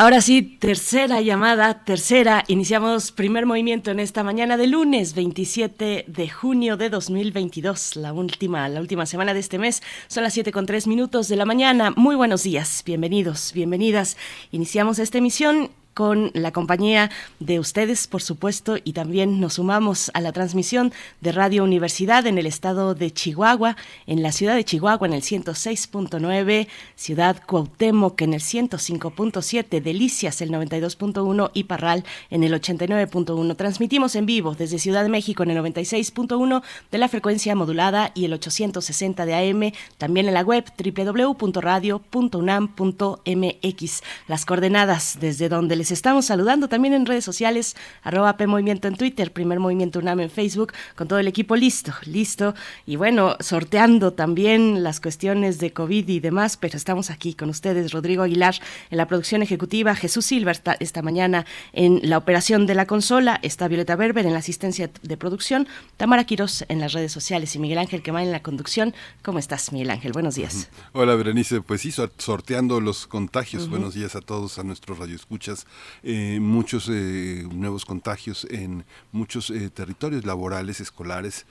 Ahora sí, tercera llamada, tercera. Iniciamos primer movimiento en esta mañana de lunes 27 de junio de 2022, la última, la última semana de este mes. Son las 7 con 3 minutos de la mañana. Muy buenos días, bienvenidos, bienvenidas. Iniciamos esta emisión con la compañía de ustedes, por supuesto, y también nos sumamos a la transmisión de Radio Universidad en el estado de Chihuahua, en la ciudad de Chihuahua en el 106.9, Ciudad Cuauhtémoc en el 105.7, Delicias el 92.1 y Parral en el 89.1. Transmitimos en vivo desde Ciudad de México en el 96.1 de la frecuencia modulada y el 860 de AM, también en la web www.radio.unam.mx. Las coordenadas desde donde les estamos saludando también en redes sociales, arroba P Movimiento en Twitter, Primer Movimiento UNAM en Facebook, con todo el equipo listo, listo. Y bueno, sorteando también las cuestiones de COVID y demás, pero estamos aquí con ustedes, Rodrigo Aguilar en la producción ejecutiva, Jesús Silva esta, mañana en la operación de la consola, está Violeta Berber en la asistencia de producción, Tamara Quiroz en las redes sociales y Miguel Ángel Quemán en la conducción. ¿Cómo estás, Miguel Ángel? Buenos días. Hola, Berenice. Pues sí, sorteando los contagios. Buenos días a todos, a nuestros radioescuchas eh, muchos eh, nuevos contagios en muchos eh, territorios laborales, escolares.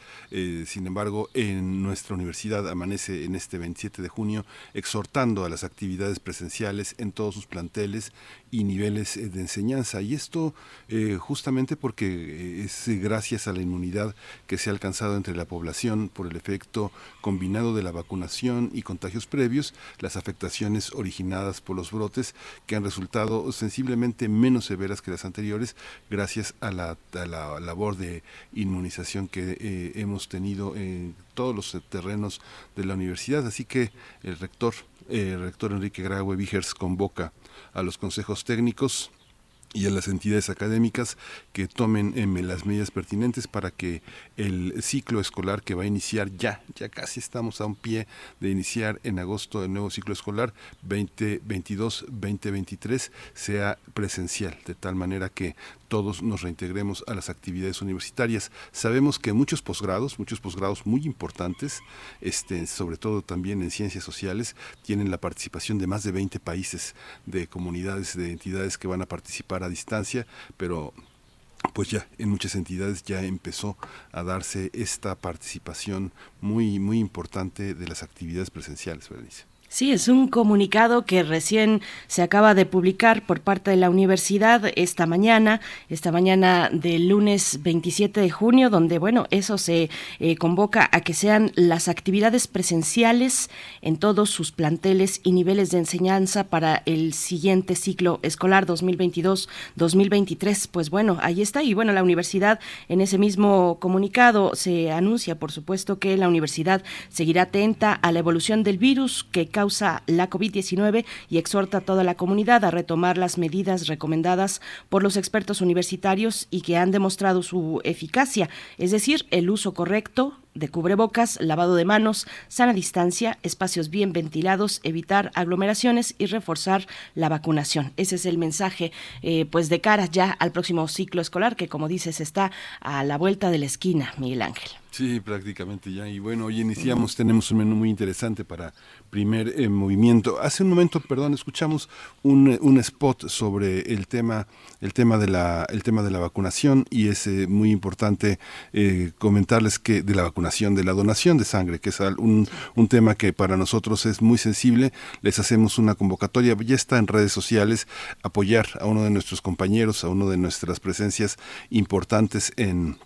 sin embargo, en nuestra universidad amanece en este 27 de junio exhortando a las actividades presenciales en todos sus planteles y niveles de enseñanza. Y esto justamente porque es gracias a la inmunidad que se ha alcanzado entre la población por el efecto combinado de la vacunación y contagios previos, las afectaciones originadas por los brotes que han resultado sensiblemente menos severas que las anteriores gracias a la, labor de inmunización que eh, hemos tenido en todos los terrenos de la universidad. Así que el rector, eh, el rector Enrique Graue Vigers convoca a los consejos técnicos y a las entidades académicas que tomen em, las medidas pertinentes para que el ciclo escolar que va a iniciar ya, ya casi estamos a un pie de iniciar en agosto el nuevo ciclo escolar 2022-2023 sea presencial, de tal manera que todos nos reintegremos a las actividades universitarias. Sabemos que muchos posgrados, muchos posgrados muy importantes, este, sobre todo también en ciencias sociales, tienen la participación de más de 20 países, de comunidades, de entidades que van a participar a distancia, pero pues ya en muchas entidades ya empezó a darse esta participación muy muy importante de las actividades presenciales, Berenice. Sí, es un comunicado que recién se acaba de publicar por parte de la universidad esta mañana, esta mañana del lunes 27 de junio, donde, bueno, eso se eh, convoca a que sean las actividades presenciales en todos sus planteles y niveles de enseñanza para el siguiente ciclo escolar 2022-2023. Pues bueno, ahí está. Y bueno, la universidad en ese mismo comunicado se anuncia, por supuesto, que la universidad seguirá atenta a la evolución del virus que causa la COVID-19 y exhorta a toda la comunidad a retomar las medidas recomendadas por los expertos universitarios y que han demostrado su eficacia, es decir, el uso correcto, de cubrebocas, lavado de manos, sana distancia, espacios bien ventilados, evitar aglomeraciones y reforzar la vacunación. Ese es el mensaje, eh, pues de cara ya al próximo ciclo escolar que, como dices, está a la vuelta de la esquina, Miguel Ángel. Sí, prácticamente ya. Y bueno, hoy iniciamos, tenemos un menú muy interesante para primer eh, movimiento. Hace un momento, perdón, escuchamos un, un, spot sobre el tema, el tema de la, el tema de la vacunación y es eh, muy importante eh, comentarles que de la vacunación, de la donación de sangre, que es un, un tema que para nosotros es muy sensible. Les hacemos una convocatoria, ya está en redes sociales, apoyar a uno de nuestros compañeros, a uno de nuestras presencias importantes en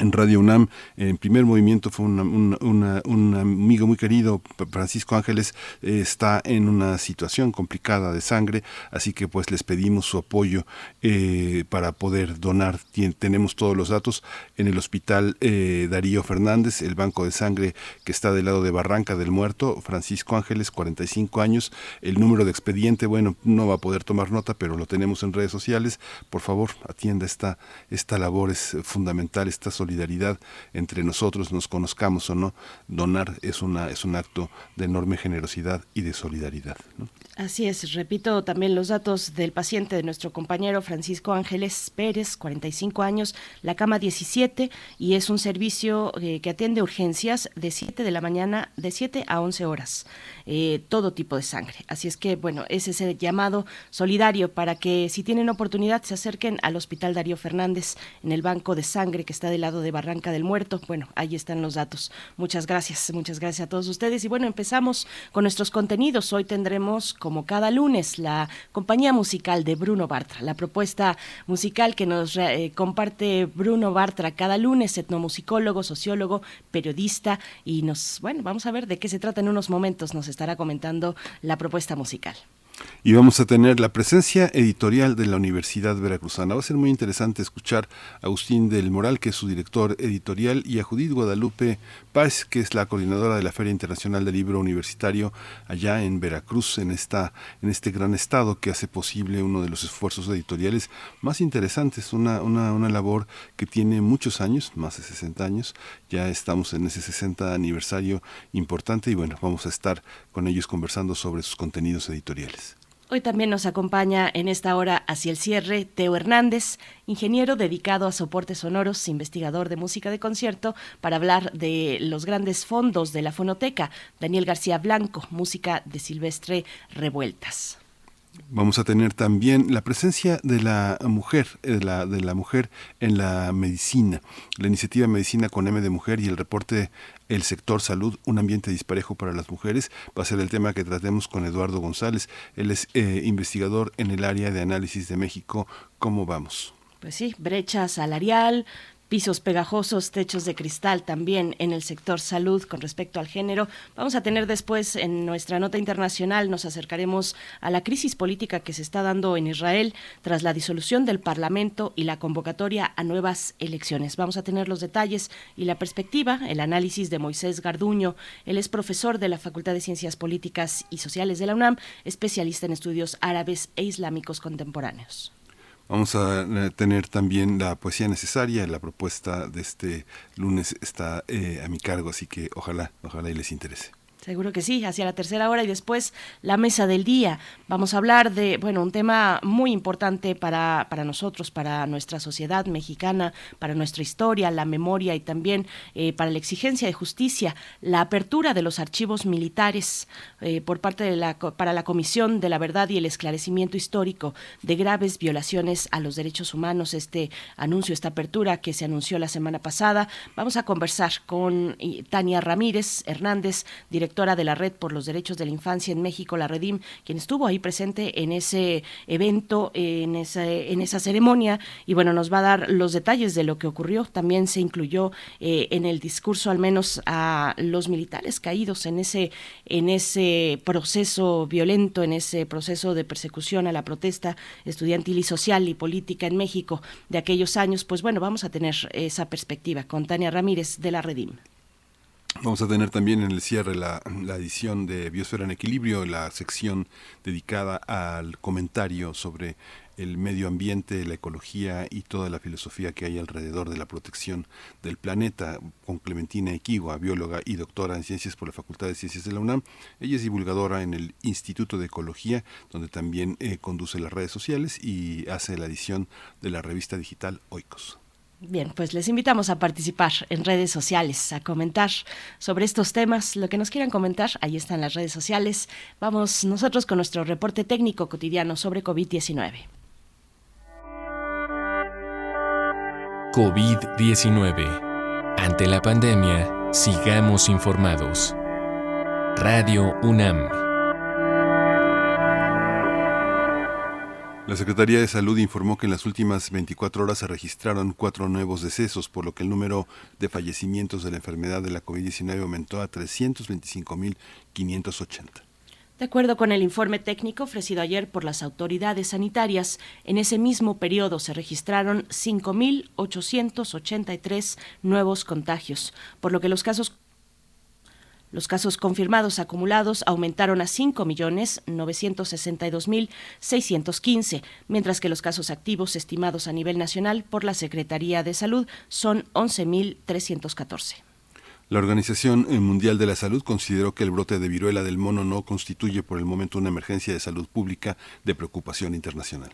en Radio UNAM, en primer movimiento fue un amigo muy querido, Francisco Ángeles, eh, está en una situación complicada de sangre, así que pues les pedimos su apoyo eh, para poder donar. tenemos todos los datos en el hospital eh, Darío Fernández, el banco de sangre que está del lado de Barranca del Muerto, Francisco Ángeles, 45 años, el número de expediente, bueno, no va a poder tomar nota, pero lo tenemos en redes sociales. Por favor, atienda esta, esta labor, es fundamental, esta solidaridad solidaridad entre nosotros, nos conozcamos o no, donar es, una, es un acto de enorme generosidad y de solidaridad. Así es, repito también los datos del paciente de nuestro compañero Francisco Ángeles Pérez, 45 años, la cama 17 y es un servicio eh, que atiende urgencias de 7 de la mañana, de 7 a 11 horas, eh, todo tipo de sangre. Así es que, bueno, ese es el llamado solidario para que si tienen oportunidad se acerquen al Hospital Darío Fernández en el banco de sangre que está del lado de Barranca del Muerto. Bueno, ahí están los datos. Muchas gracias, muchas gracias a todos ustedes. Y bueno, empezamos con nuestros contenidos. Hoy tendremos como cada lunes, la compañía musical de Bruno Bartra, la propuesta musical que nos eh, comparte Bruno Bartra cada lunes, etnomusicólogo, sociólogo, periodista, y nos, bueno, vamos a ver de qué se trata en unos momentos, nos estará comentando la propuesta musical y vamos a tener la presencia editorial de la Universidad Veracruzana. Va a ser muy interesante escuchar a Agustín del Moral, que es su director editorial, y a Judith Guadalupe Paz, que es la coordinadora de la Feria Internacional del Libro Universitario allá en Veracruz, en, esta, en este gran estado que hace posible uno de los esfuerzos editoriales más interesantes, una, una, una labor que tiene muchos años, más de 60 años, ya estamos en ese 60 aniversario importante y bueno, vamos a estar con ellos conversando sobre sus contenidos editoriales. Hoy también nos acompaña en esta hora hacia el cierre Teo Hernández, ingeniero dedicado a soportes sonoros, investigador de música de concierto, para hablar de los grandes fondos de la fonoteca. Daniel García Blanco, música de Silvestre Revueltas. Vamos a tener también la presencia de la mujer, de eh, la, de la mujer en la medicina, la iniciativa Medicina con M de Mujer y el reporte El sector salud, un ambiente disparejo para las mujeres, va a ser el tema que tratemos con Eduardo González. Él es eh, investigador en el área de análisis de México. ¿Cómo vamos? Pues sí, brecha salarial, pisos pegajosos, techos de cristal también en el sector salud con respecto al género. Vamos a tener después en nuestra nota internacional, nos acercaremos a la crisis política que se está dando en Israel tras la disolución del Parlamento y la convocatoria a nuevas elecciones. Vamos a tener los detalles y la perspectiva, el análisis de Moisés Garduño. Él es profesor de la Facultad de Ciencias Políticas y Sociales de la UNAM, especialista en estudios árabes e islámicos contemporáneos. Vamos a eh, tener también la poesía necesaria. La propuesta de este lunes está eh, a mi cargo, así que ojalá, ojalá y les interese. Seguro que sí, hacia la tercera hora y después la mesa del día. Vamos a hablar de, bueno, un tema muy importante para, para nosotros, para nuestra sociedad mexicana, para nuestra historia, la memoria y también eh, para la exigencia de justicia, la apertura de los archivos militares eh, por parte de la, para la Comisión de la Verdad y el Esclarecimiento Histórico de graves violaciones a los derechos humanos. Este anuncio, esta apertura que se anunció la semana pasada. Vamos a conversar con eh, Tania Ramírez Hernández, directora directora de la Red por los Derechos de la Infancia en México, la Redim, quien estuvo ahí presente en ese evento, en esa, en esa ceremonia, y bueno, nos va a dar los detalles de lo que ocurrió. También se incluyó eh, en el discurso al menos a los militares caídos en ese, en ese proceso violento, en ese proceso de persecución a la protesta estudiantil y social y política en México de aquellos años. Pues bueno, vamos a tener esa perspectiva con Tania Ramírez de la Redim. Vamos a tener también en el cierre la, edición de Biosfera en Equilibrio, la sección dedicada al comentario sobre el medio ambiente, la ecología y toda la filosofía que hay alrededor de la protección del planeta, con Clementina Equigua, bióloga y doctora en ciencias por la Facultad de Ciencias de la UNAM. Ella es divulgadora en el Instituto de Ecología, donde también eh, conduce las redes sociales y hace la edición de la revista digital Oikos. Bien, pues les invitamos a participar en redes sociales, a comentar sobre estos temas, lo que nos quieran comentar, ahí están las redes sociales. Vamos nosotros con nuestro reporte técnico cotidiano sobre COVID-19. COVID-19. Ante la pandemia, sigamos informados. Radio UNAM. La Secretaría de Salud informó que en las últimas 24 horas se registraron cuatro nuevos decesos, por lo que el número de fallecimientos de la enfermedad de la COVID-19 aumentó a 325.580. De acuerdo con el informe técnico ofrecido ayer por las autoridades sanitarias, en ese mismo periodo se registraron 5.883 nuevos contagios, por lo que los casos los casos confirmados acumulados aumentaron a 5.962.615, mientras que los casos activos estimados a nivel nacional por la Secretaría de Salud son 11.314. La Organización Mundial de la Salud consideró que el brote de viruela del mono no constituye por el momento una emergencia de salud pública de preocupación internacional.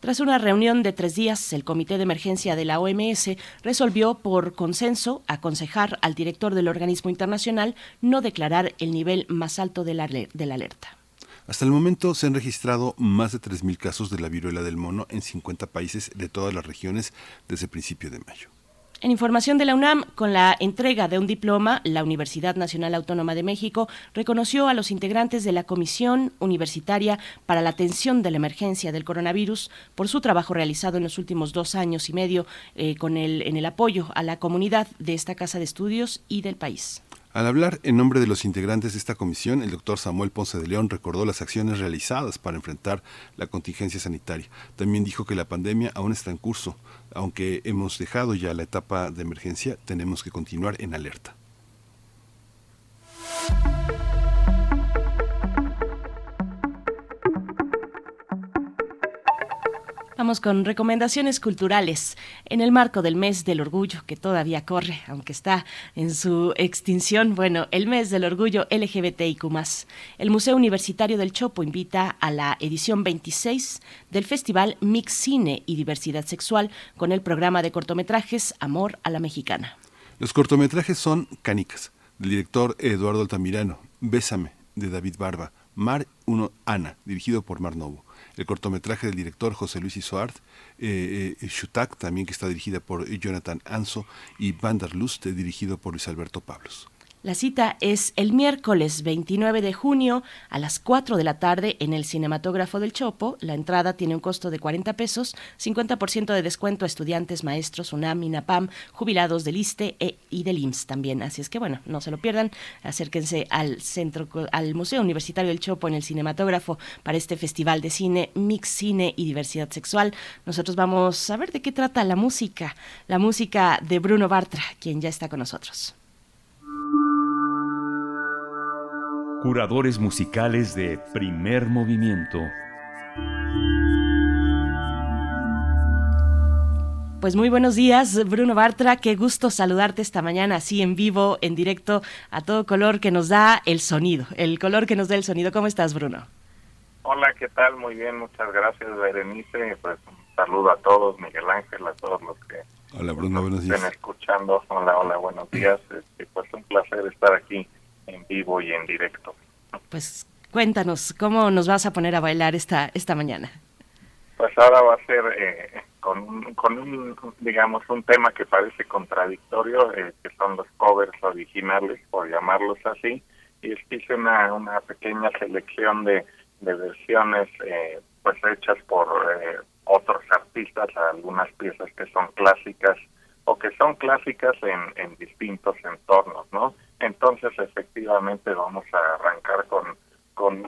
Tras una reunión de tres días, el Comité de Emergencia de la OMS resolvió por consenso aconsejar al director del organismo internacional no declarar el nivel más alto de la, alerta. Hasta el momento se han registrado más de 3.000 casos de la viruela del mono en 50 países de todas las regiones desde principio de mayo. En información de la UNAM, con la entrega de un diploma, la Universidad Nacional Autónoma de México reconoció a los integrantes de la Comisión Universitaria para la Atención de la Emergencia del Coronavirus por su trabajo realizado en los últimos dos años y medio eh, con el, en el apoyo a la comunidad de esta Casa de Estudios y del país. Al hablar en nombre de los integrantes de esta comisión, el doctor Samuel Ponce de León recordó las acciones realizadas para enfrentar la contingencia sanitaria. También dijo que la pandemia aún está en curso. Aunque hemos dejado ya la etapa de emergencia, tenemos que continuar en alerta. Vamos con recomendaciones culturales en el marco del mes del orgullo que todavía corre, aunque está en su extinción. Bueno, el mes del orgullo LGBTIQ. El Museo Universitario del Chopo invita a la edición 26 del Festival Mix Cine y Diversidad Sexual con el programa de cortometrajes Amor a la Mexicana. Los cortometrajes son Canicas, del director Eduardo Altamirano, Bésame, de David Barba, Mar 1 Ana, dirigido por Mar Novo el cortometraje del director José Luis Isoart, eh, eh, Shutak, también que está dirigida por Jonathan Anso, y Vanderlust, dirigido por Luis Alberto Pablos. La cita es el miércoles 29 de junio a las 4 de la tarde en el Cinematógrafo del Chopo. La entrada tiene un costo de 40 pesos, 50% de descuento a estudiantes, maestros, UNAM, INAPAM, jubilados del ISTE e, y del IMSS también. Así es que bueno, no se lo pierdan. Acérquense al centro, al Museo Universitario del Chopo en el Cinematógrafo para este festival de cine, mix cine y diversidad sexual. Nosotros vamos a ver de qué trata la música, la música de Bruno Bartra, quien ya está con nosotros. Curadores musicales de primer movimiento. Pues muy buenos días, Bruno Bartra. Qué gusto saludarte esta mañana, así en vivo, en directo, a todo color que nos da el sonido, el color que nos da el sonido. ¿Cómo estás, Bruno? Hola, ¿qué tal? Muy bien, muchas gracias, Berenice. Pues un saludo a todos, Miguel Ángel, a todos los que hola, Bruno, buenos días. estén escuchando. Hola, hola, buenos días. Este, pues un placer estar aquí en vivo y en directo. Pues cuéntanos, ¿cómo nos vas a poner a bailar esta, esta mañana? Pues ahora va a ser eh, con, con un, digamos, un tema que parece contradictorio, eh, que son los covers originales, por llamarlos así, y es que hice una, una pequeña selección de, de versiones eh, pues hechas por otros artistas, algunas piezas que son clásicas o que son clásicas en, en distintos entornos, ¿no? Entonces, efectivamente, vamos a arrancar con,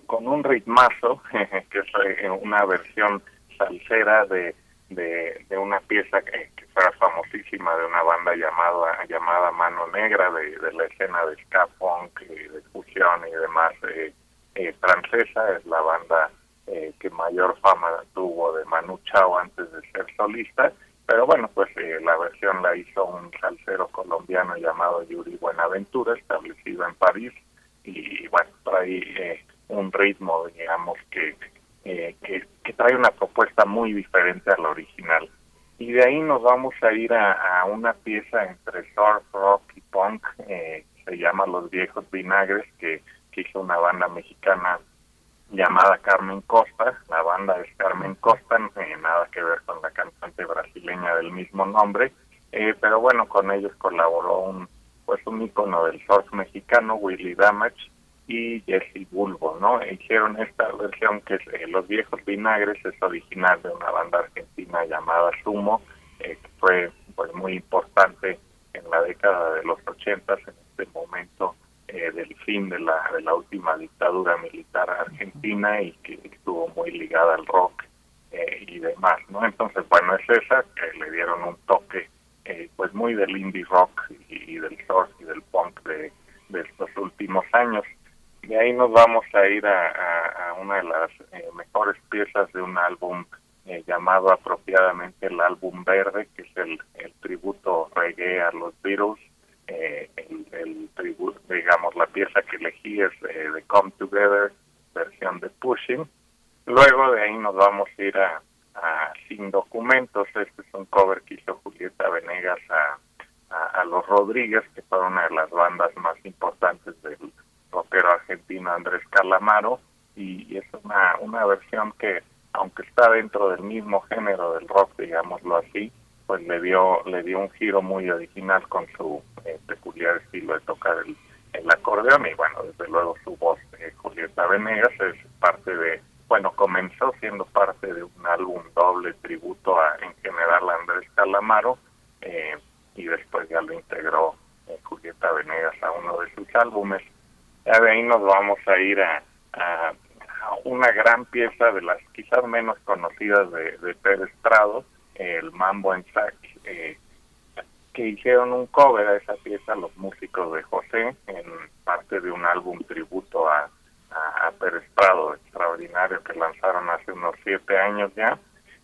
con, un ritmazo, que es eh, una versión salsera de, de, una pieza que, fue famosísima de una banda llamada llamada Mano Negra, de, de la escena de ska punk, y de fusión y demás eh, eh, francesa, es la banda eh, que mayor fama tuvo de Manu Chao antes de ser solista, pero bueno, pues eh, la versión la hizo un salsero colombiano llamado Yuri Buenaventura, establecido en París, y bueno, trae eh, un ritmo, digamos, que, eh, que, trae una propuesta muy diferente a la original. Y de ahí nos vamos a ir a, una pieza entre surf, rock y punk, eh, se llama Los Viejos Vinagres, que hizo una banda mexicana llamada Carmen Costa. La banda es Carmen Costa, nada que ver con la cantante brasileña del mismo nombre, eh, pero bueno, con ellos colaboró un pues un ícono del surf mexicano, Willy Damage, y Jesse Bulbo, ¿no? Hicieron esta versión que es eh, Los Viejos Vinagres, es original de una banda argentina llamada Sumo, eh, que fue pues muy importante en la década de los ochentas, en este momento eh, del fin de la, de la última dictadura militar argentina y que estuvo muy ligada al rock y demás, ¿no? Entonces, bueno, es esa que le dieron un toque pues muy del indie rock y, del surf y del punk de, de estos últimos años. De ahí nos vamos a ir a, una de las eh, mejores piezas de un álbum eh, llamado apropiadamente el álbum verde, que es el, tributo reggae a los Beatles. Eh, el, tributo, digamos, la pieza que elegí es de Come Together, versión de Pushing. Luego de ahí nos vamos a ir a, Sin Documentos. Este es un cover que hizo Julieta Venegas a, a Los Rodríguez, que fue una de las bandas más importantes del rockero argentino Andrés Calamaro y, es una, una versión que aunque está dentro del mismo género del rock digámoslo así pues le dio le dio un giro muy original con su eh, peculiar estilo de tocar el, el, acordeón. Y bueno desde luego su voz de Julieta Venegas es parte de bueno comenzó siendo parte de un álbum doble tributo a en general a Andrés Calamaro eh, y después ya lo integró eh, Julieta Venegas a uno de sus álbumes. Ya de ahí nos vamos a ir a, una gran pieza de las quizás menos conocidas de, de Pérez Prado, el Mambo en Sac, eh, que hicieron un cover a esa pieza los músicos de José en parte de un álbum tributo a, a, Pérez Prado extraordinario que lanzaron hace unos siete años ya.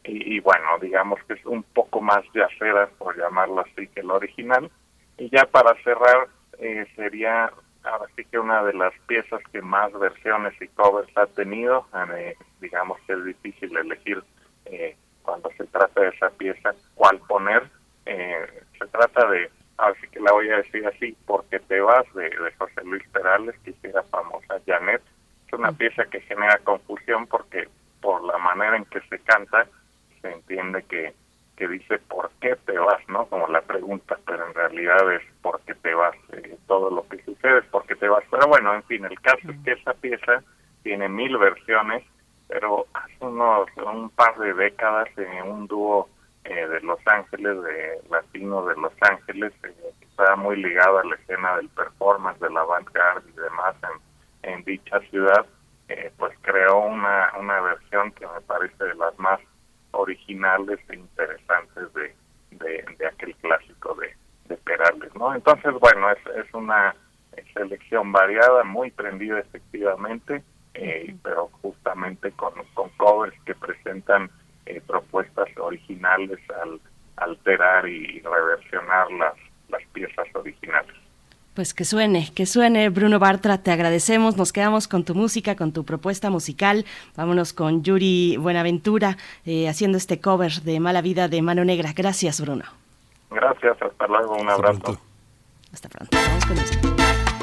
Y, bueno, digamos que es un poco más yacera, por llamarlo así, que el original. Y ya para cerrar, eh, sería ahora sí que una de las piezas que más versiones y covers ha tenido, eh, digamos que es difícil elegir eh, cuando se trata de esa pieza cuál poner. Eh, se trata de, ahora sí que la voy a decir así, Porque te vas, de, José Luis Perales, que hiciera famosa Janet. Es una mm. pieza que genera confusión porque por la manera en que se canta se entiende que que dice por qué te vas, ¿no? Como la pregunta, pero en realidad es por qué te vas. Eh, todo lo que sucede es por qué te vas. Pero bueno, en fin, el caso es que esa pieza tiene mil versiones, pero hace unos un par de décadas en un dúo eh, de Los Ángeles, de latino de Los Ángeles, eh, que estaba muy ligado a la escena del performance, de la avant-garde y demás en, en dicha ciudad, pues creó una, una versión que me parece de las más originales e interesantes de, de, aquel clásico de, de, Perales, ¿no? Entonces, bueno, es, es una selección variada, muy prendida efectivamente, eh, pero justamente con, con covers que presentan eh, propuestas originales al alterar y reversionar las, las piezas originales. Pues que suene, que suene, Bruno Bartra, te agradecemos, nos quedamos con tu música, con tu propuesta musical, vámonos con Yuri Buenaventura eh, haciendo este cover de Mala Vida de Mano Negra. Gracias, Bruno. Gracias, hasta luego, un abrazo. Hasta pronto, vamos con esto.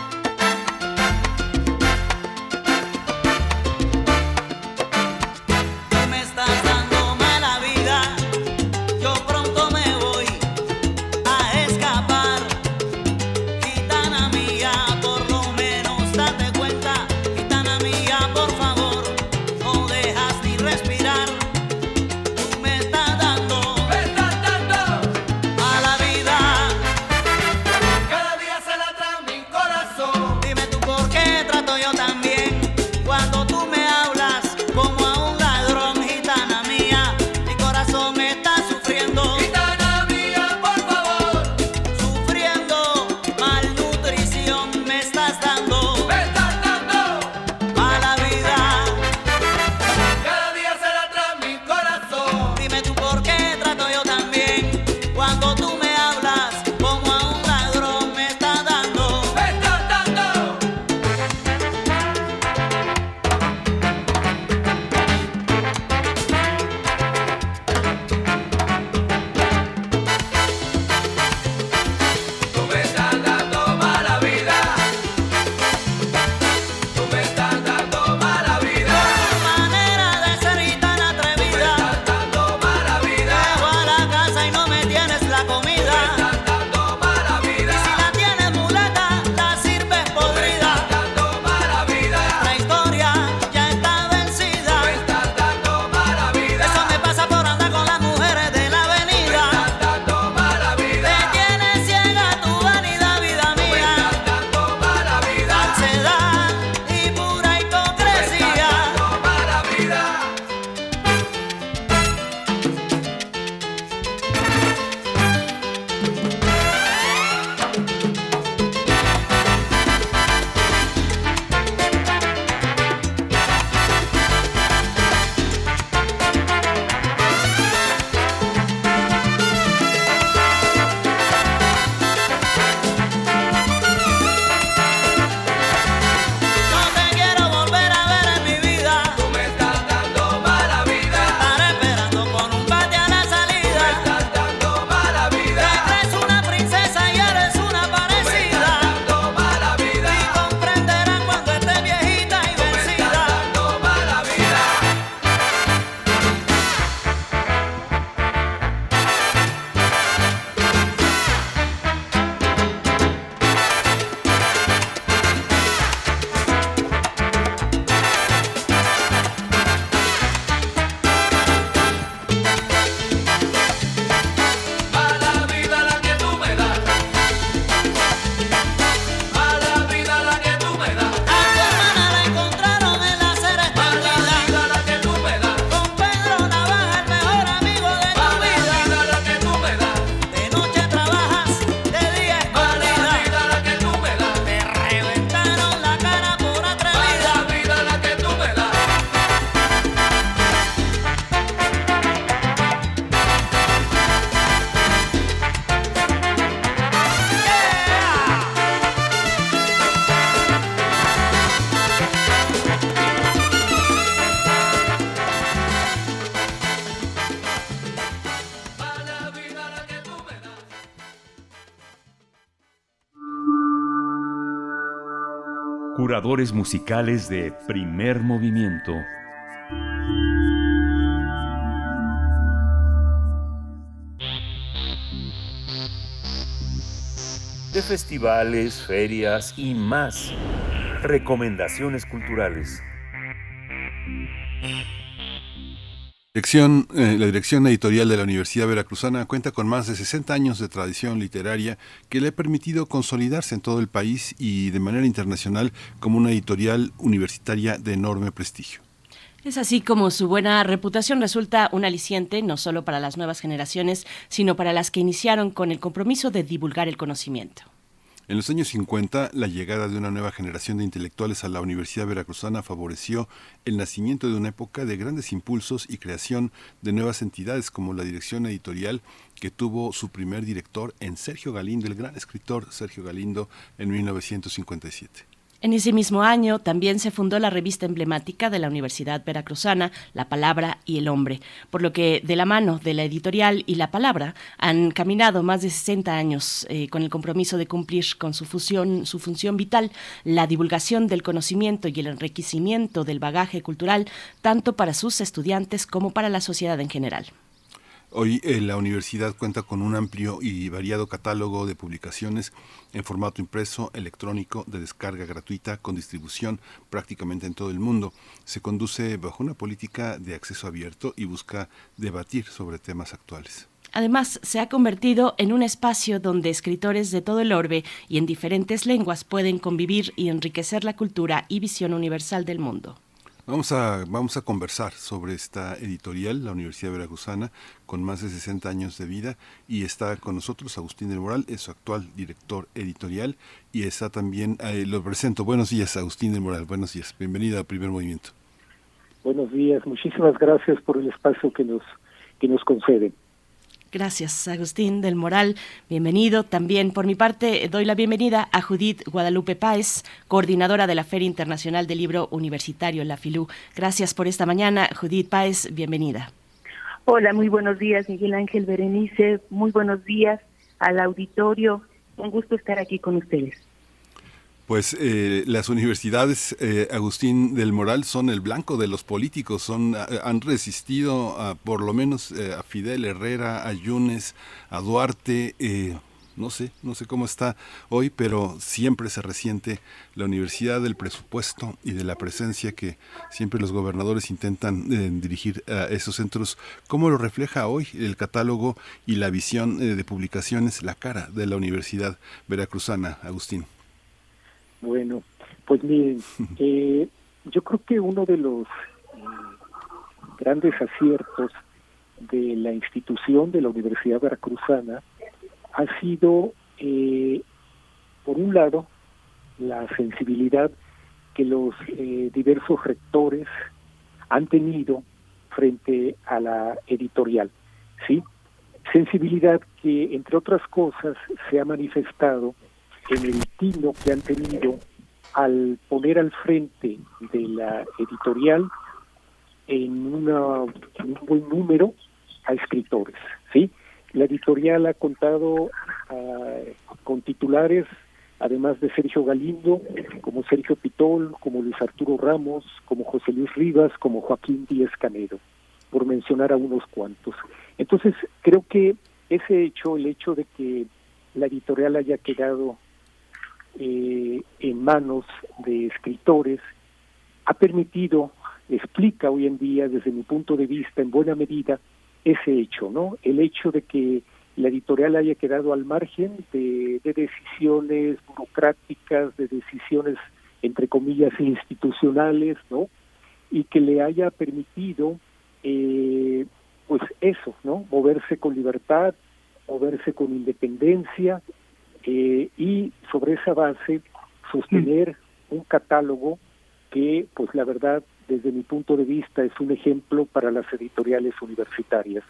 Curadores musicales de primer movimiento. De festivales, ferias y más. Recomendaciones culturales. Eh, la dirección editorial de la Universidad Veracruzana cuenta con más de 60 años de tradición literaria que le ha permitido consolidarse en todo el país y de manera internacional como una editorial universitaria de enorme prestigio. Es así como su buena reputación resulta un aliciente no solo para las nuevas generaciones, sino para las que iniciaron con el compromiso de divulgar el conocimiento. En los años 50, la llegada de una nueva generación de intelectuales a la Universidad Veracruzana favoreció el nacimiento de una época de grandes impulsos y creación de nuevas entidades como la dirección editorial que tuvo su primer director en Sergio Galindo, el gran escritor Sergio Galindo, en 1957. En ese mismo año también se fundó la revista emblemática de la Universidad Veracruzana, La Palabra y el Hombre, por lo que de la mano de la editorial y la palabra han caminado más de 60 años eh, con el compromiso de cumplir con su, función vital, la divulgación del conocimiento y el enriquecimiento del bagaje cultural, tanto para sus estudiantes como para la sociedad en general. Hoy eh, la universidad cuenta con un amplio y variado catálogo de publicaciones en formato impreso, electrónico, de descarga gratuita, con distribución prácticamente en todo el mundo. Se conduce bajo una política de acceso abierto y busca debatir sobre temas actuales. Además, se ha convertido en un espacio donde escritores de todo el orbe y en diferentes lenguas pueden convivir y enriquecer la cultura y visión universal del mundo. Vamos a, vamos a conversar sobre esta editorial, la Universidad Veracruzana, con más de 60 años de vida, y está con nosotros Agustín del Moral, es su actual director editorial, y está también, eh, lo presento, buenos días Agustín del Moral, buenos días, bienvenido a Primer Movimiento. Buenos días, muchísimas gracias por el espacio que nos, que nos conceden. Gracias, Agustín del Moral. Bienvenido. También por mi parte doy la bienvenida a Judith Guadalupe Páez, coordinadora de la Feria Internacional del Libro Universitario, la FILU. Gracias por esta mañana. Judith Páez, bienvenida. Hola, muy buenos días, Miguel Ángel Berenice. Muy buenos días al auditorio. Un gusto estar aquí con ustedes. Pues eh, las universidades, eh, Agustín del Moral, son el blanco de los políticos, son, han resistido a, por lo menos eh, a Fidel Herrera, a Yunes, a Duarte, no sé, no sé cómo está hoy, pero siempre se resiente la universidad del presupuesto y de la presencia que siempre los gobernadores intentan dirigir a esos centros. ¿Cómo lo refleja hoy el catálogo y la visión de publicaciones, la cara de la Universidad Veracruzana, Agustín? Bueno, pues miren, eh, yo creo que uno de los eh, grandes aciertos de la institución de la Universidad Veracruzana ha sido, eh, por un lado, la sensibilidad que los diversos rectores han tenido frente a la editorial, ¿sí? Sensibilidad que, entre otras cosas, se ha manifestado en el tino que han tenido al poner al frente de la editorial en, una, un buen número a escritores, ¿sí? La editorial ha contado ah, con titulares, además de Sergio Galindo, como Sergio Pitol, como Luis Arturo Ramos, como José Luis Rivas, como Joaquín Díez Canedo, por mencionar a unos cuantos. Entonces, creo que ese hecho, el hecho de que la editorial haya quedado eh, en manos de escritores ha permitido, explica hoy en día desde mi punto de vista en buena medida ese hecho, ¿no? El hecho de que la editorial haya quedado al margen de, decisiones burocráticas, de decisiones entre comillas institucionales, ¿no? Y que le haya permitido, eh, pues eso, ¿no? Moverse con libertad, moverse con independencia, eh, y sobre esa base sostener un catálogo que, pues la verdad, desde mi punto de vista, es un ejemplo para las editoriales universitarias.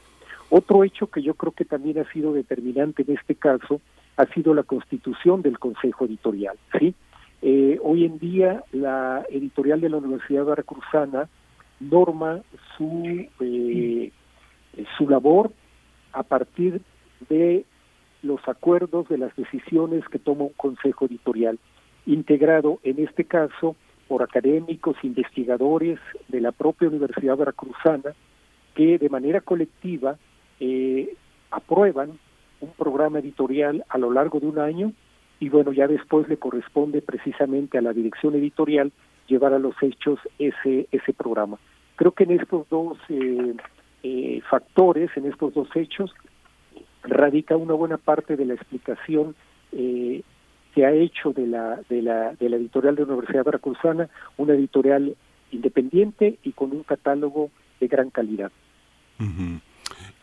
Otro hecho que yo creo que también ha sido determinante en este caso ha sido la constitución del Consejo Editorial. ¿sí? Eh, hoy en día la editorial de la Universidad Veracruzana norma su, eh, su labor a partir de los acuerdos, de las decisiones que toma un consejo editorial. integrado en este caso por académicos, investigadores de la propia Universidad Veracruzana, que de manera colectiva eh, aprueban un programa editorial a lo largo de un año y bueno, ya después le corresponde precisamente a la dirección editorial llevar a los hechos ese, ese programa. Creo que en estos dos eh, eh, factores, en estos dos hechos, radica una buena parte de la explicación eh, que ha hecho de la, de la, de la editorial de la Universidad Veracruzana, una editorial independiente y con un catálogo de gran calidad.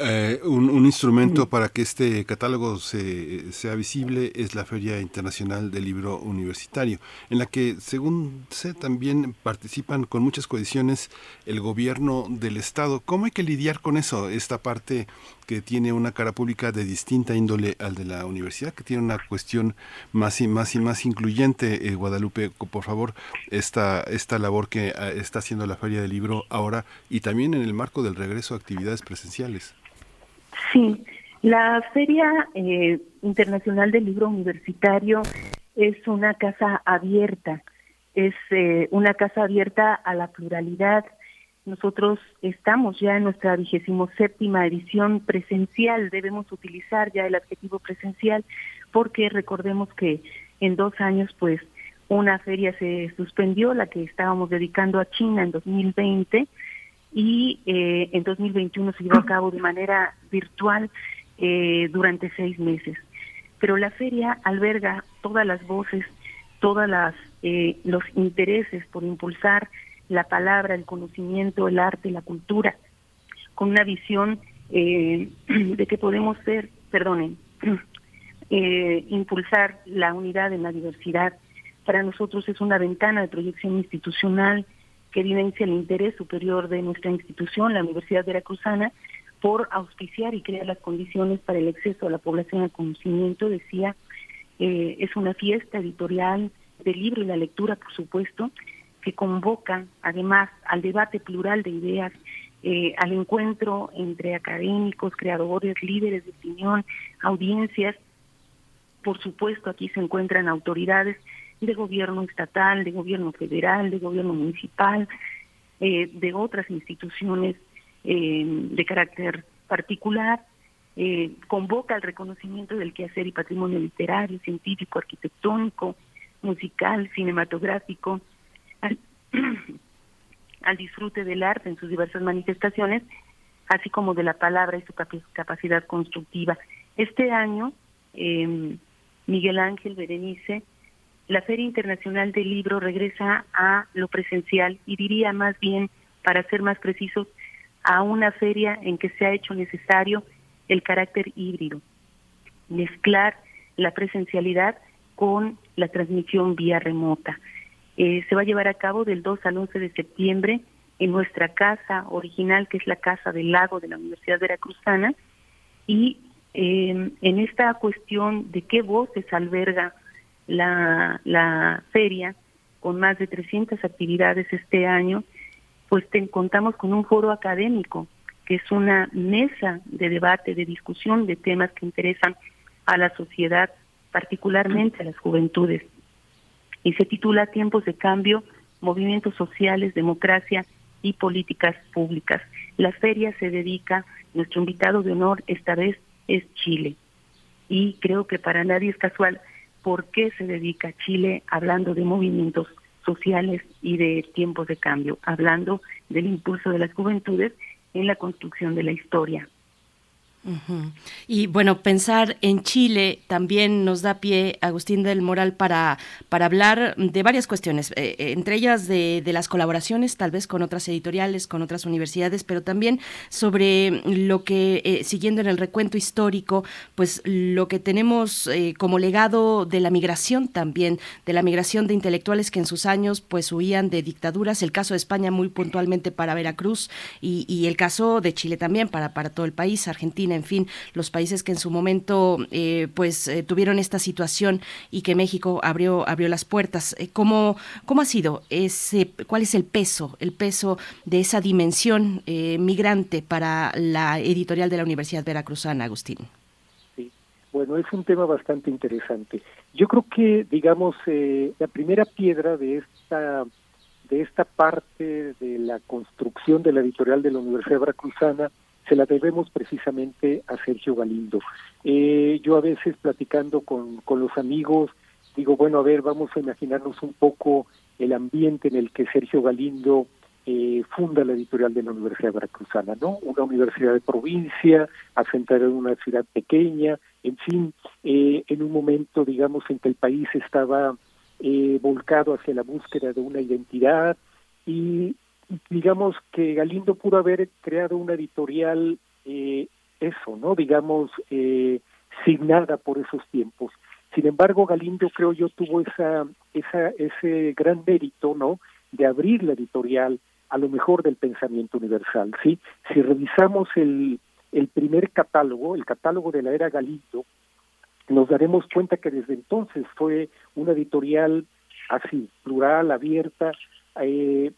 Eh, un, instrumento para que este catálogo sea visible es la Feria Internacional del Libro Universitario, en la que, según sé, también participan con muchas coediciones el gobierno del Estado. ¿Cómo hay que lidiar con eso? Esta parte que tiene una cara pública de distinta índole al de la universidad, que tiene una cuestión más y más y más incluyente. Eh, Guadalupe, por favor, esta, esta labor que ah, está haciendo la Feria del Libro ahora y también en el marco del regreso a actividades presenciales. Sí, la Feria eh, Internacional del Libro Universitario es una casa abierta, es eh, una casa abierta a la pluralidad. Nosotros estamos ya en nuestra vigésimo séptima edición presencial, debemos utilizar ya el adjetivo presencial porque recordemos que en dos años pues una feria se suspendió, la que estábamos dedicando a China en 2020, y eh, en 2021 se llevó a cabo de manera virtual eh, durante seis meses. Pero la feria alberga todas las voces, todas las eh, los intereses por impulsar la palabra, el conocimiento, el arte, la cultura, con una visión de que podemos ser, perdonen, impulsar la unidad en la diversidad. Para nosotros es una ventana de proyección institucional que evidencia el interés superior de nuestra institución, la Universidad Veracruzana, por auspiciar y crear las condiciones para el acceso a la población al conocimiento, decía, eh, es una fiesta editorial del libro y la lectura, por supuesto, que convoca además al debate plural de ideas, eh, al encuentro entre académicos, creadores, líderes de opinión, audiencias. Por supuesto, aquí se encuentran autoridades de gobierno estatal, de gobierno federal, de gobierno municipal, eh, de otras instituciones eh, de carácter particular, eh, convoca al reconocimiento del quehacer y patrimonio literario, científico, arquitectónico, musical, cinematográfico, al, disfrute del arte en sus diversas manifestaciones, así como de la palabra y su capacidad constructiva. Este año, Miguel Ángel Berenice la Feria Internacional del Libro regresa a lo presencial y diría más bien, para ser más precisos, a una feria en que se ha hecho necesario el carácter híbrido, mezclar la presencialidad con la transmisión vía remota. Eh, se va a llevar a cabo del 2 al 11 de septiembre en nuestra casa original, que es la Casa del Lago de la Universidad Veracruzana, y eh, en esta cuestión de qué voces alberga la, la feria con más de 300 actividades este año, pues contamos con un foro académico, que es una mesa de debate, de discusión de temas que interesan a la sociedad, particularmente a las juventudes. Y se titula Tiempos de Cambio, Movimientos Sociales, Democracia y Políticas Públicas. La feria se dedica, nuestro invitado de honor esta vez es Chile. Y creo que para nadie es casual por qué se dedica Chile hablando de movimientos sociales y de tiempos de cambio, hablando del impulso de las juventudes en la construcción de la historia. Y bueno, pensar en Chile también nos da pie, Agustín del Moral, para, para hablar de varias cuestiones, eh, eh, entre ellas de, las colaboraciones, tal vez con otras editoriales, con otras universidades, pero también sobre lo que, eh, siguiendo en el recuento histórico, pues lo que tenemos como legado de la migración también, de la migración de intelectuales que en sus años pues huían de dictaduras, el caso de España muy puntualmente para Veracruz y, y el caso de Chile también para, para todo el país, Argentina en fin, los países que en su momento eh, pues eh, tuvieron esta situación y que México abrió abrió las puertas. Eh, ¿Cómo, cómo ha sido ese, cuál es el peso, el peso de esa dimensión migrante para la editorial de la Universidad Veracruzana, Agustín? Sí, Bueno, es un tema bastante interesante. Yo creo que, digamos, eh, la primera piedra de esta de esta parte de la construcción de la editorial de la Universidad Veracruzana se la debemos precisamente a Sergio Galindo. Eh, yo a veces platicando con, con los amigos digo, bueno, a ver, vamos a imaginarnos un poco el ambiente en el que Sergio Galindo eh, funda la editorial de la Universidad Veracruzana, ¿no? Una universidad de provincia, asentada en una ciudad pequeña, en fin, eh, en un momento, digamos, en que el país estaba eh, volcado hacia la búsqueda de una identidad y digamos que Galindo pudo haber creado una editorial, eso, ¿no? Digamos, signada por esos tiempos. Sin embargo, Galindo creo yo tuvo esa, esa, ese gran mérito, ¿no? De abrir la editorial a lo mejor del pensamiento universal, ¿sí? Si revisamos el, el primer catálogo, el catálogo de la era Galindo, nos daremos cuenta que desde entonces fue una editorial así, plural, abierta, eh,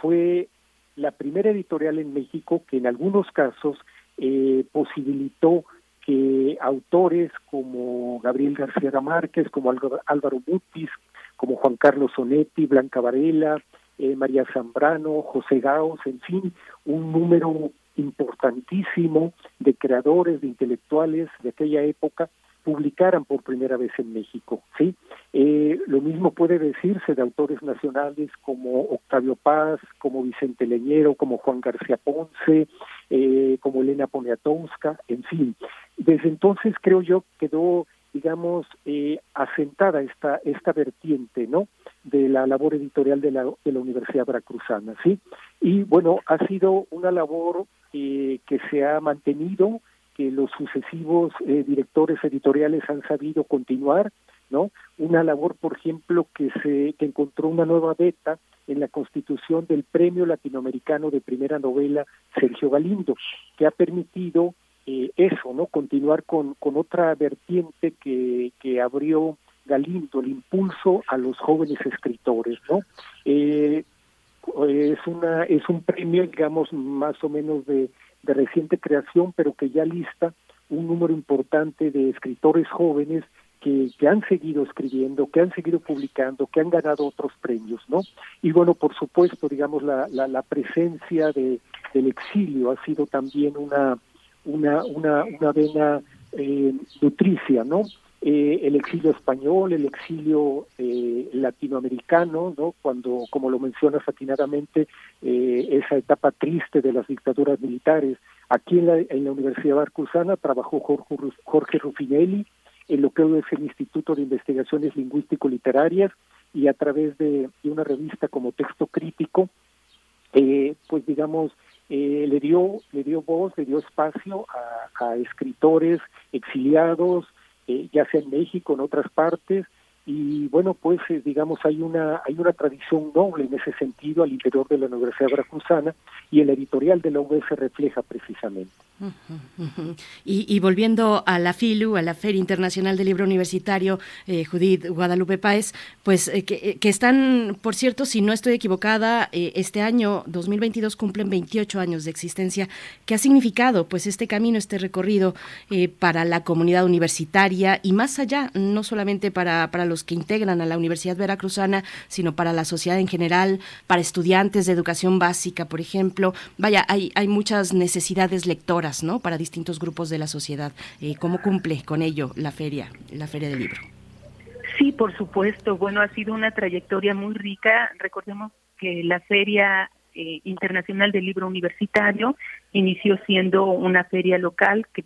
fue la primera editorial en México que en algunos casos eh, posibilitó que autores como Gabriel García Márquez, como Álvaro Mutis, como Juan Carlos Sonetti, Blanca Varela, eh, María Zambrano, José Gaos, en fin, un número importantísimo de creadores, de intelectuales de aquella época publicaran por primera vez en México. ¿sí? Eh, lo mismo puede decirse de autores nacionales como Octavio Paz, como Vicente Leñero, como Juan García Ponce, eh, como Elena Poniatowska, en fin. Desde entonces creo yo quedó, digamos, eh, asentada esta, esta vertiente, ¿no? de la labor editorial de la, de la Universidad Veracruzana, ¿sí? Y bueno, ha sido una labor que se ha mantenido, que los sucesivos eh, directores editoriales han sabido continuar, ¿no? Una labor, por ejemplo, que se que encontró una nueva beta en la constitución del Premio Latinoamericano de Primera Novela Sergio Galindo, que ha permitido eh, eso, ¿no? Continuar con, con otra vertiente que, que abrió Galindo, el impulso a los jóvenes escritores, ¿no? Eh, es una es un premio, digamos, más o menos de de reciente creación, pero que ya lista un número importante de escritores jóvenes que, que, han seguido escribiendo, que han seguido publicando, que han ganado otros premios, ¿no? Y bueno, por supuesto, digamos, la, la, la presencia de, del exilio ha sido también una, una, una, una vena eh, nutricia, ¿no? Eh, el exilio español, el exilio eh, latinoamericano, ¿no? Cuando, como lo mencionas atinadamente, eh, esa etapa triste de las dictaduras militares. Aquí en la, en la Universidad Barcusana trabajó Jorge, Rufinelli, en lo que es el Instituto de Investigaciones Lingüístico-Literarias, y a través de, una revista como Texto Crítico, pues digamos, le dio le dio voz, le dio espacio a escritores exiliados, eh, ya sea en México, en otras partes, y bueno, pues eh, digamos hay una hay una tradición noble en ese sentido al interior de la Universidad Veracruzana y el editorial de la UB se refleja precisamente. Y, volviendo a la FILU, a la Feria Internacional del Libro Universitario, eh, Judith Guadalupe Páez, pues eh, que, están, por cierto, si no estoy equivocada, este año 2022 cumplen 28 años de existencia. ¿Qué ha significado pues este camino, este recorrido para la comunidad universitaria y más allá, no solamente para, para los que integran a la Universidad Veracruzana, sino para la sociedad en general, para estudiantes de educación básica, por ejemplo. Vaya, hay, hay muchas necesidades lectoras, ¿no? Para distintos grupos de la sociedad. Eh, ¿Cómo cumple con ello la feria, la feria del libro? Sí, por supuesto. Bueno, ha sido una trayectoria muy rica. Recordemos que la Feria eh, Internacional del Libro Universitario inició siendo una feria local que,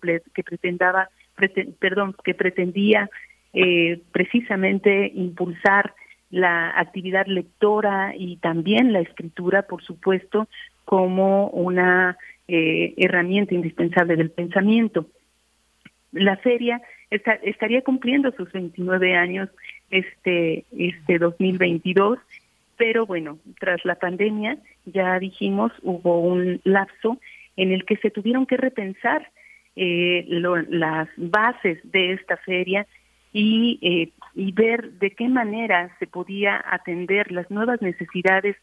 perdón, que pretendía eh, precisamente impulsar la actividad lectora y también la escritura, por supuesto, como una eh, herramienta indispensable del pensamiento. La feria estaría cumpliendo sus 29 años este, este 2022, pero bueno, tras la pandemia, ya dijimos, hubo un lapso en el que se tuvieron que repensar eh, las bases de esta feria y, eh, y ver de qué manera se podía atender las nuevas necesidades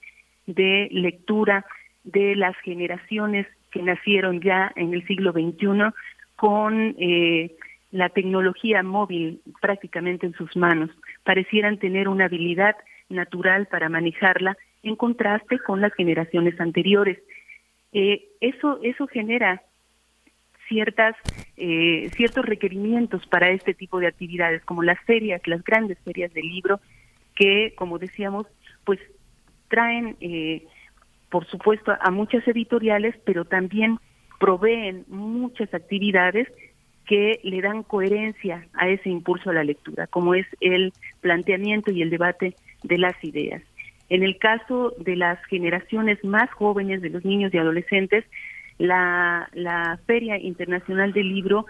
de lectura de las generaciones que nacieron ya en el siglo XXI con eh, la tecnología móvil prácticamente en sus manos, parecieran tener una habilidad natural para manejarla en contraste con las generaciones anteriores. Eh, eso, eso genera ciertas, eh, ciertos requerimientos para este tipo de actividades, como las ferias, las grandes ferias del libro, que, como decíamos, pues traen, eh, por supuesto, a muchas editoriales, pero también proveen muchas actividades que le dan coherencia a ese impulso a la lectura, como es el planteamiento y el debate de las ideas. En el caso de las generaciones más jóvenes, de los niños y adolescentes, la, la Feria Internacional del Libro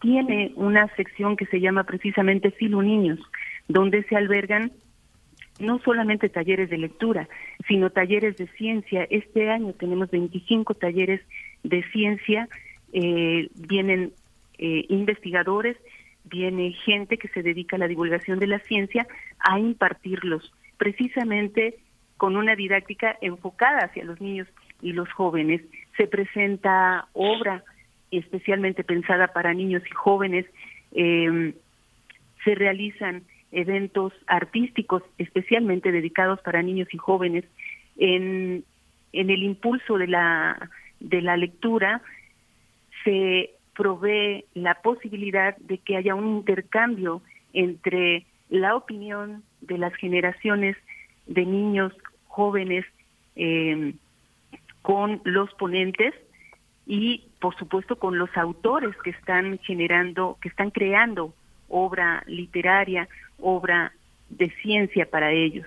tiene una sección que se llama precisamente Filo Niños, donde se albergan no solamente talleres de lectura, sino talleres de ciencia. Este año tenemos 25 talleres de ciencia, eh, vienen eh, investigadores, viene gente que se dedica a la divulgación de la ciencia a impartirlos, precisamente con una didáctica enfocada hacia los niños y los jóvenes. Se presenta obra especialmente pensada para niños y jóvenes. Eh, se realizan eventos artísticos especialmente dedicados para niños y jóvenes en, en el impulso de la de la lectura se provee la posibilidad de que haya un intercambio entre la opinión de las generaciones de niños jóvenes eh, con los ponentes y por supuesto con los autores que están generando, que están creando obra literaria, obra de ciencia para ellos.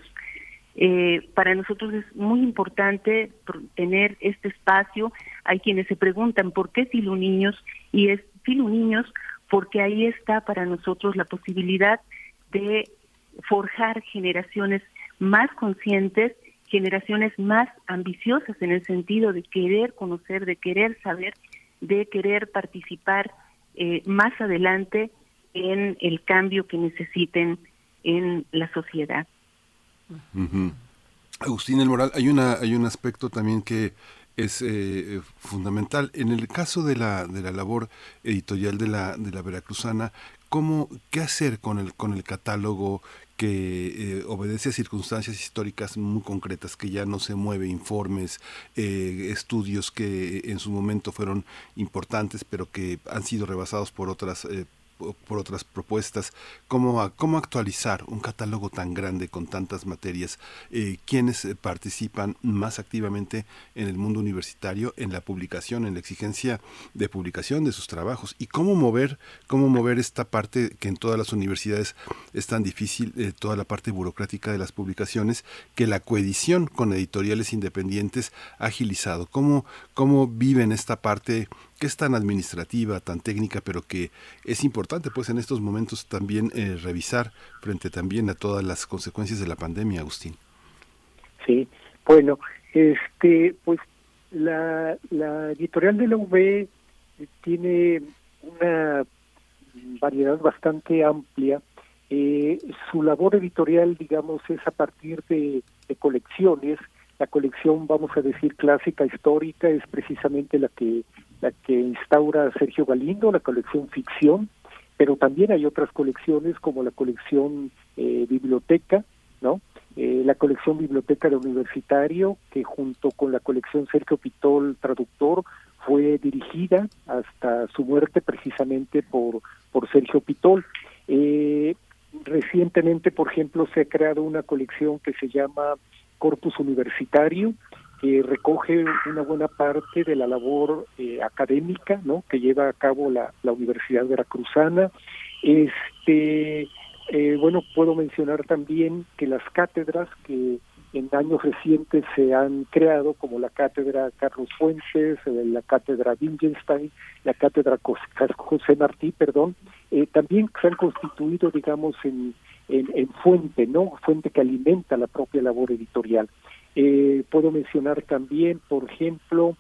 Eh, para nosotros es muy importante tener este espacio. Hay quienes se preguntan por qué Filu Niños y es Filu Niños porque ahí está para nosotros la posibilidad de forjar generaciones más conscientes, generaciones más ambiciosas en el sentido de querer conocer, de querer saber, de querer participar eh, más adelante en el cambio que necesiten en la sociedad. Agustín El Moral, hay una hay un aspecto también que es eh, fundamental en el caso de la de la labor editorial de la de la veracruzana cómo qué hacer con el con el catálogo que eh, obedece a circunstancias históricas muy concretas, que ya no se mueve informes, eh, estudios que en su momento fueron importantes, pero que han sido rebasados por otras por otras propuestas, cómo, cómo actualizar un catálogo tan grande con tantas materias, eh, quiénes eh, participan más activamente en el mundo universitario, en la publicación, en la exigencia de publicación de sus trabajos y cómo mover, cómo mover esta parte que en todas las universidades es tan difícil, eh, toda la parte burocrática de las publicaciones, que la coedición con editoriales independientes ha agilizado. ¿Cómo, cómo viven esta parte que es tan administrativa, tan técnica, pero que es importante pues en estos momentos también eh, revisar frente también a todas las consecuencias de la pandemia, Agustín. Sí, bueno, este pues la, editorial de la UB tiene una variedad bastante amplia. Eh, su labor editorial, digamos, es a partir de colecciones. La colección, vamos a decir, clásica histórica es precisamente la que la que instaura Sergio Galindo, la colección ficción, pero también hay otras colecciones como la colección eh, biblioteca, ¿no? Eh, la colección biblioteca de universitario, que junto con la colección Sergio Pitol traductor fue dirigida hasta su muerte precisamente por, por Sergio Pitol. Eh, recientemente, por ejemplo, se ha creado una colección que se llama Corpus Universitario, que recoge una buena parte de la labor eh, académica que lleva a cabo la, la Universidad Veracruzana. Este, eh, bueno, puedo mencionar también que las cátedras que en años recientes se han creado, como la cátedra Carlos Fuentes, eh, la cátedra Wittgenstein, la cátedra José Martí, perdón, también se han constituido, digamos, en, en, en fuente, ¿no? Fuente que alimenta la propia labor editorial. Eh, puedo mencionar también, por ejemplo,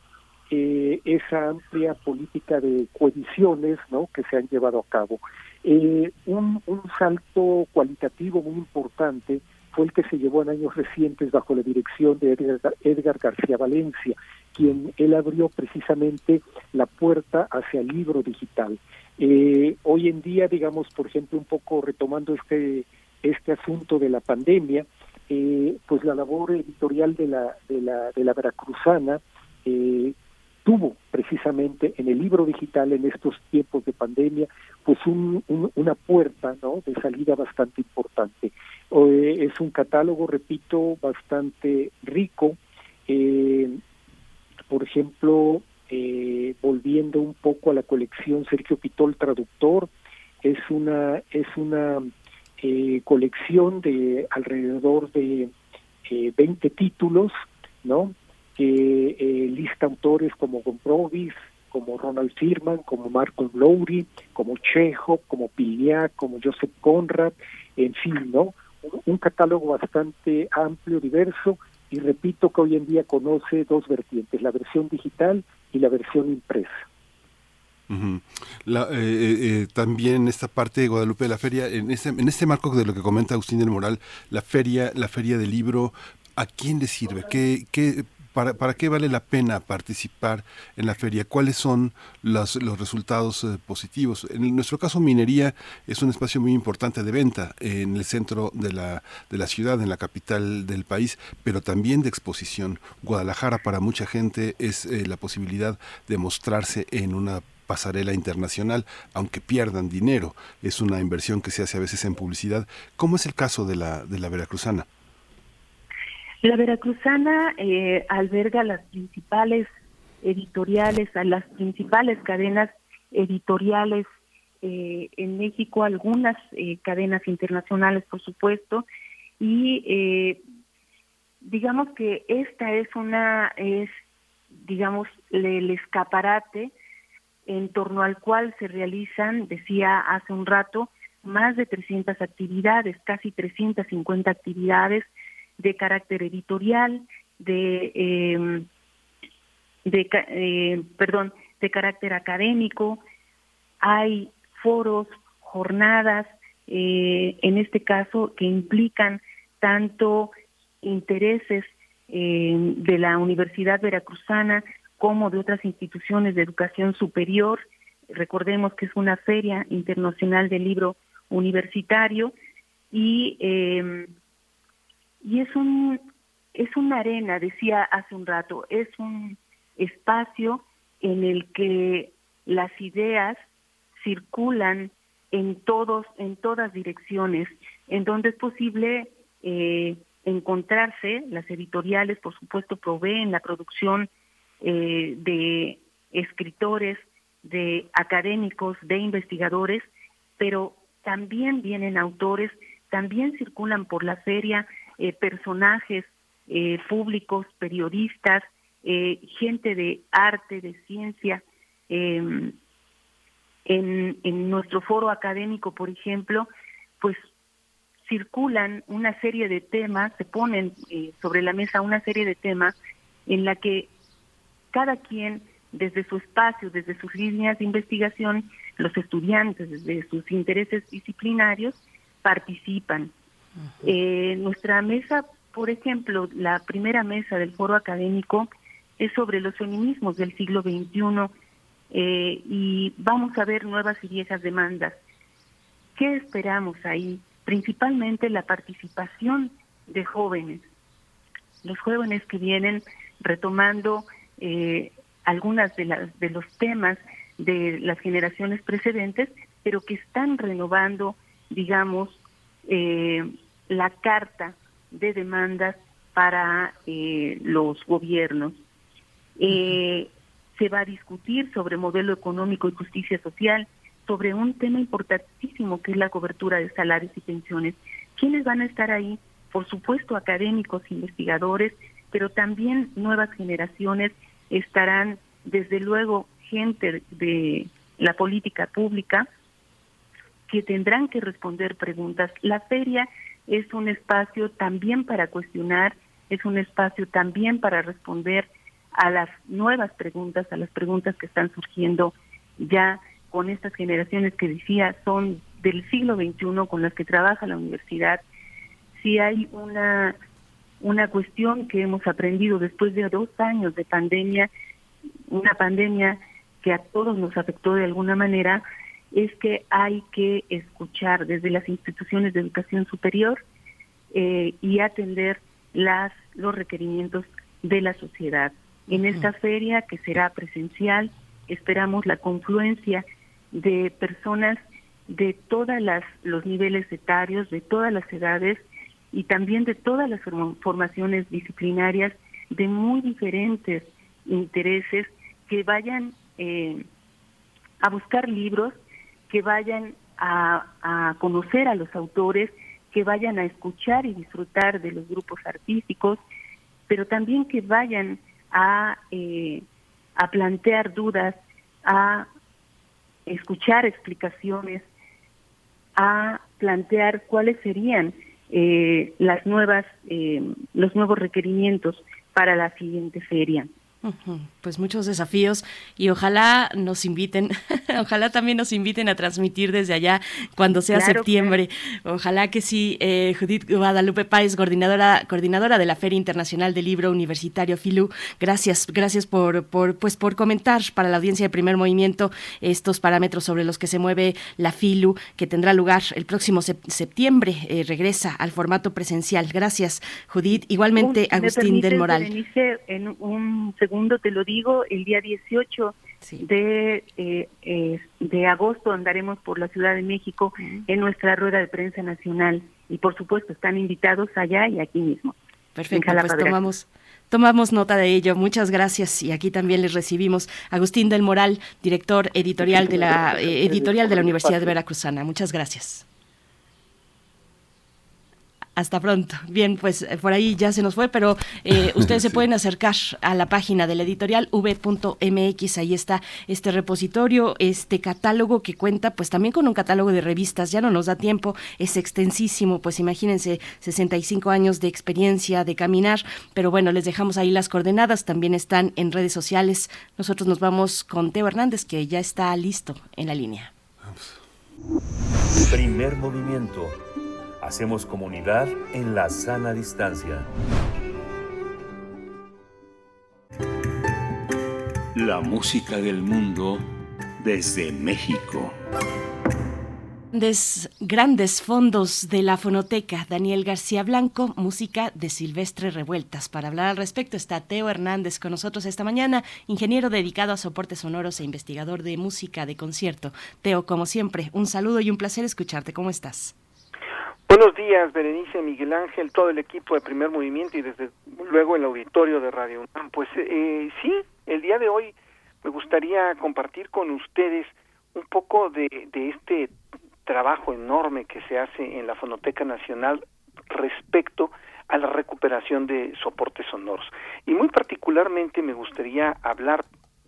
eh, esa amplia política de coediciones ¿no? que se han llevado a cabo. Eh, un, salto cualitativo muy importante fue el que se llevó en años recientes bajo la dirección de Edgar, Edgar, García Valencia, quien él abrió precisamente la puerta hacia el libro digital. Eh, hoy en día, digamos, por ejemplo, un poco retomando este este asunto de la pandemia, eh, pues la labor editorial de la de la de la veracruzana eh, tuvo precisamente en el libro digital en estos tiempos de pandemia pues un, una puerta ¿no? de salida bastante importante eh, es un catálogo repito bastante rico eh, por ejemplo eh, volviendo un poco a la colección Sergio Pitol traductor es una es una eh, colección de alrededor de eh, 20 títulos no que eh, lista autores como Gombrowicz, como Ronald Firman, como Marco Lowry, como Chekhov, como Pilniak, como Joseph Conrad, en fin, ¿no? Un, catálogo bastante amplio, diverso, y repito que hoy en día conoce dos vertientes, la versión digital y la versión impresa. La, eh, eh, eh, también esta parte de Guadalupe de la feria, en este, en este marco de lo que comenta Agustín del Moral, la feria, la feria del libro, ¿a quién le sirve? ¿Qué, qué para, ¿Para qué vale la pena participar en la feria? ¿Cuáles son los, los resultados eh, positivos? En nuestro caso, minería es un espacio muy importante de venta en el centro de la, de la ciudad, en la capital del país, pero también de exposición. Guadalajara para mucha gente es eh, la posibilidad de mostrarse en una pasarela internacional, aunque pierdan dinero. Es una inversión que se hace a veces en publicidad. ¿Cómo es el caso de la, de la veracruzana? La Veracruzana eh, alberga las principales editoriales, a las principales cadenas editoriales eh, en México, algunas eh, cadenas internacionales, por supuesto, y digamos que esta es una, es, digamos, el escaparate en torno al cual se realizan, decía hace un rato, más de 300 actividades, casi 350 actividades de carácter editorial, de, em, de eh, perdón, de carácter académico. Hay foros, jornadas, eh, en este caso, que implican tanto intereses em, de la Universidad Veracruzana como de otras instituciones de educación superior. Recordemos que es una feria internacional del libro universitario y eh, y es un es una arena, decía hace un rato, es un espacio en el que las ideas circulan en todos en todas direcciones, en donde es posible eh, encontrarse, las editoriales por supuesto proveen la producción eh, de escritores, de académicos, de investigadores, pero también vienen autores, también circulan por la feria eh, personajes eh, públicos, periodistas, eh, gente de arte, de ciencia. Em, en, en nuestro foro académico, por ejemplo, pues circulan una serie de temas, se ponen sobre la mesa una serie de temas en la que cada quien desde su espacio, desde sus líneas de investigación, los estudiantes desde sus intereses disciplinarios participan. Eh, nuestra mesa, por ejemplo, la primera mesa del foro académico es sobre los feminismos del siglo XXI eh, y vamos a ver nuevas y viejas demandas. ¿Qué esperamos ahí? Principalmente la participación de jóvenes, los jóvenes que vienen retomando eh, algunas de, las, de los temas de las generaciones precedentes, pero que están renovando, digamos, eh, la carta de demandas para eh, los gobiernos. Eh, se va a discutir sobre modelo económico y justicia social, sobre un tema importantísimo que es la cobertura de salarios y pensiones. ¿Quiénes van a estar ahí? Por supuesto, académicos, investigadores, pero también nuevas generaciones estarán, desde luego, gente de la política pública, que tendrán que responder preguntas. La feria es un espacio también para cuestionar, es un espacio también para responder a las nuevas preguntas, a las preguntas que están surgiendo ya con estas generaciones que decía son del siglo XXI con las que trabaja la universidad. Si hay una, una cuestión que hemos aprendido después de dos años de pandemia, una pandemia que a todos nos afectó de alguna manera, es que hay que escuchar desde las instituciones de educación superior eh, y atender las los requerimientos de la sociedad. En esta feria, que será presencial, esperamos la confluencia de personas de todas las los niveles etarios, de todas las edades y también de todas las formaciones disciplinarias de muy diferentes intereses que vayan eh, a buscar libros, que vayan a, conocer a los autores, que vayan a escuchar y disfrutar de los grupos artísticos, pero también que vayan a, eh, a plantear dudas, a escuchar explicaciones, a plantear cuáles serían eh, las nuevas, eh, los nuevos requerimientos para la siguiente feria. Pues muchos desafíos y ojalá nos inviten, ojalá también nos inviten a transmitir desde allá cuando sea septiembre. Ojalá que sí. Eh, Judith Guadalupe Páez, coordinadora, coordinadora de la Feria Internacional del Libro Universitario FILU. Gracias, gracias por, por, pues, por comentar para la audiencia de primer movimiento estos parámetros sobre los que se mueve la FILU, que tendrá lugar el próximo septiembre. Eh, regresa al formato presencial. Gracias, Judith. Igualmente, Agustín del Moral. en un segundo te lo digo, el día 18 de, eh, eh, de agosto andaremos por la Ciudad de México en nuestra rueda de prensa nacional y por supuesto están invitados allá y aquí mismo. Perfecto, pues tomamos, tomamos nota de ello. Muchas gracias y aquí también les recibimos Agustín del Moral, director editorial de la eh, editorial de la Universidad de Veracruzana. Muchas gracias. Hasta pronto. Bien, pues eh, por ahí ya se nos fue, pero eh, ustedes se pueden acercar a la página de la editorial v.mx. Ahí está este repositorio, este catálogo que cuenta pues también con un catálogo de revistas. Ya no nos da tiempo, es extensísimo, pues imagínense 65 años de experiencia, de caminar, pero bueno, les dejamos ahí las coordenadas, también están en redes sociales. Nosotros nos vamos con Teo Hernández, que ya está listo en la línea. Primer movimiento Hacemos comunidad en la sana distancia. La música del mundo desde México. Des, grandes fondos de la fonoteca, Daniel García Blanco, música de Silvestre Revueltas. Para hablar al respecto está Teo Hernández con nosotros esta mañana, ingeniero dedicado a soportes sonoros e investigador de música de concierto. Teo, como siempre, un saludo y un placer escucharte. ¿Cómo estás? Buenos días, Berenice, Miguel Ángel, todo el equipo de Primer Movimiento y desde luego el auditorio de Radio UNAM. Pues eh, sí, el día de hoy me gustaría compartir con ustedes un poco de, de este trabajo enorme que se hace en la Fonoteca Nacional respecto a la recuperación de soportes sonoros. Y muy particularmente me gustaría hablar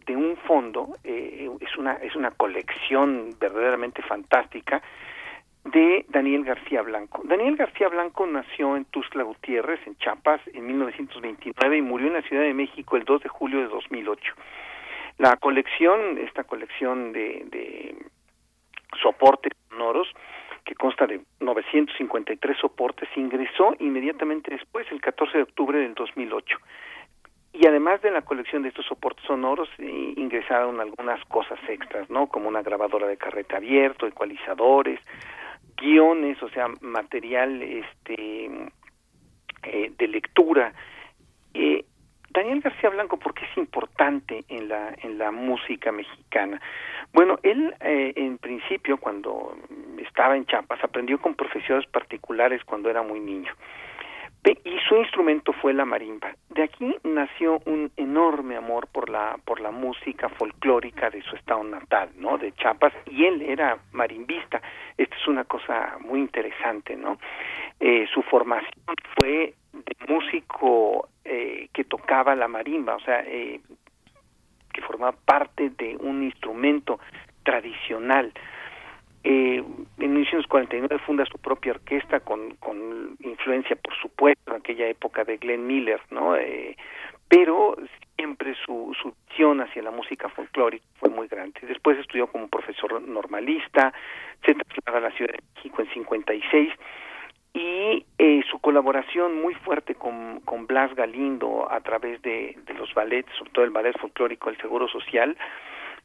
de un fondo, eh, es, una, es una colección verdaderamente fantástica, de Daniel García Blanco. Daniel García Blanco nació en Tuzla Gutiérrez, en Chiapas, en 1929 y murió en la Ciudad de México el 2 de julio de 2008. La colección, esta colección de, de soportes sonoros, que consta de 953 soportes, ingresó inmediatamente después, el 14 de octubre del 2008. Y además de la colección de estos soportes sonoros, ingresaron algunas cosas extras, ¿no? Como una grabadora de carrete abierto, ecualizadores, guiones, o sea, material este eh, de lectura. Eh, Daniel García Blanco, ¿por qué es importante en la en la música mexicana? Bueno, él eh, en principio cuando estaba en Chiapas aprendió con profesores particulares cuando era muy niño y su instrumento fue la marimba. De aquí nació un enorme amor por la por la música folclórica de su estado natal, ¿no? De Chiapas y él era marimbista. Esto es una cosa muy interesante, ¿no? Eh, su formación fue de músico eh, que tocaba la marimba, o sea, eh, que formaba parte de un instrumento tradicional eh, en 1949 funda su propia orquesta con, con influencia, por supuesto, en aquella época de Glenn Miller, ¿no? Eh, pero siempre su, su visión hacia la música folclórica fue muy grande. Después estudió como profesor normalista, se trasladó a la Ciudad de México en 56 y eh, su colaboración muy fuerte con, con Blas Galindo a través de, de los ballets, sobre todo el ballet folclórico El Seguro Social,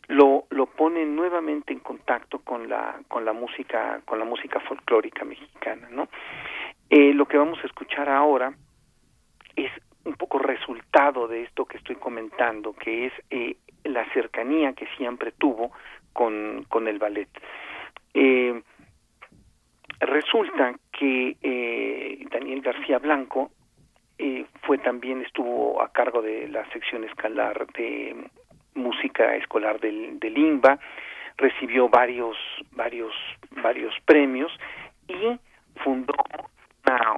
lo, lo pone nuevamente en contacto con la con la música con la música folclórica mexicana no eh, lo que vamos a escuchar ahora es un poco resultado de esto que estoy comentando que es eh, la cercanía que siempre tuvo con con el ballet. Eh, resulta que eh, Daniel García Blanco eh, fue también estuvo a cargo de la sección escalar de música escolar del, del INBA, recibió varios, varios, varios premios y fundó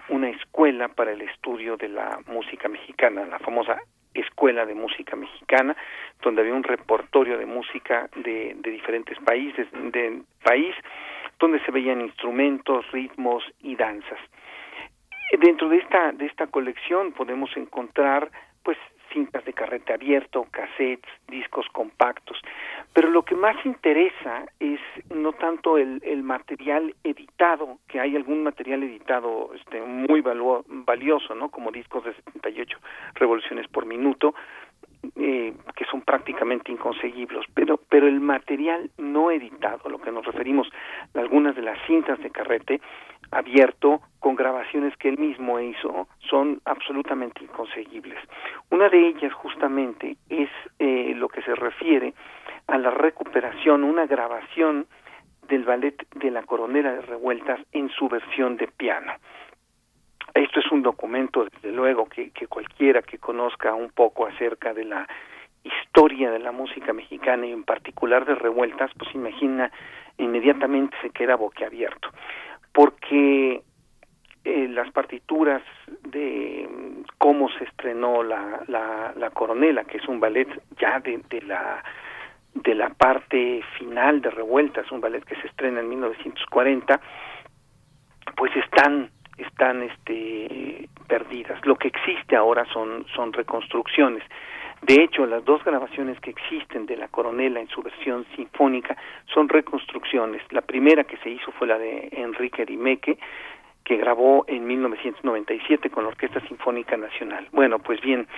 una, escuela para el estudio de la música mexicana, la famosa Escuela de Música Mexicana, donde había un repertorio de música de, de diferentes países, de país, donde se veían instrumentos, ritmos y danzas. Dentro de esta, de esta colección podemos encontrar pues cintas de carrete abierto, cassettes, discos compactos, pero lo que más interesa es no tanto el, el material editado, que hay algún material editado este, muy valioso, ¿no? como discos de 78 revoluciones por minuto, eh, que son prácticamente inconseguibles, pero, pero el material no editado, lo que nos referimos, algunas de las cintas de carrete abierto con grabaciones que él mismo hizo, son absolutamente inconseguibles. Una de ellas justamente es eh, lo que se refiere a la recuperación, una grabación del ballet de la coronera de revueltas en su versión de piano. Esto es un documento, desde luego, que, cualquiera que conozca un poco acerca de la historia de la música mexicana y en particular de revueltas, pues imagina inmediatamente se queda boquiabierto, porque eh, las partituras de cómo se estrenó la, la, la coronela, que es un ballet ya de, de la de la parte final de Revueltas, un ballet que se estrena en 1940, pues están están este perdidas. Lo que existe ahora son son reconstrucciones. De hecho, las dos grabaciones que existen de la Coronela en su versión sinfónica son reconstrucciones. La primera que se hizo fue la de Enrique Rimeque, que grabó en 1997 con la Orquesta Sinfónica Nacional. Bueno, pues bien,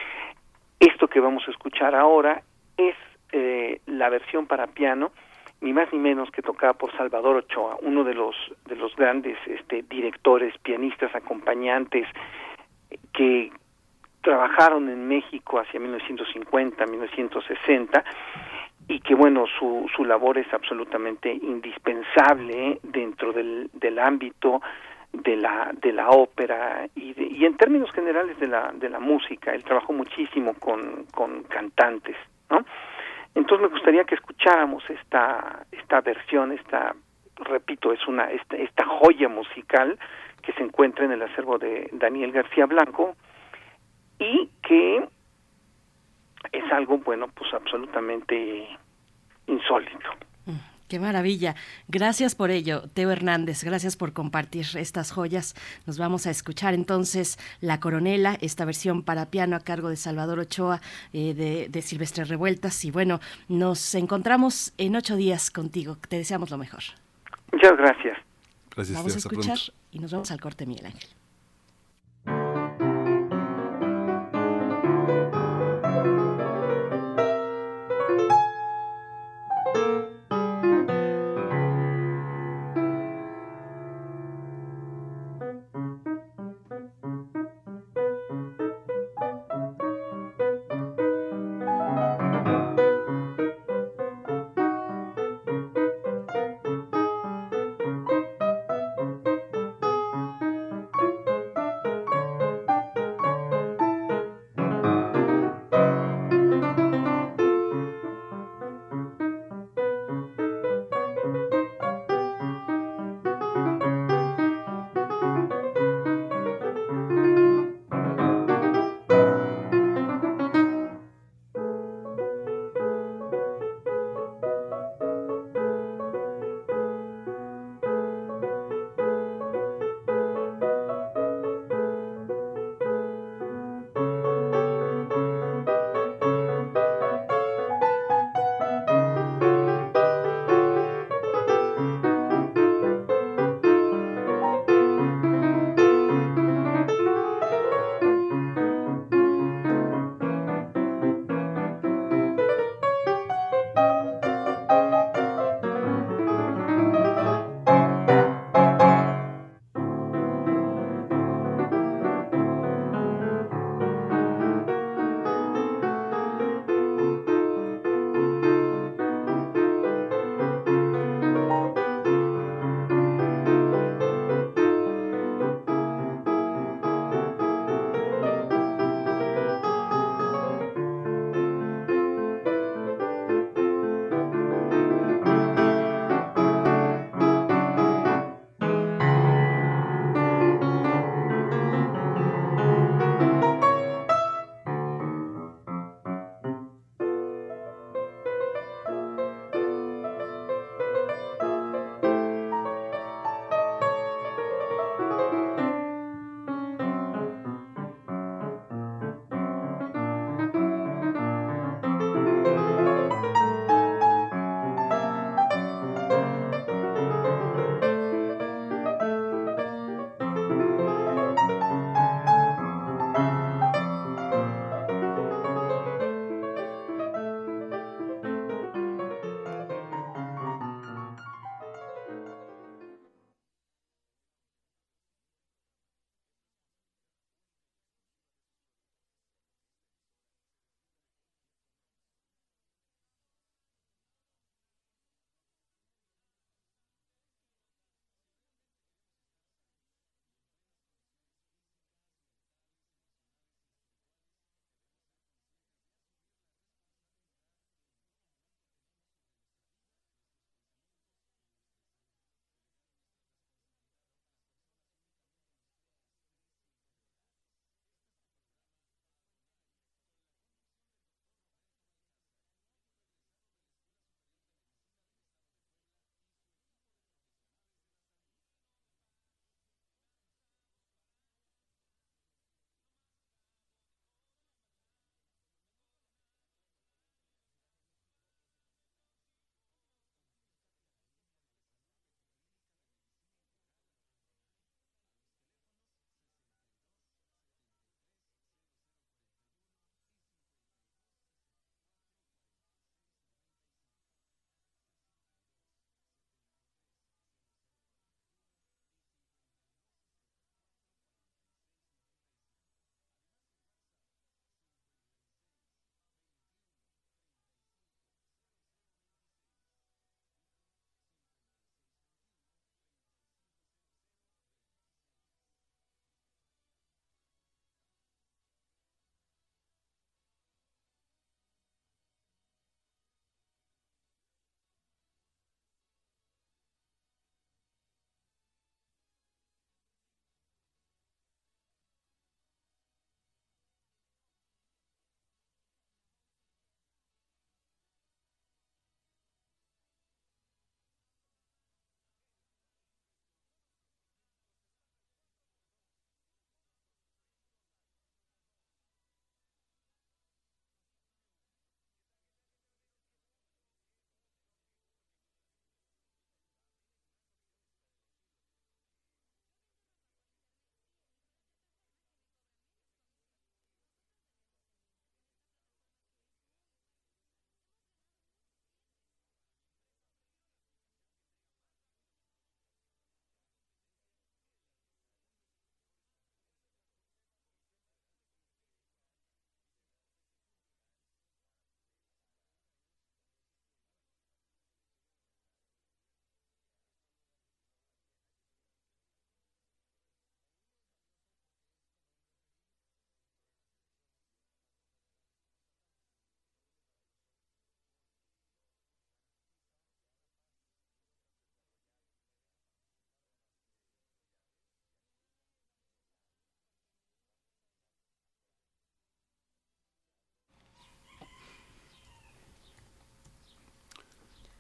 esto que vamos a escuchar ahora es eh, la versión para piano ni más ni menos que tocada por Salvador Ochoa, uno de los de los grandes este, directores, pianistas, acompañantes que trabajaron en México hacia 1950, 1960 y que bueno su su labor es absolutamente indispensable dentro del del ámbito de la de la ópera y y en términos generales de la de la música. Él trabajó muchísimo con con cantantes no entonces me gustaría que escucháramos esta esta versión, esta repito, es una esta, esta joya musical que se encuentra en el acervo de Daniel García Blanco y que es algo bueno, pues absolutamente insólito. Qué maravilla. Gracias por ello, Teo Hernández. Gracias por compartir estas joyas. Nos vamos a escuchar entonces La Coronela, esta versión para piano a cargo de Salvador Ochoa eh, de, de, Silvestre Revueltas. Y bueno, nos encontramos en ocho días contigo. Te deseamos lo mejor. Muchas gracias. Gracias. Vamos a escuchar y nos vamos al corte, Miguel Ángel.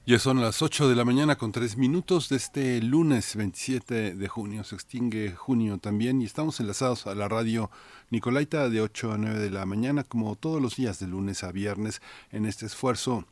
Ya son las 8 de la mañana con 3 minutos de este lunes 27 de junio. Se extingue junio también y estamos enlazados a la radio Nicolaita de 8 a 9 de la mañana como todos los días de lunes a viernes en este esfuerzo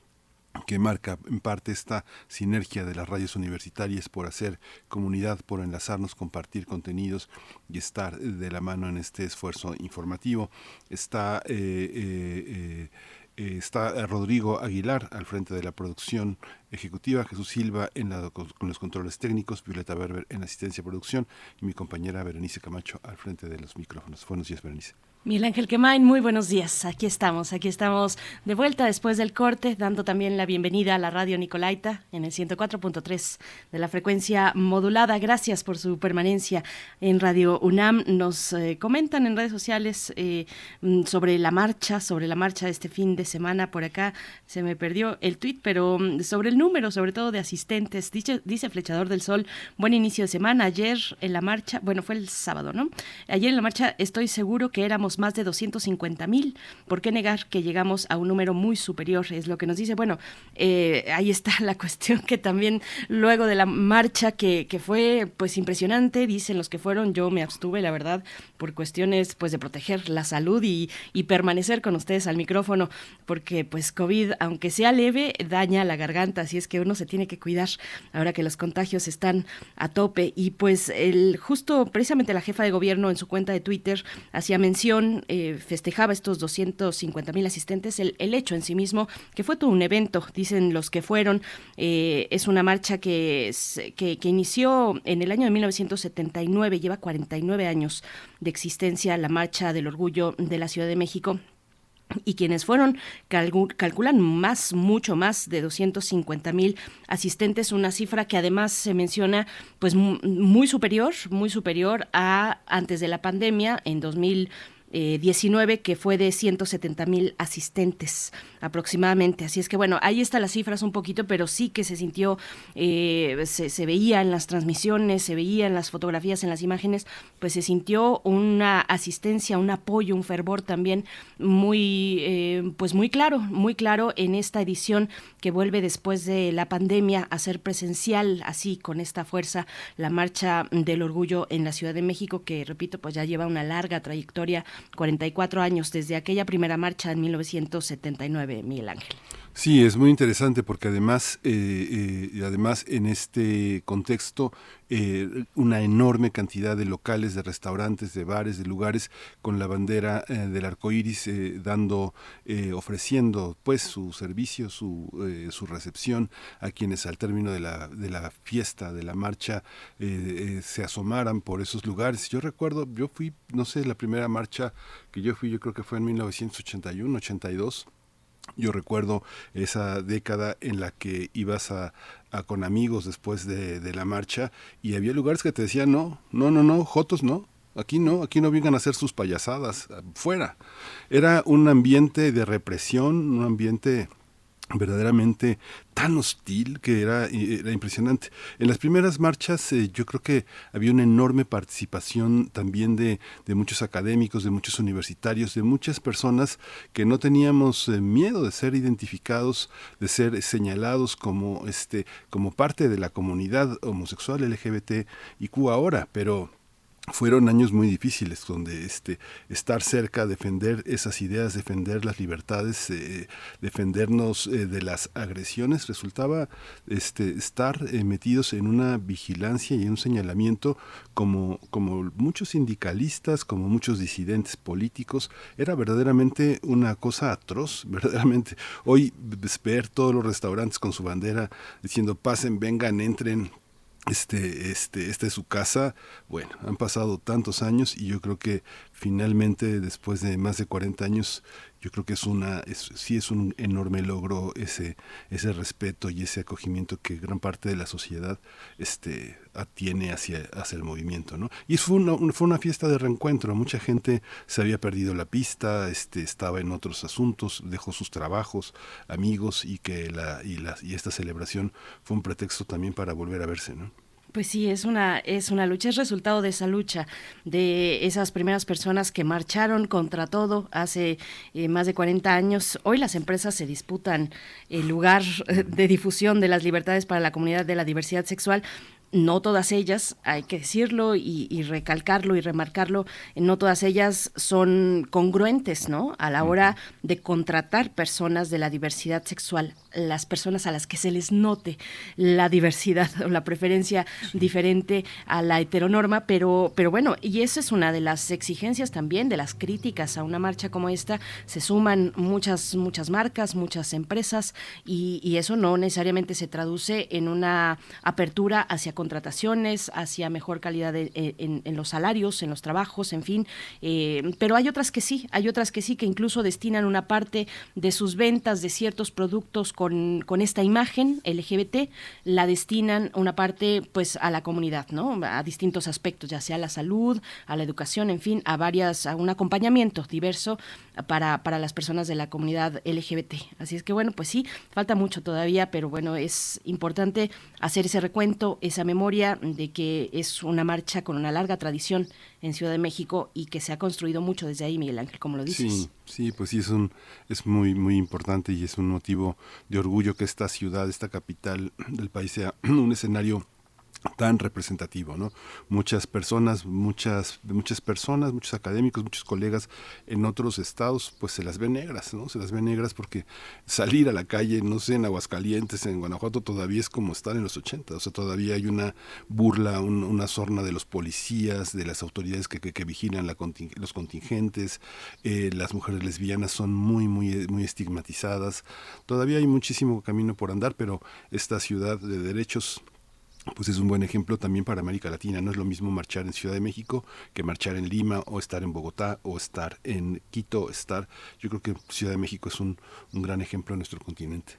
que marca en parte esta sinergia de las radios universitarias por hacer comunidad, por enlazarnos, compartir contenidos y estar de la mano en este esfuerzo informativo. Está eh, eh, eh, eh, está eh, Rodrigo Aguilar al frente de la producción ejecutiva, Jesús Silva en con, los controles técnicos, Violeta Berber en asistencia de producción y mi compañera Berenice Camacho al frente de los micrófonos. Buenos días, Berenice. Miguel Ángel Quemain, muy buenos días. Aquí estamos, aquí estamos de vuelta después del corte, dando también la bienvenida a la radio Nicolaita en el 104.3 de la frecuencia modulada. Gracias por su permanencia en Radio UNAM. Nos eh, comentan en redes sociales eh, mm, sobre la marcha, sobre la marcha de este fin de semana. Por acá se me perdió el tuit, pero mm, sobre el número, sobre todo de asistentes. Dice, dice Flechador del Sol, buen inicio de semana. Ayer en la marcha, bueno, fue el sábado, ¿no? Ayer en la marcha estoy seguro que éramos más de 250 mil. ¿Por qué negar que llegamos a un número muy superior? Es lo que nos dice. Bueno, eh, ahí está la cuestión que también luego de la marcha que, fue pues impresionante, dicen los que fueron, yo me abstuve, la verdad, por cuestiones pues de proteger la salud y, y permanecer con ustedes al micrófono, porque pues COVID, aunque sea leve, daña la garganta, así es que uno se tiene que cuidar ahora que los contagios están a tope. Y pues el justo precisamente la jefa de gobierno en su cuenta de Twitter hacía mención eh, festejaba estos 250 mil asistentes, el, hecho en sí mismo, que fue todo un evento, dicen los que fueron, eh, es una marcha que, que, que inició en el año de 1979, lleva 49 años de existencia la Marcha del Orgullo de la Ciudad de México y quienes fueron calculan más, mucho más de 250 mil asistentes, una cifra que además se menciona pues muy superior, muy superior a antes de la pandemia en 2000 19, que fue de 170 mil asistentes aproximadamente. Así es que bueno, ahí están las cifras un poquito, pero sí que se sintió, eh, se, veía en las transmisiones, se veía en las fotografías, en las imágenes, pues se sintió una asistencia, un apoyo, un fervor también muy, eh, pues muy claro, muy claro en esta edición que vuelve después de la pandemia a ser presencial, así con esta fuerza, la marcha del orgullo en la Ciudad de México, que repito, pues ya lleva una larga trayectoria 44 años desde aquella primera marcha en 1979, Miguel Ángel. Sí, es muy interesante porque además, eh, eh, además en este contexto, eh, una enorme cantidad de locales, de restaurantes, de bares, de lugares con la bandera del arco iris, dando, ofreciendo pues su servicio, su, su recepción a quienes al término de la, de la fiesta, de la marcha, se asomaran por esos lugares. Yo recuerdo, yo fui, no sé, la primera marcha que yo fui, yo creo que fue en 1981, 82 yo recuerdo esa década en la que ibas a, con amigos después de, de, la marcha y había lugares que te decían, no, no, no, no, Jotos no, aquí no, aquí no vengan a hacer sus payasadas, fuera. Era un ambiente de represión, un ambiente verdaderamente tan hostil que era, era impresionante. En las primeras marchas eh, yo creo que había una enorme participación también de, muchos académicos, de muchos universitarios, de muchas personas que no teníamos eh, miedo de ser identificados, de ser señalados como, este, como parte de la comunidad homosexual LGBT y Q ahora, pero fueron años muy difíciles donde este estar cerca defender esas ideas defender las libertades eh, defendernos eh, de las agresiones resultaba este estar eh, metidos en una vigilancia y un señalamiento como como muchos sindicalistas como muchos disidentes políticos era verdaderamente una cosa atroz verdaderamente. Hoy ver todos los restaurantes con su bandera diciendo pasen vengan entren este, este, esta es su casa. Bueno, han pasado tantos años y yo creo que finalmente, después de más de 40 años, yo creo que es una, es, sí es un enorme logro ese, ese respeto y ese acogimiento que gran parte de la sociedad este, tiene hacia, hacia el movimiento. ¿no? Y fue una, fue una fiesta de reencuentro, mucha gente se había perdido la pista, este, estaba en otros asuntos, dejó sus trabajos, amigos y que la, y, la, y esta celebración fue un pretexto también para volver a verse. ¿no? Pues sí, es una, es una lucha, es resultado de esa lucha, de esas primeras personas que marcharon contra todo hace eh, más de 40 años. Hoy las empresas se disputan el lugar eh, de difusión de las libertades para la comunidad de la diversidad sexual no todas ellas, hay que decirlo y, recalcarlo y remarcarlo, no todas ellas son congruentes, ¿no? A la hora de contratar personas de la diversidad sexual, las personas a las que se les note la diversidad o la preferencia diferente a la heteronorma, pero, pero bueno, y esa es una de las exigencias también, de las críticas a una marcha como esta, se suman muchas, muchas marcas, muchas empresas, y, y eso no necesariamente se traduce en una apertura hacia contrataciones, hacia mejor calidad eh, en, los salarios, en los trabajos, en fin. Eh, pero hay otras que sí, hay otras que sí, que incluso destinan una parte de sus ventas de ciertos productos con, con esta imagen LGBT, la destinan una parte pues a la comunidad, ¿no? A distintos aspectos, ya sea a la salud, a la educación, en fin, a varias, a un acompañamiento diverso para, para las personas de la comunidad LGBT. Así es que bueno, pues sí, falta mucho todavía, pero bueno, es importante hacer ese recuento, esa memoria de que es una marcha con una larga tradición en Ciudad de México y que se ha construido mucho desde ahí, Miguel Ángel, como lo dices. Sí, sí, pues sí, es, un, es muy, muy importante y es un motivo de orgullo que esta ciudad, esta capital del país sea un escenario tan representativo, ¿no? Muchas personas, muchas, muchas personas, muchos académicos, muchos colegas en otros estados, pues se las ven negras, ¿no? Se las ven negras porque salir a la calle, no sé, en Aguascalientes, en Guanajuato, todavía es como estar en los 80, o sea, todavía hay una burla, una sorna de los policías, de las autoridades que, vigilan la los contingentes, eh, las mujeres lesbianas son muy, muy, muy estigmatizadas, todavía hay muchísimo camino por andar, pero esta ciudad de derechos pues es un buen ejemplo también para América Latina. No es lo mismo marchar en Ciudad de México que marchar en Lima o estar en Bogotá o estar en Quito, estar. Yo creo que Ciudad de México es un, un gran ejemplo en nuestro continente.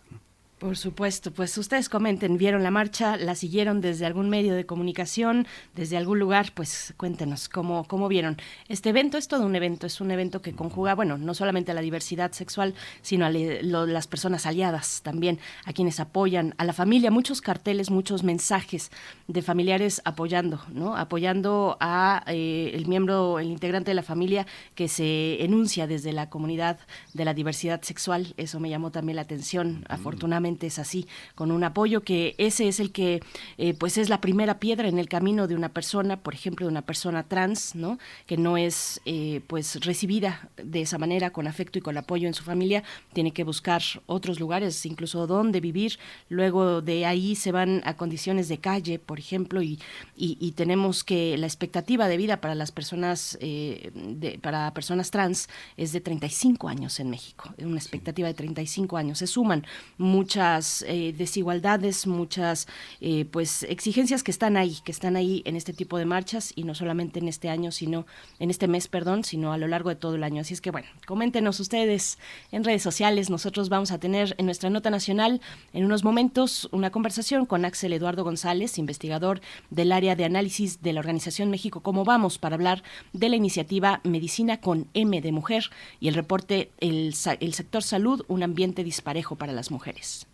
Por supuesto, pues ustedes comenten, vieron la marcha, la siguieron desde algún medio de comunicación, desde algún lugar, pues cuéntenos cómo, cómo vieron. Este evento es todo un evento, es un evento que conjuga, bueno, no solamente a la diversidad sexual, sino a las personas aliadas también, a quienes apoyan, a la familia, muchos carteles, muchos mensajes de familiares apoyando, ¿no? Apoyando a eh, el miembro, el integrante de la familia que se enuncia desde la comunidad de la diversidad sexual. Eso me llamó también la atención, afortunadamente es así, con un apoyo que ese es el que eh, pues es la primera piedra en el camino de una persona, por ejemplo, de una persona trans, ¿no? Que no es eh, pues recibida de esa manera con afecto y con apoyo en su familia, tiene que buscar otros lugares, incluso donde vivir. Luego de ahí se van a condiciones de calle, por ejemplo, y, y, tenemos que la expectativa de vida para las personas eh, de, para personas trans es de 35 años en México, una expectativa de 35 años. Se suman muchas muchas eh, desigualdades, muchas eh, pues exigencias que están ahí, que están ahí en este tipo de marchas y no solamente en este año, sino en este mes, perdón, sino a lo largo de todo el año. Así es que bueno, coméntenos ustedes en redes sociales. Nosotros vamos a tener en nuestra nota nacional en unos momentos una conversación con Axel Eduardo González, investigador del área de análisis de la Organización México Cómo Vamos, para hablar de la iniciativa Medicina con M de Mujer y el reporte el, el sector salud, un ambiente disparejo para las mujeres.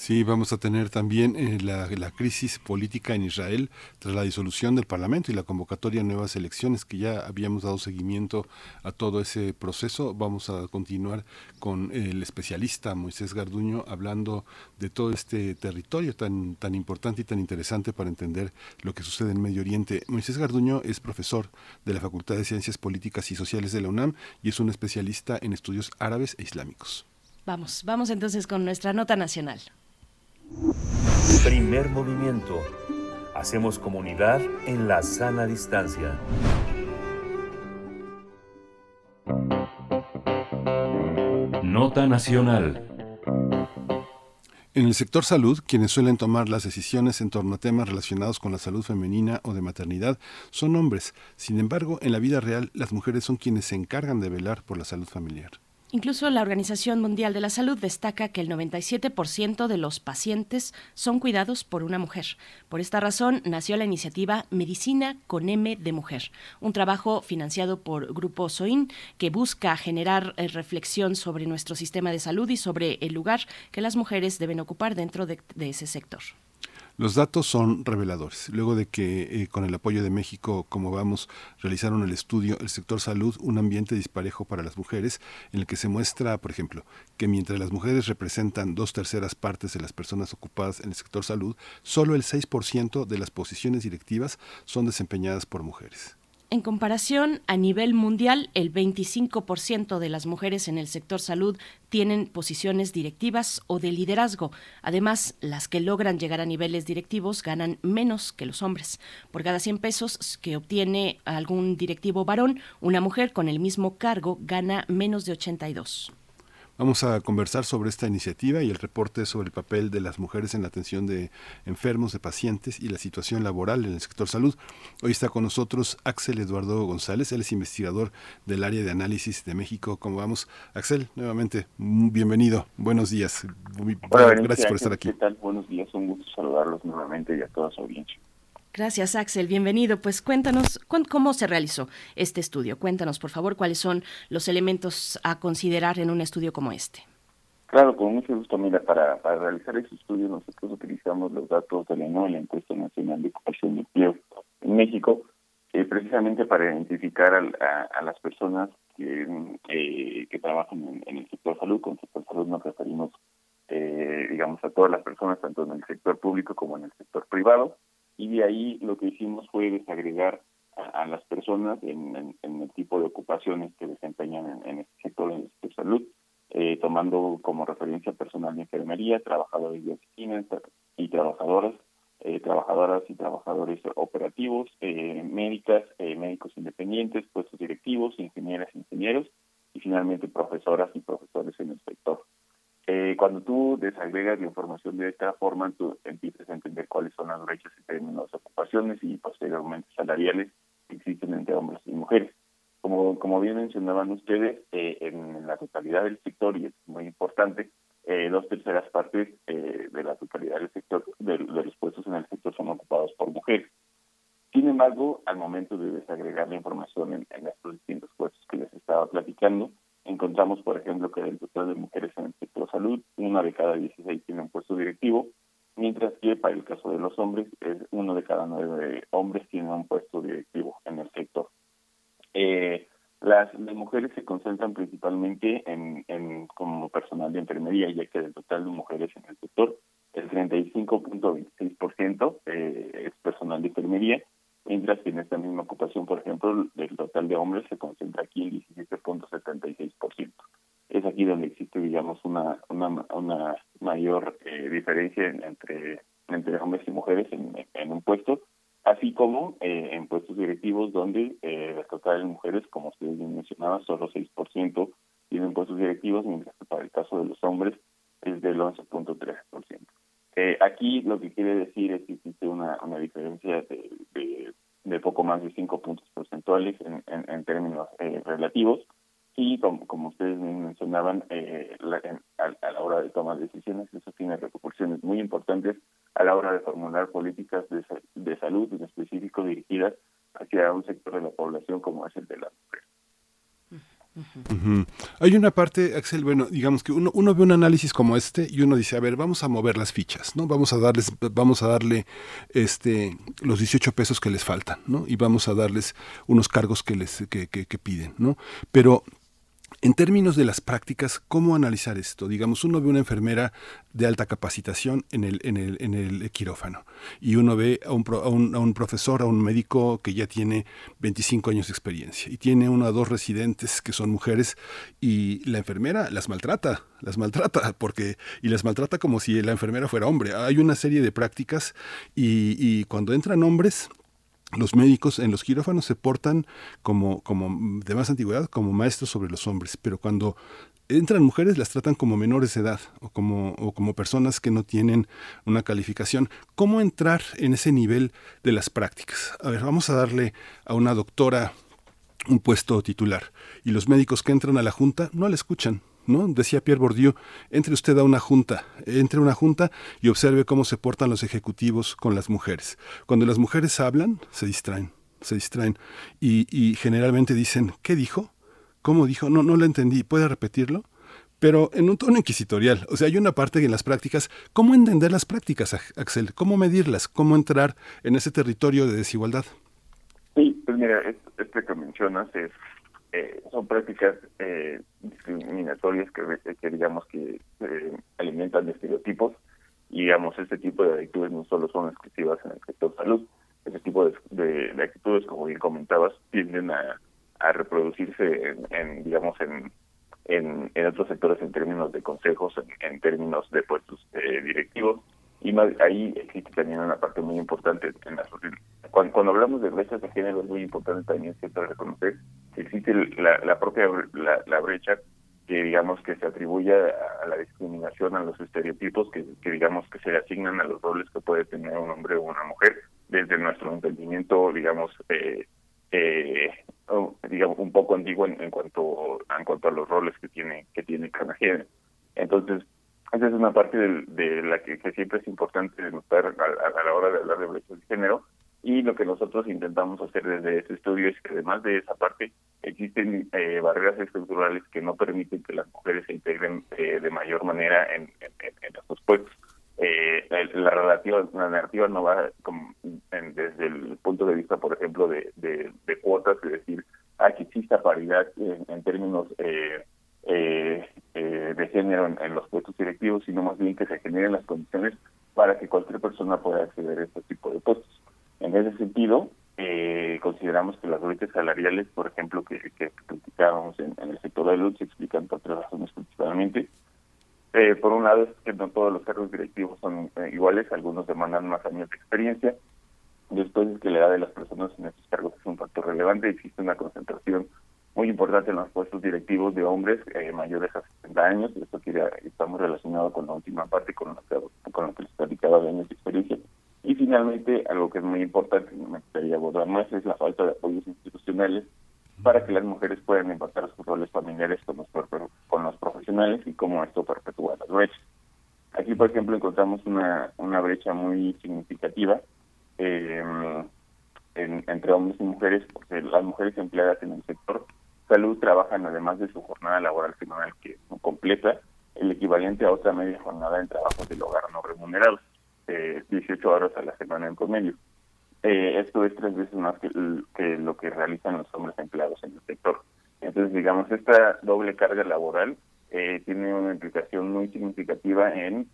Sí, vamos a tener también eh, la, crisis política en Israel tras la disolución del Parlamento y la convocatoria a nuevas elecciones, que ya habíamos dado seguimiento a todo ese proceso. Vamos a continuar con el especialista Moisés Garduño hablando de todo este territorio tan, tan importante y tan interesante para entender lo que sucede en Medio Oriente. Moisés Garduño es profesor de la Facultad de Ciencias Políticas y Sociales de la UNAM y es un especialista en estudios árabes e islámicos. Vamos, vamos entonces con nuestra nota nacional. Primer movimiento. Hacemos comunidad en la sana distancia. Nota nacional. En el sector salud, quienes suelen tomar las decisiones en torno a temas relacionados con la salud femenina o de maternidad son hombres. Sin embargo, en la vida real, las mujeres son quienes se encargan de velar por la salud familiar. Incluso la Organización Mundial de la Salud destaca que el 97% de los pacientes son cuidados por una mujer. Por esta razón nació la iniciativa Medicina con M de Mujer, un trabajo financiado por Grupo SOIN que busca generar eh, reflexión sobre nuestro sistema de salud y sobre el lugar que las mujeres deben ocupar dentro de, ese sector. Los datos son reveladores. Luego de que eh, con el apoyo de México, como vamos, realizaron el estudio El sector salud, un ambiente disparejo para las mujeres, en el que se muestra, por ejemplo, que mientras las mujeres representan dos terceras partes de las personas ocupadas en el sector salud, solo el 6% de las posiciones directivas son desempeñadas por mujeres. En comparación, a nivel mundial, el 25% de las mujeres en el sector salud tienen posiciones directivas o de liderazgo. Además, las que logran llegar a niveles directivos ganan menos que los hombres. Por cada 100 pesos que obtiene algún directivo varón, una mujer con el mismo cargo gana menos de 82. Vamos a conversar sobre esta iniciativa y el reporte sobre el papel de las mujeres en la atención de enfermos, de pacientes y la situación laboral en el sector salud. Hoy está con nosotros Axel Eduardo González, él es investigador del área de análisis de México. ¿Cómo vamos? Axel, nuevamente, bienvenido, buenos días. gracias por estar aquí. ¿Qué tal? Buenos días, un gusto saludarlos nuevamente y a toda su audiencia. Gracias, Axel. Bienvenido. Pues cuéntanos cómo se realizó este estudio. Cuéntanos, por favor, cuáles son los elementos a considerar en un estudio como este. Claro, con mucho gusto. Mira, para, realizar este estudio nosotros utilizamos los datos de la nueva encuesta nacional de ocupación de empleo en México, eh, precisamente para identificar a, las personas que, eh, que trabajan en, el sector salud. Con sector salud nos referimos, eh, digamos, a todas las personas, tanto en el sector público como en el sector privado y de ahí lo que hicimos fue desagregar a, las personas en, el tipo de ocupaciones que desempeñan en, este sector de salud, eh, tomando como referencia personal de enfermería, trabajadores de oficinas y trabajadoras, eh, trabajadoras y trabajadores operativos, eh, médicas, médicos independientes, puestos directivos, ingenieras, ingenieros y finalmente profesoras y profesores en el sector. Eh, cuando tú desagregas la información de esta forma, tú empiezas a entender cuáles son las brechas en términos de ocupaciones y posteriormente salariales que existen entre hombres y mujeres. Como, como bien mencionaban ustedes, eh, en la totalidad del sector, y es muy importante, eh, dos terceras partes de la totalidad del sector, de, los puestos en el sector son ocupados por mujeres. Sin embargo, al momento de desagregar la información en, en estos distintos puestos que les estaba platicando, encontramos, por ejemplo, que del total de mujeres en el sector salud, una de cada 16 tiene un puesto directivo, mientras que para el caso de los hombres, es uno de cada nueve hombres tiene un puesto directivo en el sector. Eh, las, mujeres se concentran principalmente en, en, como personal de enfermería, ya que del total de mujeres en el sector, el 35.26% eh, es personal de enfermería mientras que en esta misma ocupación, por ejemplo, del total de hombres se concentra aquí en 17.76%. Es aquí donde existe, digamos, una, una, una mayor eh, diferencia entre, entre hombres y mujeres en, en un puesto, así como eh, en puestos directivos donde eh, el total de mujeres, como ustedes bien mencionaban, solo 6% tienen puestos directivos, mientras que para el caso de los hombres es del 11.3%. Eh, aquí lo que quiere decir es que existe una, una diferencia de, de, poco más de 5 puntos porcentuales en, en, términos eh, relativos. Y como, ustedes mencionaban, eh, a, la hora de tomar decisiones, eso tiene repercusiones muy importantes a la hora de formular políticas de, de salud en específico dirigidas hacia un sector de la población como es el de Hay una parte, Axel, bueno, digamos que uno, uno ve un análisis como este y uno dice, a ver, vamos a mover las fichas, ¿no? Vamos a darles, vamos a darle este los 18 pesos que les faltan, ¿no? Y vamos a darles unos cargos que les que, que, que piden, ¿no? Pero en términos de las prácticas, ¿cómo analizar esto? Digamos, uno ve una enfermera de alta capacitación en el, quirófano y uno ve a un, a, un, profesor, a un médico que ya tiene 25 años de experiencia y tiene uno o dos residentes que son mujeres y la enfermera las maltrata, las maltrata porque y las maltrata como si la enfermera fuera hombre. Hay una serie de prácticas y cuando entran hombres los médicos en los quirófanos se portan como, como de más antigüedad, como maestros sobre los hombres, pero cuando entran mujeres las tratan como menores de edad o como, o como personas que no tienen una calificación. ¿Cómo entrar en ese nivel de las prácticas? A ver, vamos a darle a una doctora un puesto titular y los médicos que entran a la junta no la escuchan, ¿no? Decía Pierre Bourdieu, entre usted a una junta, entre una junta y observe cómo se portan los ejecutivos con las mujeres. Cuando las mujeres hablan, se distraen, se distraen y, generalmente dicen, ¿qué dijo? ¿Cómo dijo? No, no lo entendí, ¿puede repetirlo? pero en un tono inquisitorial. O sea, hay una parte en las prácticas, ¿cómo entender las prácticas, Axel? ¿Cómo medirlas? ¿Cómo entrar en ese territorio de desigualdad? Sí, pues mira, este que mencionas es, eh, son prácticas eh, discriminatorias que, que digamos que eh, alimentan estereotipos y digamos este tipo de actitudes no solo son exclusivas en el sector salud, ese tipo de, de, actitudes, como bien comentabas, tienden a, a reproducirse en, digamos en, en, en, otros sectores en términos de consejos, en, términos de puestos eh, directivos y más, ahí existe también una parte muy importante en la cuando, cuando hablamos de brechas de género es muy importante también siempre reconocer que existe la, propia la, brecha que digamos que se atribuye a, la discriminación, a los estereotipos que, que, digamos que se le asignan a los roles que puede tener un hombre o una mujer desde nuestro entendimiento, digamos, eh, eh, digamos un poco antiguo en, cuanto en cuanto a los roles que tiene que tiene cada género. Entonces, esa es una parte de, la que, siempre es importante notar a, la hora de hablar de brecha de género y lo que nosotros intentamos hacer desde este estudio es que además de esa parte existen eh, barreras estructurales que no permiten que las mujeres se integren eh, de mayor manera en, en, estos puestos. Eh, la relativa, la narrativa no va desde el punto de vista, por ejemplo, de, de, cuotas, es decir, ah, que exista paridad en, términos eh, de género en, los puestos directivos, sino más bien que se generen las condiciones para que cualquier persona pueda acceder a este tipo de puestos. En ese sentido, eh, consideramos que las brechas salariales, por ejemplo, que, que criticábamos en, el sector de luz, se explican por tres razones principalmente. Eh, por un lado, es que no todos los cargos directivos son eh, iguales, algunos demandan más años de experiencia. Después es que la edad de las personas en estos cargos es un factor relevante, existe una concentración muy importante en los puestos directivos de hombres eh, mayores a 60 años, esto quiere, está muy relacionado con la última parte, con lo que, con lo que les platicaba de experiencia. Y finalmente, algo que es muy importante, me gustaría abordar más, es la falta de apoyos institucionales para que las mujeres puedan empatar sus roles familiares con los, con los profesionales y cómo esto perpetúa las brechas. Aquí, por ejemplo, encontramos una, una brecha muy significativa eh, entre hombres y mujeres, porque las mujeres empleadas en el sector salud trabajan, además de su jornada laboral semanal que completa, el equivalente a otra media jornada en trabajos del hogar no remunerados. 18 eh, horas a la semana en promedio. Eh, esto es tres veces más que, lo que realizan los hombres empleados en el sector. Entonces, digamos, esta doble carga laboral eh, tiene una implicación muy significativa en,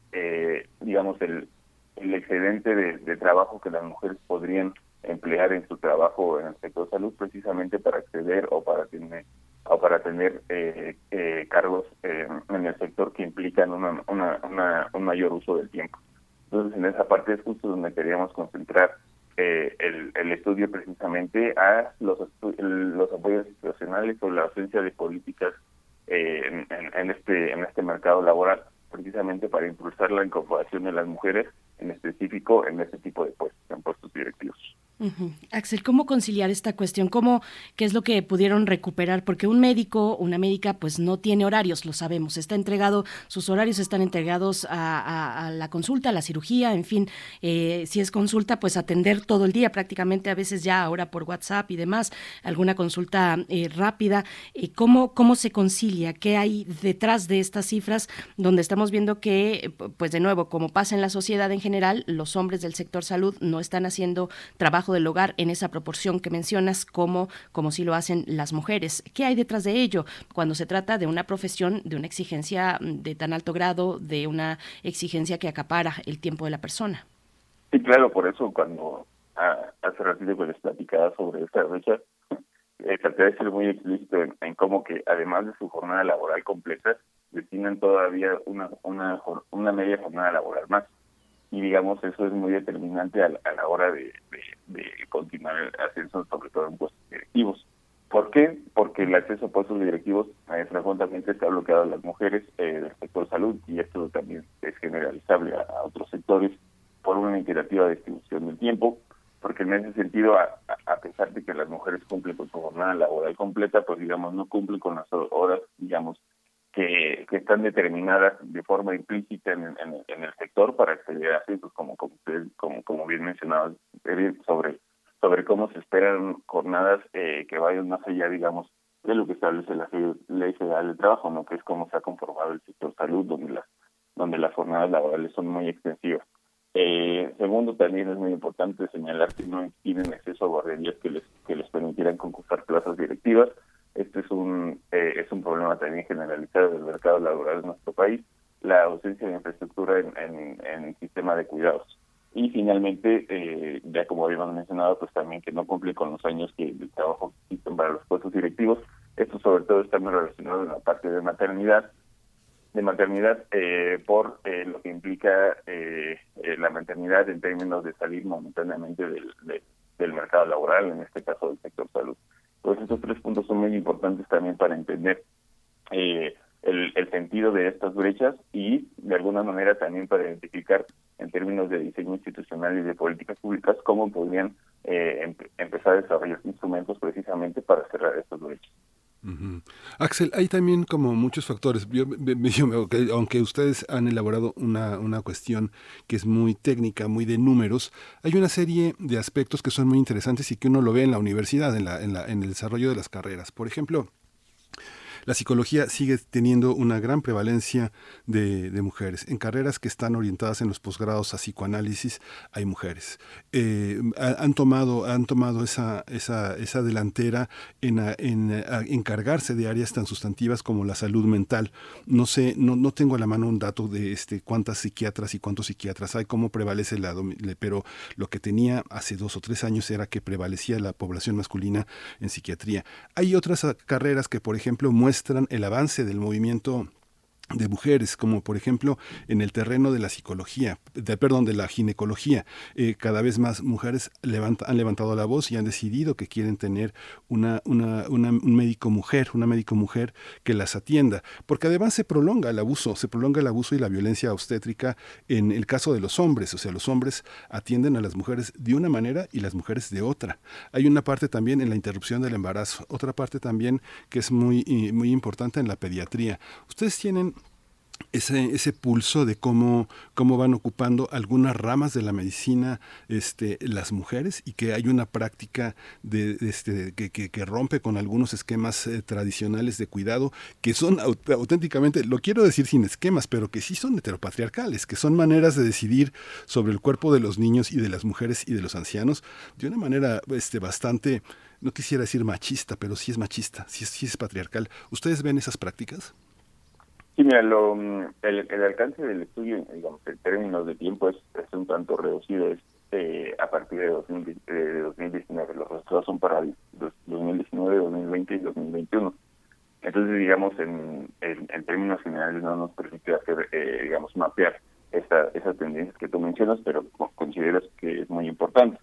digamos, el, el excedente de, trabajo que las mujeres podrían emplear en su trabajo en el sector salud precisamente para acceder o para tener o para tener cargos en el sector que implican una, una, un mayor uso del tiempo. Entonces, en esa parte es justo donde queríamos concentrar eh, el, el, estudio precisamente a los, los apoyos institucionales o la ausencia de políticas eh, en, en, este en este mercado laboral, precisamente para impulsar la incorporación de las mujeres, en específico en este tipo de puestos, en puestos directivos. Axel, ¿cómo conciliar esta cuestión? ¿Cómo, ¿Qué es lo que pudieron recuperar? Porque un médico, una médica, pues no tiene horarios, lo sabemos. Está entregado, sus horarios están entregados a, la consulta, a la cirugía, en fin. Eh, si es consulta, pues atender todo el día, prácticamente a veces ya ahora por WhatsApp y demás, alguna consulta eh, rápida. Eh, ¿cómo, ¿Cómo se concilia? ¿Qué hay detrás de estas cifras donde estamos viendo que, pues de nuevo, como pasa en la sociedad en general, los hombres del sector salud no están haciendo trabajo del hogar en esa proporción que mencionas como, como si lo hacen las mujeres. ¿Qué hay detrás de ello cuando se trata de una profesión, de una exigencia de tan alto grado, de una exigencia que acapara el tiempo de la persona? Sí, claro, por eso cuando ah, hace ratito que les platicaba sobre esta fecha, eh, traté de ser muy explícito en, cómo que además de su jornada laboral completa, destinan todavía una, una media jornada laboral más y digamos eso es muy determinante a, la hora de, continuar el ascenso, sobre todo en puestos directivos. ¿Por qué? Porque el acceso a puestos directivos eh, frecuentemente está bloqueado a las mujeres eh, del sector salud y esto también es generalizable a, otros sectores por una imperativa distribución del tiempo, porque en ese sentido, a, a, pesar de que las mujeres cumplen con su jornada laboral completa, pues digamos no cumplen con las horas, digamos, que, que están determinadas de forma implícita en, en, el sector para acceder a ascensos, como como, como, como bien mencionaba, sobre, sobre cómo se esperan jornadas eh, que vayan más allá, digamos, de lo que establece la Ley Federal de Trabajo, ¿no? que es cómo se ha conformado el sector salud, donde las, donde las jornadas laborales son muy extensivas. Eh, segundo, también es muy importante señalar que no tienen acceso a guarderías que les, que les permitieran concursar plazas directivas. Este es un, eh, es un problema también generalizado del mercado laboral en nuestro país, la ausencia de infraestructura en, en, sistema de cuidados. Y finalmente, eh, ya como habíamos mencionado, pues también que no cumple con los años que el trabajo existen para los puestos directivos. Esto sobre todo está muy relacionado en la parte de maternidad, de maternidad eh, por eh, lo que implica eh, la maternidad en términos de salir momentáneamente del, del mercado laboral, en este caso del sector salud. Pues estos tres puntos son muy importantes también para entender el, el sentido de estas brechas y de alguna manera también para identificar en términos de diseño institucional y de políticas públicas cómo podrían empezar a desarrollar instrumentos precisamente para cerrar estas brechas. Axel, hay también como muchos factores. Yo, aunque ustedes han elaborado una, una cuestión que es muy técnica, muy de números, hay una serie de aspectos que son muy interesantes y que uno lo ve en la universidad, en, la, en, la, en el desarrollo de las carreras. Por ejemplo, la psicología sigue teniendo una gran prevalencia de, mujeres. En carreras que están orientadas en los posgrados a psicoanálisis hay mujeres. Eh, han tomado, han tomado esa, esa, esa delantera en, encargarse de áreas tan sustantivas como la salud mental. No sé, no, no tengo a la mano un dato de este cuántas psiquiatras y cuántos psiquiatras hay, cómo prevalece la pero lo que tenía hace dos o tres años era que prevalecía la población masculina en psiquiatría. Hay otras carreras que, por ejemplo, muestran muestran el avance del movimiento de mujeres, como por ejemplo en el terreno de la psicología, de, perdón, de la ginecología. Eh, cada vez más mujeres han levantado la voz y han decidido que quieren tener una, una, un médico mujer, una médico mujer que las atienda, porque además se prolonga el abuso, se prolonga el abuso y la violencia obstétrica en el caso de los hombres, o sea, los hombres atienden a las mujeres de una manera y las mujeres de otra. Hay una parte también en la interrupción del embarazo, otra parte también que es muy, muy importante en la pediatría. Ustedes tienen ese, pulso de cómo, cómo van ocupando algunas ramas de la medicina este, las mujeres y que hay una práctica este, que, rompe con algunos esquemas eh, tradicionales de cuidado que son auténticamente, lo quiero decir sin esquemas, pero que sí son heteropatriarcales, que son maneras de decidir sobre el cuerpo de los niños y de las mujeres y de los ancianos de una manera este, bastante, no quisiera decir machista, pero sí es machista, sí sí es patriarcal. ¿Ustedes ven esas prácticas? Sí, mira, lo, mm, el, el, alcance del estudio, digamos, en términos de tiempo es, un tanto reducido. Es eh, a partir de, 2019. Los resultados son para 2019, 2020 y 2021. Entonces, digamos, en, en, términos generales no nos permite hacer, eh, digamos, mapear esa, esas tendencias que tú mencionas, pero consideras que es muy importante.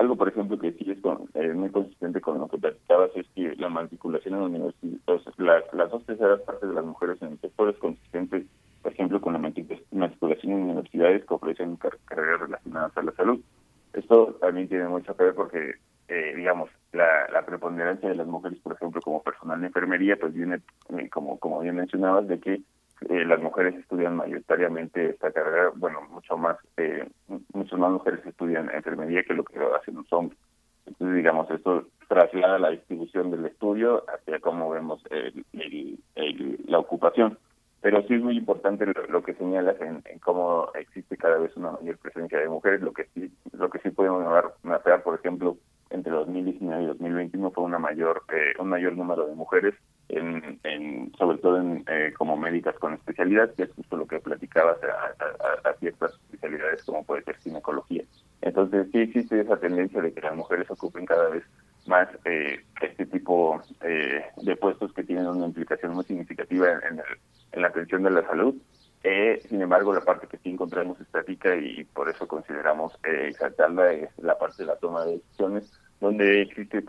Algo, por ejemplo, que sí es eh, muy consistente con lo que platicabas es que la matriculación en la universidad, las dos terceras partes de las mujeres en el sector es consistente, por ejemplo, con la matriculación en universidades que ofrecen carreras relacionadas a la salud. Esto también tiene mucho que ver porque, eh, digamos, la, la, preponderancia de las mujeres, por ejemplo, como personal de enfermería, pues viene, eh, como, como bien mencionabas, de que eh, las mujeres estudian mayoritariamente esta carrera, bueno, mucho más, eh, muchas más mujeres estudian enfermería que lo que hacen los hombres. Entonces, digamos, esto traslada la distribución del estudio hacia cómo vemos la ocupación. Pero sí es muy importante lo, que señalas en, cómo existe cada vez una mayor presencia de mujeres. Lo que sí, lo que sí podemos mapear, por ejemplo, entre 2019 y 2021 fue una mayor, eh, un mayor número de mujeres en, sobre todo en, eh, como médicas con especialidad, que es justo lo que platicabas a, a, ciertas especialidades como puede ser ginecología. Entonces sí existe esa tendencia de que las mujeres ocupen cada vez más eh, este tipo eh, de puestos que tienen una implicación muy significativa en, en la atención de la salud. sin embargo, la parte que sí encontramos estática y por eso consideramos exaltarla es la parte de la toma de decisiones, donde existe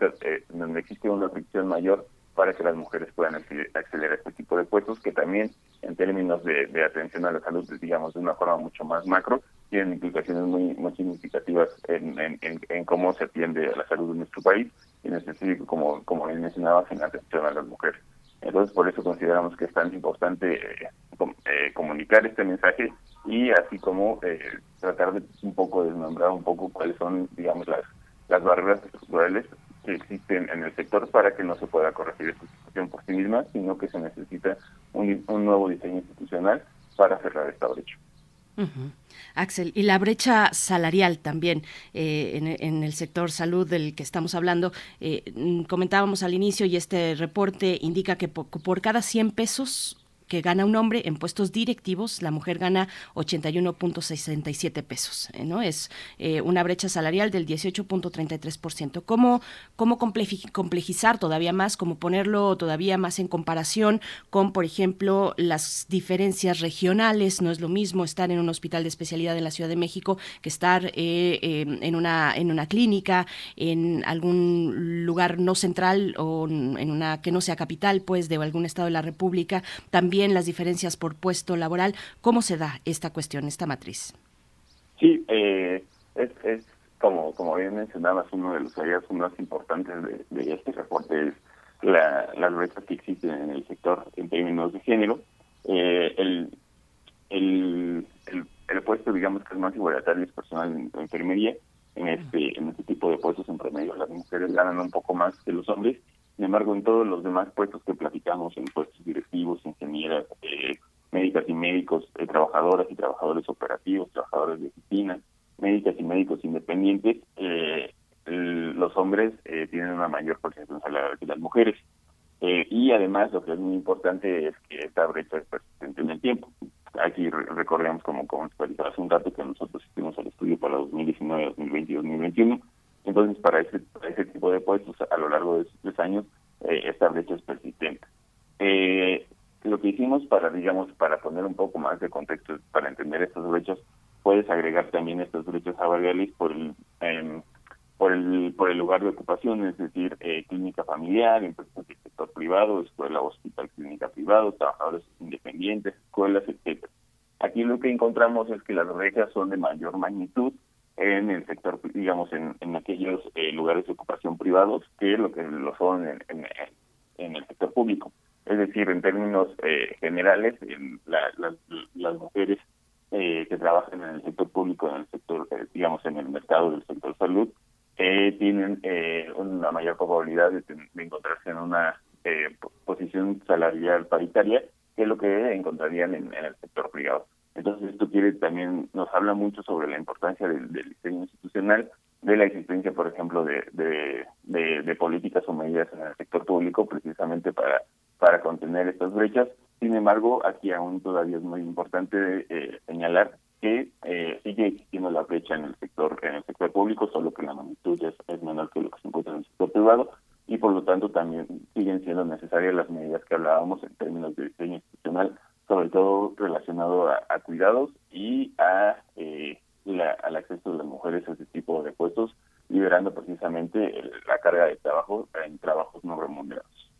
donde existe una fricción mayor para que las mujeres puedan acceder a este tipo de puestos que también en términos de, atención a la salud, digamos, de una forma mucho más macro, tienen implicaciones muy, significativas en, cómo se atiende a la salud de nuestro país en específico, como, como mencionabas, en atención a las mujeres. Entonces, por eso consideramos que es tan importante eh, eh, comunicar este mensaje y así como eh, tratar de un poco desmembrar un poco cuáles son, digamos, las barreras estructurales que existen en el sector para que no se pueda corregir esta situación por sí misma, sino que se necesita un, un nuevo diseño institucional para cerrar esta brecha. Axel, y la brecha salarial también eh, en, el sector salud del que estamos hablando, eh, mm, comentábamos al inicio y este reporte indica que por, por cada 100 pesos que gana un hombre en puestos directivos, la mujer gana 81.67 pesos, ¿eh? ¿no? Es eh, una brecha salarial del 18.33%. ¿Cómo, cómo complejizar todavía más, cómo ponerlo todavía más en comparación con, por ejemplo, las diferencias regionales? No es lo mismo estar en un hospital de especialidad en la Ciudad de México que estar eh, en, una, en una clínica, en algún lugar no central o en una que no sea capital, pues, de algún estado de la República. También las diferencias por puesto laboral. ¿Cómo se da esta cuestión, esta matriz? Sí, eh, es, es como, como bien mencionabas, uno de los hallazgos más importantes de, este reporte es la, las brechas que existen en el sector en términos de género. Eh, el, el, el, puesto, digamos, que es más igualitario es personal en, enfermería. En este, en este tipo de puestos en promedio las mujeres ganan un poco más que los hombres sin embargo, en todos los demás puestos que platicamos, en puestos directivos, ingenieras, eh, médicas y médicos, eh, trabajadoras y trabajadores operativos, trabajadores de oficina, médicas y médicos independientes, eh, los hombres tienen una mayor porcentaje salarial que las mujeres. y además, lo que es muy importante es que esta brecha es persistente en el tiempo. Aquí recordemos, como, como hace un dato, que nosotros hicimos el estudio para 2019, 2020 y 2021 entonces, para ese, ese tipo de puestos, a lo largo de esos tres años, eh, esta brecha es persistente. Eh, lo que hicimos para, digamos, para poner un poco más de contexto, para entender estas brechas, puedes agregar también estas brechas salariales por el, em, por el por el lugar de ocupación, es decir, eh, clínica familiar, empresas del sector privado, escuela, hospital, clínica privado, trabajadores independientes, escuelas, etcétera. Aquí lo que encontramos es que las brechas son de mayor magnitud en el sector, digamos, en, en aquellos eh, lugares de ocupación privados que lo que lo son en, en, el sector público. Es decir, en términos eh, generales, en las mujeres eh, que trabajan en el sector público, en el sector, digamos, en el mercado del sector salud, tienen una mayor probabilidad de, encontrarse en una posición salarial paritaria que lo que encontrarían en el sector privado. Entonces esto quiere también nos habla mucho sobre la importancia del, diseño institucional, de la existencia, por ejemplo, de, políticas o medidas en el sector público precisamente para, para contener estas brechas. Sin embargo, aquí aún todavía es muy importante eh, señalar que eh, sigue existiendo la brecha en el sector en el sector público, solo que la magnitud es, es menor que lo que se encuentra en el sector privado y por lo tanto también siguen siendo necesarias las medidas que hablábamos en términos de diseño institucional sobre todo relacionado a, cuidados y a eh, al acceso de las mujeres a este tipo de puestos, liberando precisamente la carga de trabajo en trabajos no remunerados.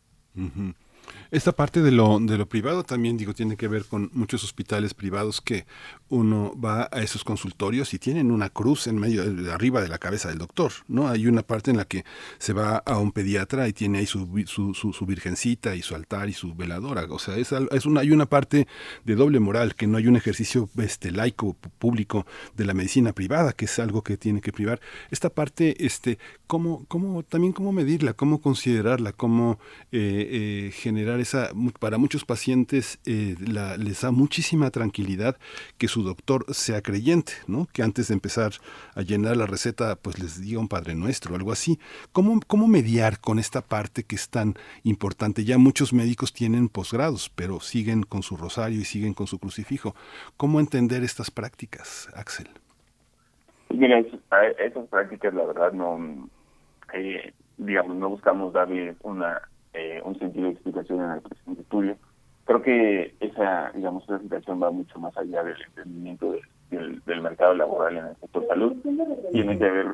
Esta parte de lo, de lo privado también, digo, tiene que ver con muchos hospitales privados que uno va a esos consultorios y tienen una cruz en medio, arriba de la cabeza del doctor, ¿no? Hay una parte en la que se va a un pediatra y tiene ahí su, su, su, virgencita y su altar y su veladora. O sea, es, es una, hay una parte de doble moral, que no hay un ejercicio este, laico, público de la medicina privada, que es algo que tiene que privar. Esta parte, este, ¿cómo, cómo, también cómo medirla, cómo considerarla, cómo eh, eh, generar para muchos pacientes eh, les da muchísima tranquilidad que su doctor sea creyente, ¿no? Que antes de empezar a llenar la receta, pues les diga un Padre Nuestro, algo así. ¿Cómo, cómo mediar con esta parte que es tan importante? Ya muchos médicos tienen posgrados, pero siguen con su rosario y siguen con su crucifijo. ¿Cómo entender estas prácticas, Axel? Mira, esas prácticas, la verdad, no, eh, digamos, no buscamos darle una eh, un sentido de explicación en el presente estudio. Creo que esa, digamos, esa situación va mucho más allá del entendimiento de del, mercado laboral en el sector salud tiene que ver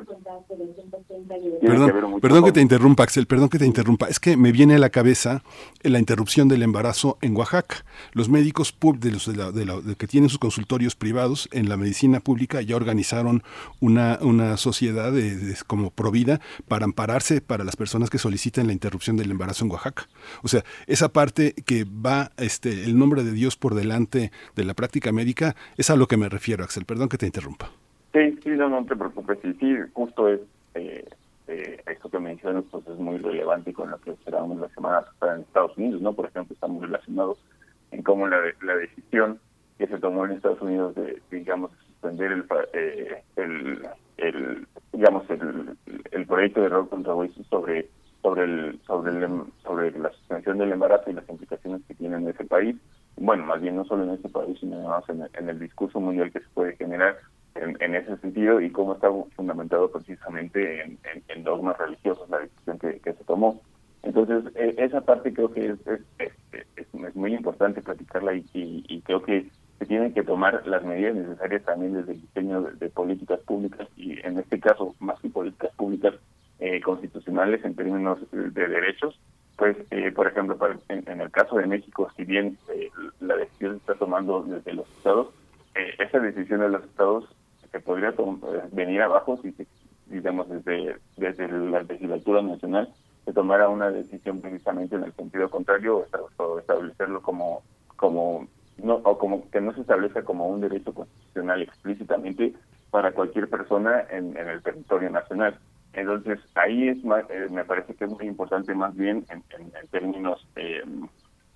perdón, perdón que te interrumpa Axel perdón que te interrumpa. Es que me viene a la cabeza la interrupción del embarazo en Oaxaca. Los médicos de los de que tienen sus consultorios privados en la medicina pública ya organizaron una una sociedad de, como provida para ampararse para las personas que soliciten la interrupción del embarazo en Oaxaca. O sea esa parte que va este el nombre de Dios por delante de la práctica médica es a lo que me refiero Axel, perdón que te interrumpa. Sí, sí, no, no te preocupes, sí, sí, justo es, eh, eh, que mencionas pues es muy relevante con lo que observamos la semana pasada en Estados Unidos, ¿no? Por ejemplo, está muy relacionado en cómo la, la decisión que se tomó en Estados Unidos de, digamos, suspender el, eh, el, digamos, el, proyecto de Roe contra Wade sobre sobre el sobre el, sobre la suspensión del embarazo y las implicaciones que tiene en ese país bueno más bien no solo en ese país sino además en, el discurso mundial que se puede generar en, ese sentido y cómo está fundamentado precisamente en, dogmas religiosos la decisión que, se tomó. Entonces e, esa parte creo que es es, es, muy importante platicarla y, creo que se tienen que tomar las medidas necesarias también desde el diseño de políticas públicas y en este caso más que políticas públicas eh, constitucionales en términos de derechos, pues, eh, por ejemplo, en, el caso de México, si bien eh, la decisión se está tomando desde los estados, esa decisión de los estados se podría venir abajo si, digamos, desde, desde la legislatura nacional se tomara una decisión precisamente en el sentido contrario o, establecerlo como como no o como que no se establezca como un derecho constitucional explícitamente para cualquier persona en el territorio nacional. Entonces, ahí es eh, me parece que es muy importante más bien en, términos eh,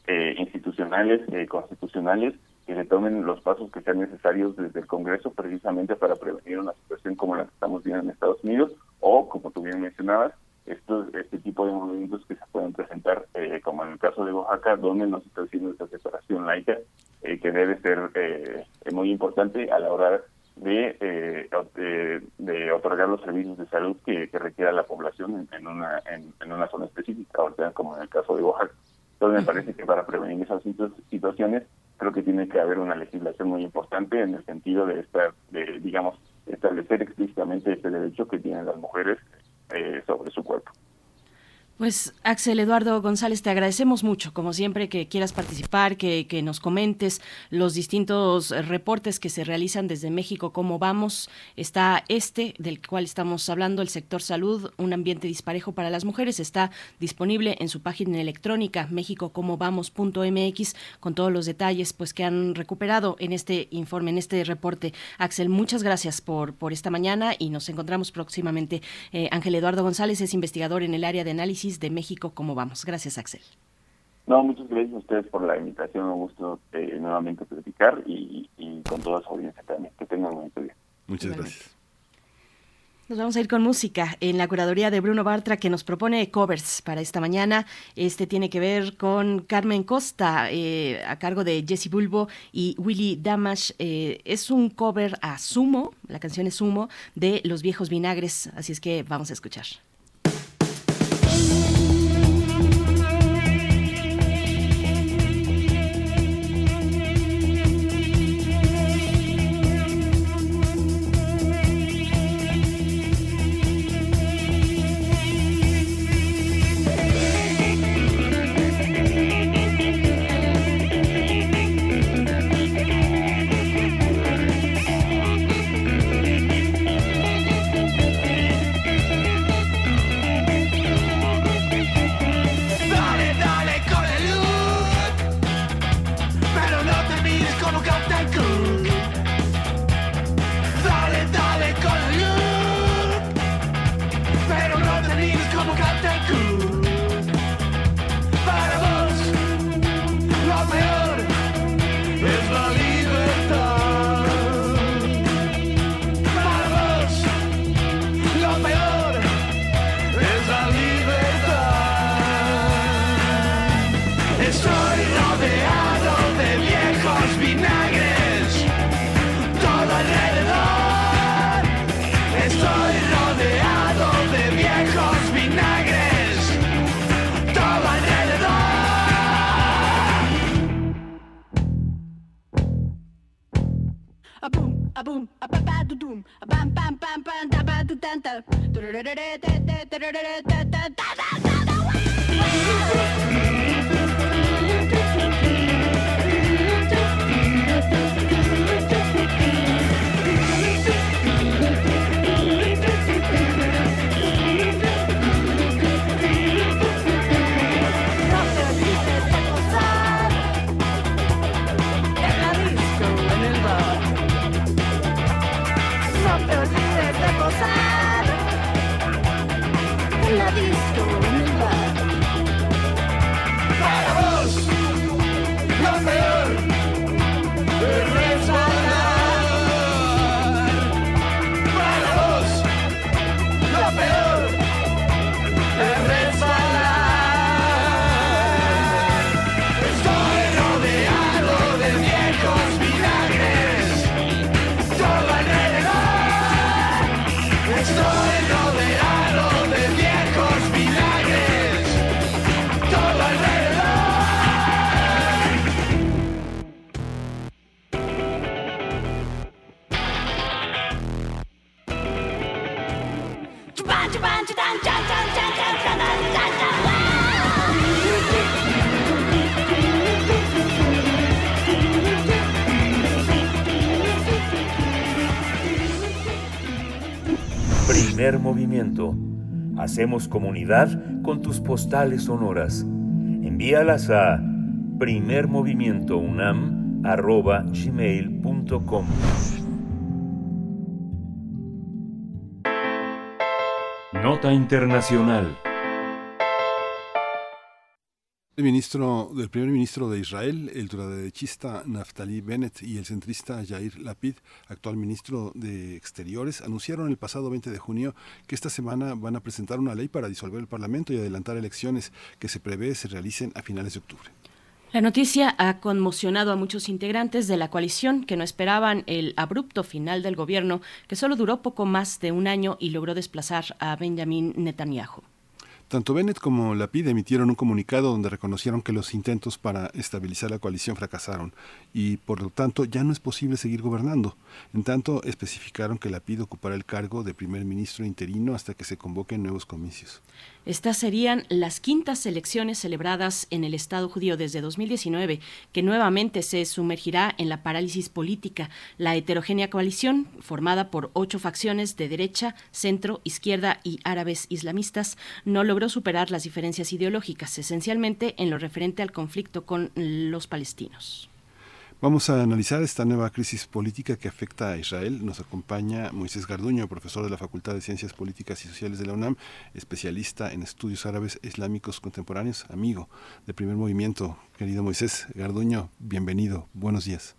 eh, institucionales, constitucionales, que se tomen los pasos que sean necesarios desde el Congreso precisamente para prevenir una situación como la que estamos viendo en Estados Unidos o, como tú bien mencionabas, estos, este tipo de movimientos que se pueden presentar, como en el caso de Oaxaca, donde no se está haciendo esta separación laica, que debe ser muy importante a la hora eh, de, de, otorgar los servicios de salud que, que requiera la población en, una en, una zona específica, como en el caso de Oaxaca. Entonces me parece que para prevenir esas situaciones creo que tiene que haber una legislación muy importante en el sentido de estar, de, digamos, establecer explícitamente este derecho que tienen las mujeres eh, sobre su cuerpo. Pues Axel Eduardo González, te agradecemos mucho, como siempre, que quieras participar, que, que, nos comentes los distintos reportes que se realizan desde México, cómo vamos. Está este, del cual estamos hablando, el sector salud, un ambiente disparejo para las mujeres, está disponible en su página electrónica mexicocomovamos.mx con todos los detalles pues que han recuperado en este informe, en este reporte. Axel, muchas gracias por, por esta mañana y nos encontramos próximamente. Eh, Ángel Eduardo González es investigador en el área de análisis de México, ¿cómo vamos? Gracias, Axel. No, muchas gracias a ustedes por la invitación. Un gusto eh, nuevamente platicar y, con toda su audiencia también. Que tengan un buen día. Muchas gracias. Nos vamos a ir con música en la curaduría de Bruno Bartra que nos propone covers para esta mañana. Este tiene que ver con Carmen Costa eh, a cargo de Jesse Bulbo y Willy Damash. Eh, es un cover a Sumo, la canción es Sumo de Los Viejos Vinagres, así es que vamos a escuchar. boom, a ba ba do doom, a bam bam bam bam da ba do dan da. Da da da da da. Primer movimiento. Hacemos comunidad con tus postales sonoras. Envíalas a primermovimientounam.gmail.com Nota Internacional El ministro primer ministro de Israel, el ultraderechista Naftali Bennett y el centrista Yair Lapid, actual ministro de Exteriores, anunciaron el pasado 20 de junio que esta semana van a presentar una ley para disolver el Parlamento y adelantar elecciones que se prevé se realicen a finales de octubre. La noticia ha conmocionado a muchos integrantes de la coalición que no esperaban el abrupto final del gobierno que solo duró poco más de un año y logró desplazar a Benjamin Netanyahu. Tanto Bennett como Lapid emitieron un comunicado donde reconocieron que los intentos para estabilizar la coalición fracasaron y por lo tanto ya no es posible seguir gobernando. En tanto, especificaron que Lapid ocupará el cargo de primer ministro interino hasta que se convoquen nuevos comicios. Estas serían las quintas elecciones celebradas en el Estado judío desde 2019, que nuevamente se sumergirá en la parálisis política. La heterogénea coalición, formada por ocho facciones de derecha, centro, izquierda y árabes islamistas, no logró superar las diferencias ideológicas, esencialmente en lo referente al conflicto con los palestinos. Vamos a analizar esta nueva crisis política que afecta a Israel. Nos acompaña Moisés Garduño, profesor de la Facultad de Ciencias Políticas y Sociales de la UNAM, especialista en estudios árabes islámicos contemporáneos, amigo de primer movimiento. Querido Moisés Garduño, bienvenido. Buenos días.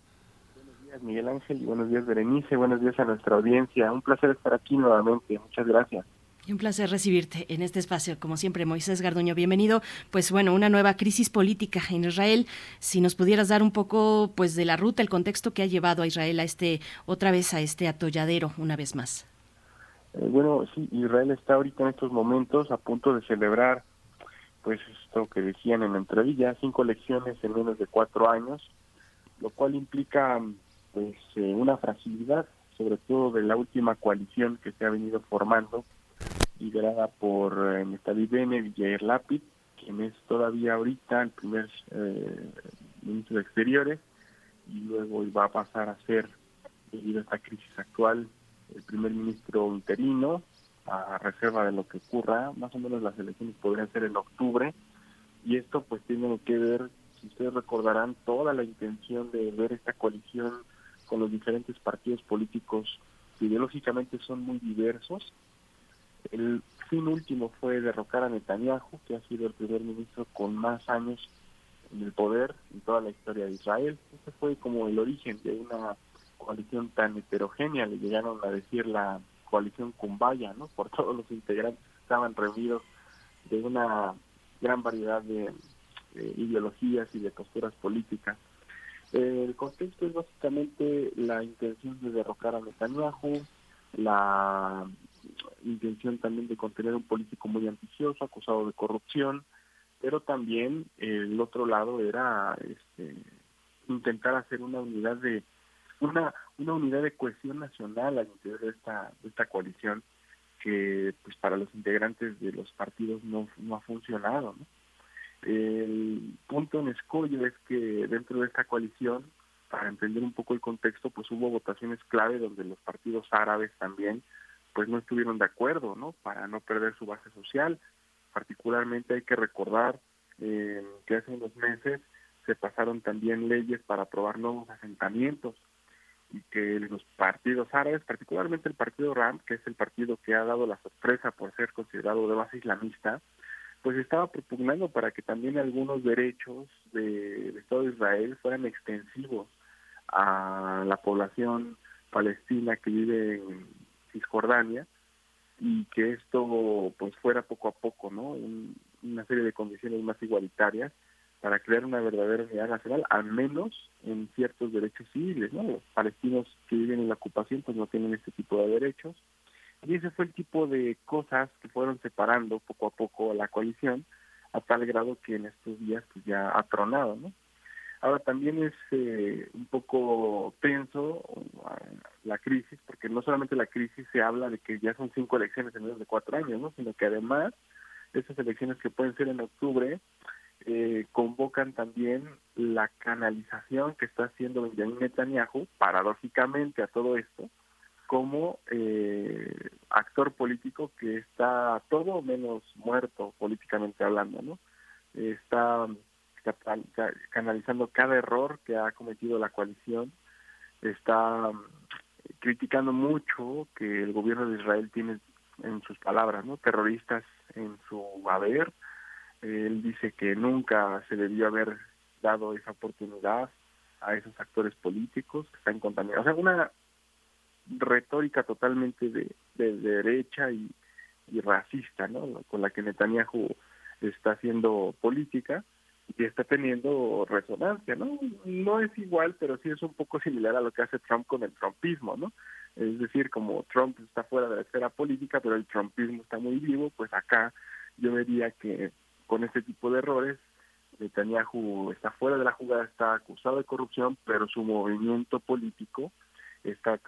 Buenos días, Miguel Ángel, y buenos días, Berenice. Buenos días a nuestra audiencia. Un placer estar aquí nuevamente. Muchas gracias. Un placer recibirte en este espacio, como siempre, Moisés Garduño, bienvenido. Pues bueno, una nueva crisis política en Israel. Si nos pudieras dar un poco, pues, de la ruta, el contexto que ha llevado a Israel a este, otra vez a este atolladero, una vez más. Eh, bueno, sí, Israel está ahorita en estos momentos a punto de celebrar, pues, esto que decían en la entrevista, cinco elecciones en menos de cuatro años, lo cual implica, pues, eh, una fragilidad, sobre todo de la última coalición que se ha venido formando liderada por eh, y Jair Lapid, quien es todavía ahorita el primer eh, ministro de Exteriores y luego va a pasar a ser, debido a esta crisis actual, el primer ministro interino, a reserva de lo que ocurra, más o menos las elecciones podrían ser en octubre, y esto pues tiene que ver, si ustedes recordarán, toda la intención de ver esta coalición con los diferentes partidos políticos que ideológicamente son muy diversos, el fin último fue derrocar a Netanyahu, que ha sido el primer ministro con más años en el poder en toda la historia de Israel. Ese fue como el origen de una coalición tan heterogénea, le llegaron a decir la coalición Kumbaya, ¿no? Por todos los integrantes que estaban reunidos de una gran variedad de, ideologías y de posturas políticas. el contexto es básicamente la intención de derrocar a Netanyahu, la intención también de contener un político muy ambicioso, acusado de corrupción, pero también el otro lado era este, intentar hacer una unidad de una una unidad de cohesión nacional al interior de esta de esta coalición que pues para los integrantes de los partidos no, no ha funcionado el punto en escollo es que dentro de esta coalición para entender un poco el contexto pues hubo votaciones clave donde los partidos árabes también pues no estuvieron de acuerdo, ¿no? Para no perder su base social. Particularmente hay que recordar eh, que hace unos meses se pasaron también leyes para aprobar nuevos asentamientos y que los partidos árabes, particularmente el partido RAM, que es el partido que ha dado la sorpresa por ser considerado de base islamista, pues estaba propugnando para que también algunos derechos del Estado de Israel fueran extensivos a la población palestina que vive en Cisjordania y que esto pues fuera poco a poco, ¿no? una serie de condiciones más igualitarias para crear una verdadera unidad nacional, al menos en ciertos derechos civiles, ¿no? Los palestinos que viven en la ocupación pues no tienen este tipo de derechos. Y ese fue el tipo de cosas que fueron separando poco a poco a la coalición, a tal grado que en estos días pues ya ha tronado, ¿no? Ahora también es eh, un poco tenso la crisis, porque no solamente la crisis se habla de que ya son cinco elecciones en menos de cuatro años, ¿no? sino que además esas elecciones que pueden ser en octubre eh, convocan también la canalización que está haciendo Benjamin Netanyahu, paradójicamente a todo esto, como eh, actor político que está todo menos muerto políticamente hablando, ¿no? Está canalizando cada error que ha cometido la coalición, está mm, criticando mucho que el gobierno de Israel tiene en sus palabras, ¿no? Terroristas en su haber. Él dice que nunca se debió haber dado esa oportunidad a esos actores políticos que están contaminados. O sea, una retórica totalmente de, derecha y, racista, ¿no? Con la que Netanyahu está haciendo política y está teniendo resonancia, ¿no? No es igual, pero sí es un poco similar a lo que hace Trump con el trumpismo, ¿no? Es decir, como Trump está fuera de la esfera política, pero el trumpismo está muy vivo, pues acá yo vería que con este tipo de errores Netanyahu está fuera de la jugada, está acusado de corrupción, pero su movimiento político está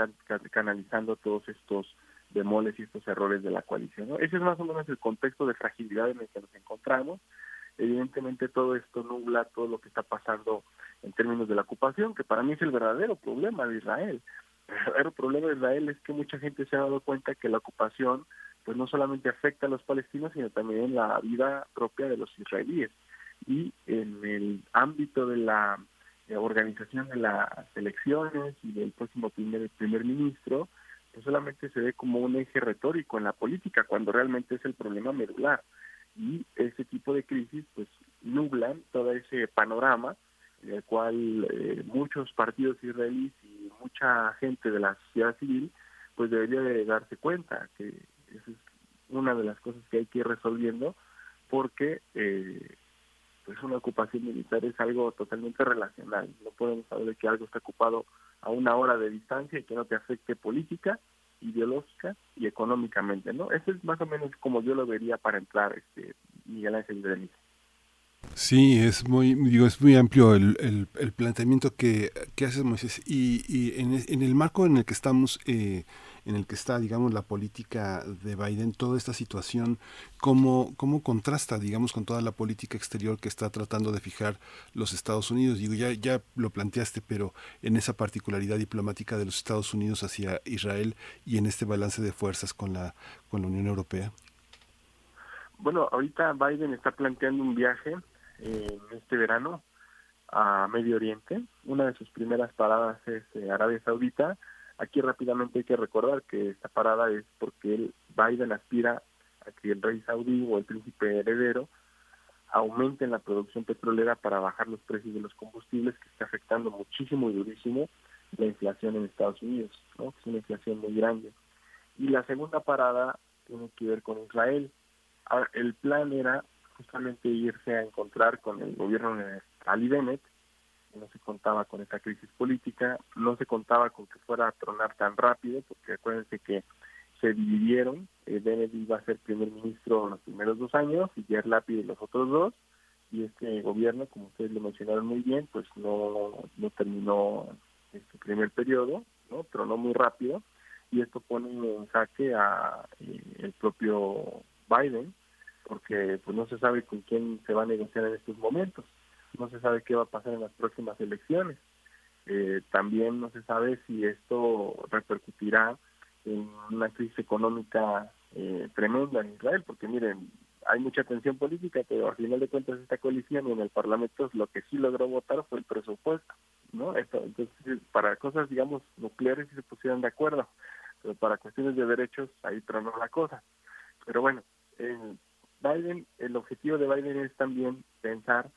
canalizando todos estos demoles y estos errores de la coalición. Ese es más o menos el contexto de fragilidad en el que nos encontramos. Evidentemente todo esto nubla todo lo que está pasando en términos de la ocupación, que para mí es el verdadero problema de Israel. El verdadero problema de Israel es que mucha gente se ha dado cuenta que la ocupación pues no solamente afecta a los palestinos, sino también la vida propia de los israelíes. Y en el ámbito de la organización de las elecciones y del próximo primer, primer ministro, pues solamente se ve como un eje retórico en la política, cuando realmente es el problema medular. Y ese tipo de crisis, pues, nublan todo ese panorama en el cual eh, muchos partidos israelíes y mucha gente de la sociedad civil, pues debería de darse cuenta que esa es una de las cosas que hay que ir resolviendo, porque eh, pues una ocupación militar es algo totalmente relacional. No podemos saber que algo está ocupado a una hora de distancia y que no te afecte política, ideológica y económicamente, ¿no? Eso es más o menos como yo lo vería para entrar, este Miguel Ángel de Sí, es muy, digo, es muy amplio el, el, planteamiento que, que haces, Moisés. Y, en, en, el marco en el que estamos, eh, en el que está, digamos, la política de Biden, toda esta situación, ¿cómo, cómo contrasta, digamos, con toda la política exterior que está tratando de fijar los Estados Unidos? Digo, ya, ya lo planteaste, pero en esa particularidad diplomática de los Estados Unidos hacia Israel y en este balance de fuerzas con la, con la Unión Europea. Bueno, ahorita Biden está planteando un viaje eh, este verano a Medio Oriente. Una de sus primeras paradas es eh, Arabia Saudita Aquí rápidamente hay que recordar que esta parada es porque el Biden aspira a que el rey saudí o el príncipe heredero aumenten la producción petrolera para bajar los precios de los combustibles que está afectando muchísimo y durísimo la inflación en Estados Unidos, ¿no? es una inflación muy grande. Y la segunda parada tiene que ver con Israel. el plan era justamente irse a encontrar con el gobierno de Ali Bennett no se contaba con esta crisis política, no se contaba con que fuera a tronar tan rápido, porque acuérdense que se dividieron, eh, Bennett iba a ser primer ministro los primeros dos años y Yair Lapid los otros dos, y este gobierno, como ustedes lo mencionaron muy bien, pues no, no terminó su primer periodo, no tronó muy rápido, y esto pone en saque a eh, el propio Biden, porque pues no se sabe con quién se va a negociar en estos momentos no se sabe qué va a pasar en las próximas elecciones. Eh, también no se sabe si esto repercutirá en una crisis económica eh, tremenda en Israel, porque miren, hay mucha tensión política, pero al final de cuentas esta coalición en el Parlamento lo que sí logró votar fue el presupuesto, ¿no? Esto, entonces, para cosas, digamos, nucleares sí se pusieron de acuerdo, pero para cuestiones de derechos ahí tronó la cosa. Pero bueno, Biden, el objetivo de Biden es también pensar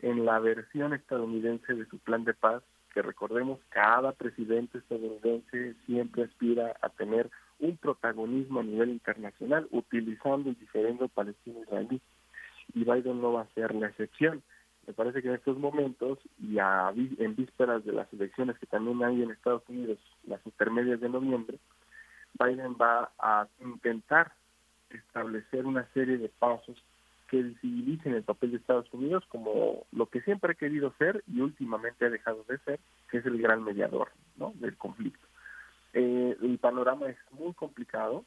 en la versión estadounidense de su plan de paz, que recordemos, cada presidente estadounidense siempre aspira a tener un protagonismo a nivel internacional utilizando el diferendo palestino-israelí. Y Biden no va a ser la excepción. Me parece que en estos momentos y a, en vísperas de las elecciones que también hay en Estados Unidos, las intermedias de noviembre, Biden va a intentar establecer una serie de pasos que visibilicen el papel de Estados Unidos como lo que siempre ha querido ser y últimamente ha dejado de ser, que es el gran mediador ¿no? del conflicto. Eh, el panorama es muy complicado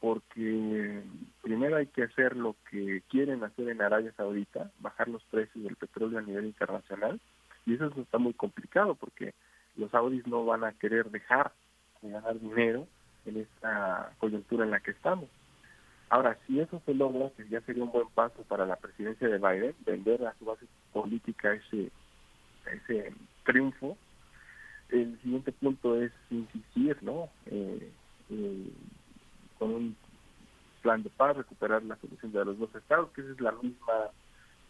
porque primero hay que hacer lo que quieren hacer en Arabia Saudita, bajar los precios del petróleo a nivel internacional, y eso está muy complicado porque los saudis no van a querer dejar de ganar dinero en esta coyuntura en la que estamos. Ahora, si eso se logra, que ya sería un buen paso para la presidencia de Biden, vender a su base política ese, ese triunfo, el siguiente punto es insistir, ¿no? Eh, eh, con un plan de paz, recuperar la solución de los dos estados, que ese es la misma,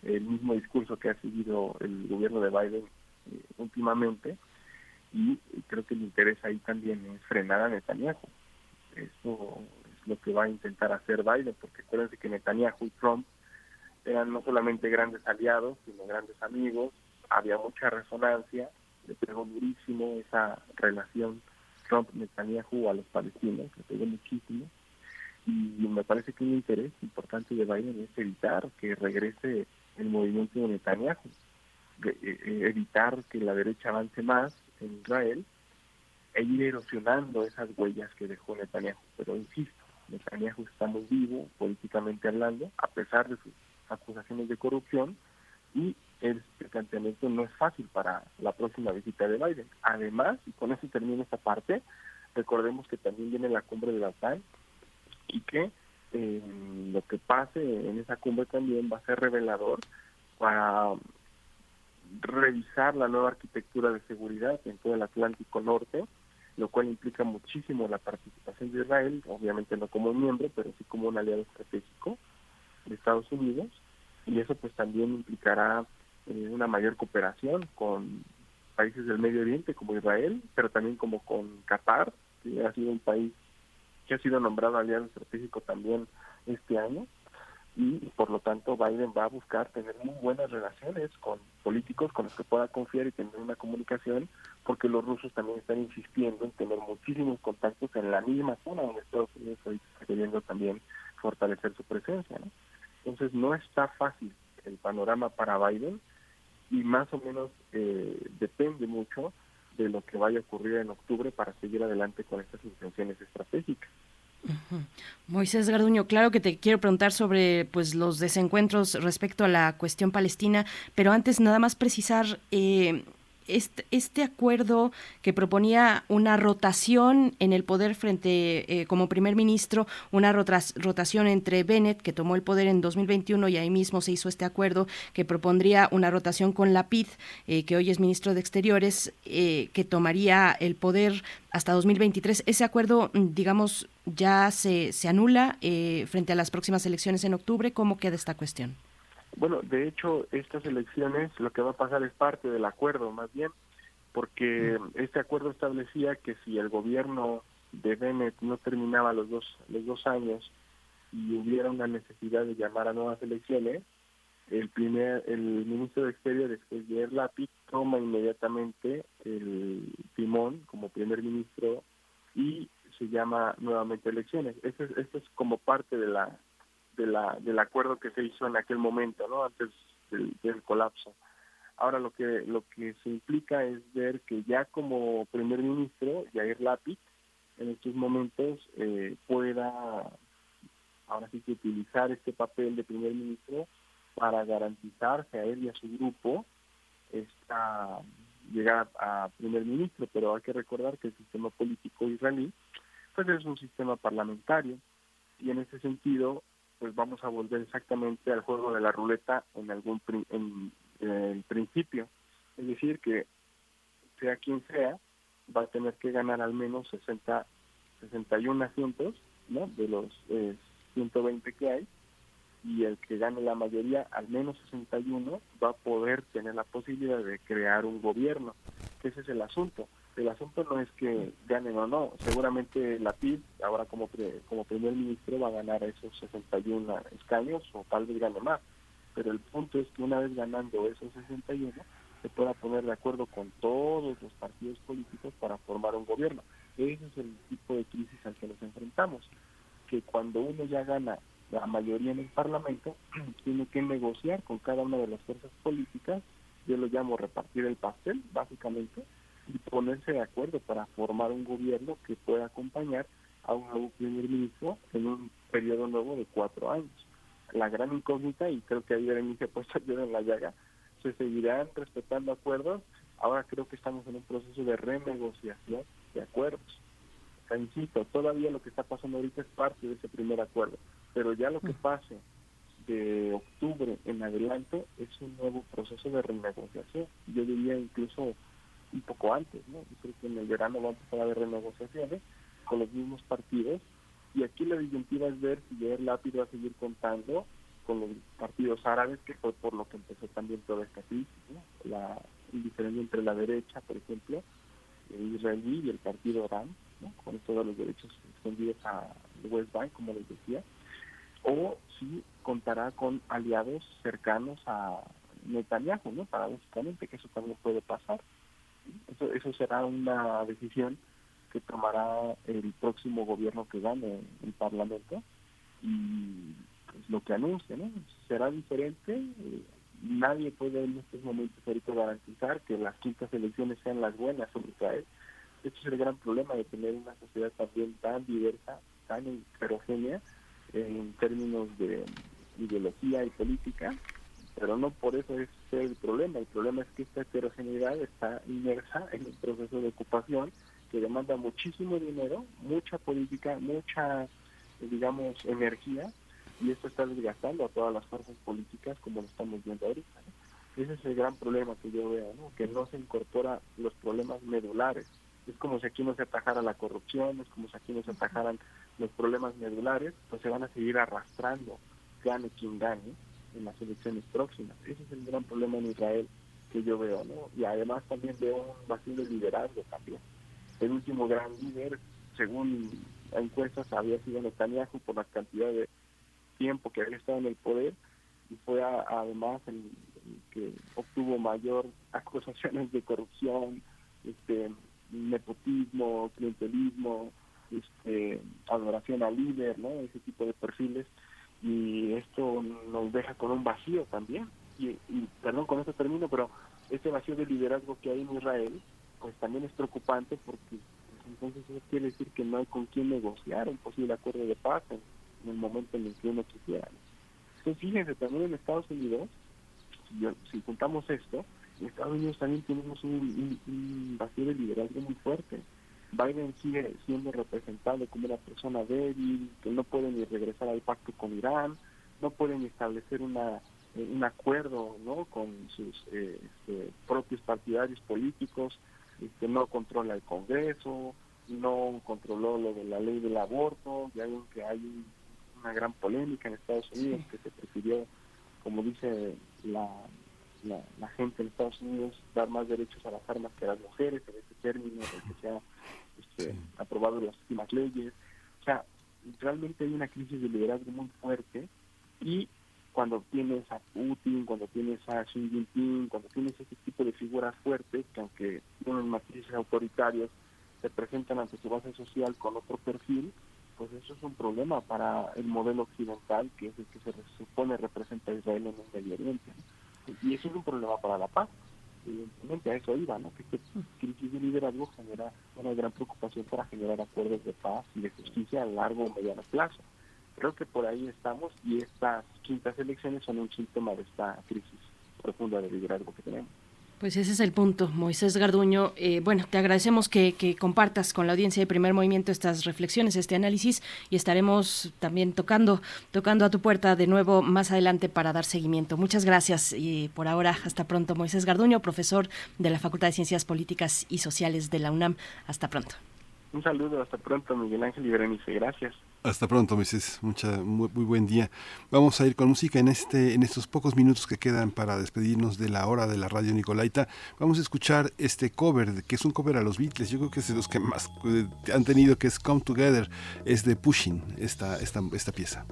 el mismo discurso que ha seguido el gobierno de Biden eh, últimamente, y creo que el interés ahí también es frenar a Netanyahu. Eso es lo que va a intentar hacer Biden, porque acuérdense que Netanyahu y Trump eran no solamente grandes aliados, sino grandes amigos, había mucha resonancia, le pegó durísimo esa relación Trump-Netanyahu a los palestinos, le pegó muchísimo. Y me parece que un interés importante de Biden es evitar que regrese el movimiento de Netanyahu, eh, eh, evitar que la derecha avance más en Israel e ir erosionando esas huellas que dejó Netanyahu. Pero insisto, Netanyahu está muy vivo políticamente hablando, a pesar de sus acusaciones de corrupción, y este planteamiento no es fácil para la próxima visita de Biden. Además, y con eso termino esta parte, recordemos que también viene la cumbre de la OTAN y que eh, lo que pase en esa cumbre también va a ser revelador para revisar la nueva arquitectura de seguridad en todo el Atlántico Norte, lo cual implica muchísimo la participación de Israel, obviamente no como miembro, pero sí como un aliado estratégico de Estados Unidos, y eso pues también implicará eh, una mayor cooperación con países del Medio Oriente como Israel, pero también como con Qatar, que ha sido un país que ha sido nombrado aliado estratégico también este año y por lo tanto Biden va a buscar tener muy buenas relaciones con políticos con los que pueda confiar y tener una comunicación porque los rusos también están insistiendo en tener muchísimos contactos en la misma zona donde Estados Unidos está queriendo también fortalecer su presencia. Entonces no está fácil el panorama para Biden y más o menos eh, depende mucho de lo que vaya a ocurrir en octubre para seguir adelante con estas intenciones estratégicas. Moisés Garduño, claro que te quiero preguntar sobre pues los desencuentros respecto a la cuestión palestina, pero antes nada más precisar eh, este, este, acuerdo que proponía una rotación en el poder frente eh, como primer ministro, una rotación entre Bennett, que tomó el poder en 2021 y ahí mismo se hizo este acuerdo que propondría una rotación con Lapid, eh, que hoy es ministro de Exteriores, eh, que tomaría el poder hasta 2023. Ese acuerdo, mm, digamos, ya se, se anula frente a las próximas elecciones en octubre. ¿Cómo queda esta cuestión? Bueno, de hecho, estas elecciones lo que va a pasar es parte del acuerdo, más bien, porque este acuerdo establecía que si el gobierno de Bennett no terminaba los dos, los dos años y hubiera una necesidad de llamar a nuevas elecciones, el primer el ministro de Exteriores, que es Lapid, toma inmediatamente el timón como primer ministro y se llama nuevamente elecciones. Esto es, esto es como parte de la de la, del acuerdo que se hizo en aquel momento, ¿no? Antes del, colapso. Ahora lo que lo que se implica es ver que ya como primer ministro, Jair Lapid, en estos momentos eh, pueda ahora sí que utilizar este papel de primer ministro para garantizarse a él y a su grupo esta llegar a primer ministro, pero hay que recordar que el sistema político israelí pues es un sistema parlamentario y en ese sentido pues vamos a volver exactamente al juego de la ruleta en algún en, el principio. Es decir, que sea quien sea, va a tener que ganar al menos 60, 61 asientos ¿no? de los 120 eh, que hay, y el que gane la mayoría, al menos 61, va a poder tener la posibilidad de crear un gobierno. Ese es el asunto el asunto no es que ganen o no, seguramente la PIB ahora como como primer ministro va a ganar esos 61 escaños o tal vez gane más, pero el punto es que una vez ganando esos 61 se pueda poner de acuerdo con todos los partidos políticos para formar un gobierno. Ese es el tipo de crisis al que nos enfrentamos, que cuando uno ya gana la mayoría en el Parlamento, tiene que negociar con cada una de las fuerzas políticas, yo lo llamo repartir el pastel, básicamente, y ponerse de acuerdo para formar un gobierno que pueda acompañar a un nuevo primer ministro en un periodo nuevo de cuatro años. La gran incógnita, y creo que ahí Berenice ha puesto yo en la llaga, se seguirán respetando acuerdos. Ahora creo que estamos en un proceso de renegociación de acuerdos. insisto, todavía lo que está pasando ahorita es parte de ese primer acuerdo, pero ya lo que mm. pase de octubre en adelante es un nuevo proceso de renegociación. Yo diría incluso un poco antes, ¿no? Yo creo que en el verano va a empezar a haber renegociaciones con los mismos partidos y aquí la disyuntiva es ver si el Lápiz va a seguir contando con los partidos árabes, que fue por lo que empezó también toda esta crisis, la diferencia entre la derecha, por ejemplo, el israelí y el partido RAM, con todos los derechos extendidos a West Bank, como les decía, o si contará con aliados cercanos a Netanyahu, ¿no? Paradójicamente, que eso también puede pasar. Eso, eso será una decisión que tomará el próximo gobierno que gane el Parlamento y pues, lo que anuncie, ¿no? Será diferente. nadie puede en estos momentos ahorita garantizar que las quintas elecciones sean las buenas sobre Israel. Este es el gran problema de tener una sociedad también tan diversa, tan heterogénea en términos de ideología y política, pero no por eso es el problema. El problema es que esta heterogeneidad está inmersa en un proceso de ocupación que demanda muchísimo dinero, mucha política, mucha, digamos, energía, y esto está desgastando a todas las fuerzas políticas como lo estamos viendo ahorita. Ese es el gran problema que yo veo, que no se incorpora los problemas medulares es como si aquí no se atajara la corrupción, es como si aquí no se atajaran los problemas medulares, pues se van a seguir arrastrando, gane quien gane, en las elecciones próximas. Ese es el gran problema en Israel que yo veo, ¿no? Y además también veo un vacío de liderazgo también. El último gran líder, según encuestas, había sido Netanyahu por la cantidad de tiempo que había estado en el poder y fue además el, el que obtuvo mayor acusaciones de corrupción, este nepotismo, clientelismo, este, adoración al líder, ¿no? Ese tipo de perfiles. Y esto nos deja con un vacío también. Y, perdón, con esto termino, pero este vacío de liderazgo que hay en Israel, pues también es preocupante porque entonces eso quiere decir que no hay con quién negociar un posible acuerdo de paz en, el momento en el que uno quisiera. Entonces, fíjense, también en Estados Unidos, si, si juntamos esto, en Estados Unidos también tenemos un, vacío de liderazgo muy fuerte. Biden sigue siendo representado como una persona débil, que no puede ni regresar al pacto con Irán, no puede ni establecer una, eh, un acuerdo ¿no? con sus eh, este, propios partidarios políticos, este, no controla el Congreso, no controló lo de la ley del aborto, ya ven que hay una gran polémica en Estados Unidos que se prefirió, como dice la la, gente en Estados Unidos dar más derechos a las armas que a las mujeres, en este término, que se ha este, aprobado las últimas leyes. O sea, realmente hay una crisis de liderazgo muy fuerte y cuando tienes a Putin, cuando tienes a Xi Jinping, cuando tienes ese tipo de figuras fuertes que aunque tienen matrices autoritarias se presentan ante su base social con otro perfil, pues eso es un problema para el modelo occidental que es el que se supone representa a Israel en el Medio Oriente. Y eso es un problema para la paz. Evidentemente a eso iba, ¿no? Que esta crisis de liderazgo genera una gran preocupación para generar acuerdos de paz y de justicia a largo o mediano plazo. Creo que por ahí estamos y estas quintas elecciones son un síntoma de esta crisis profunda de liderazgo que tenemos. Pues ese es el punto, Moisés Garduño. Eh, bueno, te agradecemos que, compartas con la audiencia de Primer Movimiento estas reflexiones, este análisis, y estaremos también tocando, tocando a tu puerta de nuevo más adelante para dar seguimiento. Muchas gracias y por ahora, hasta pronto, Moisés Garduño, profesor de la Facultad de Ciencias Políticas y Sociales de la UNAM. Hasta pronto. Un saludo, hasta pronto, Miguel Ángel y Berenice. Gracias. Hasta pronto, Moisés. Mucha, muy, buen día. Vamos a ir con música en este, en estos pocos minutos que quedan para despedirnos de la hora de la radio Nicolaita. Vamos a escuchar este cover, que es un cover a los Beatles. Yo creo que es de los que más eh, han tenido, que es Come Together. Es de Pushing, esta, esta, esta pieza.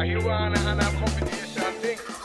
Are you on an, an thing?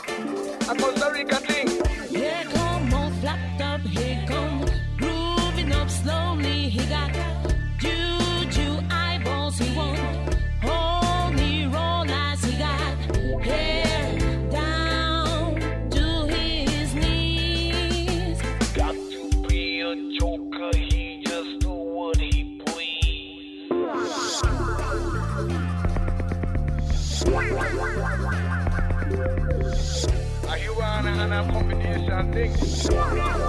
Thing.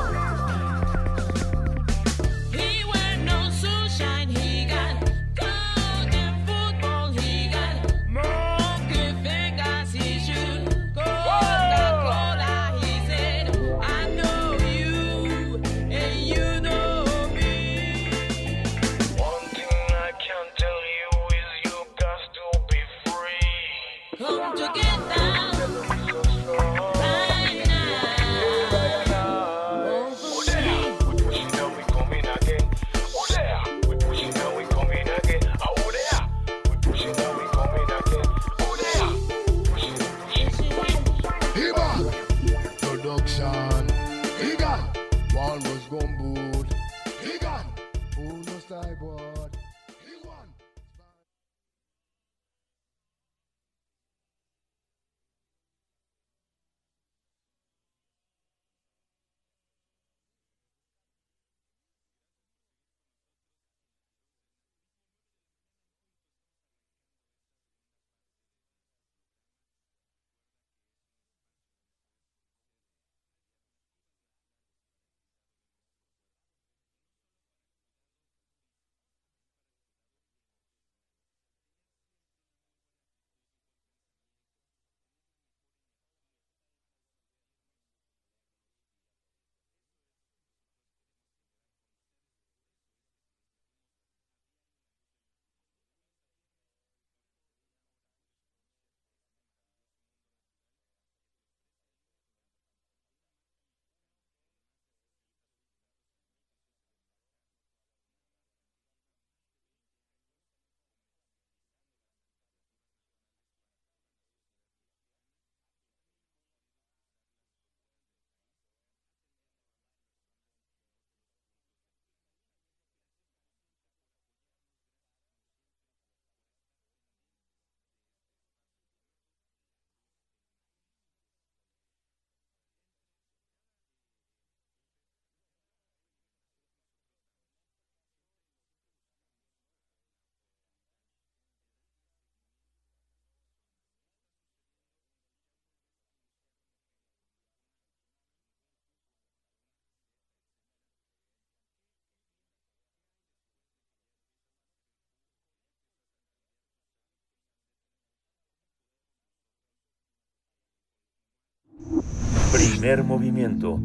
Primer movimiento.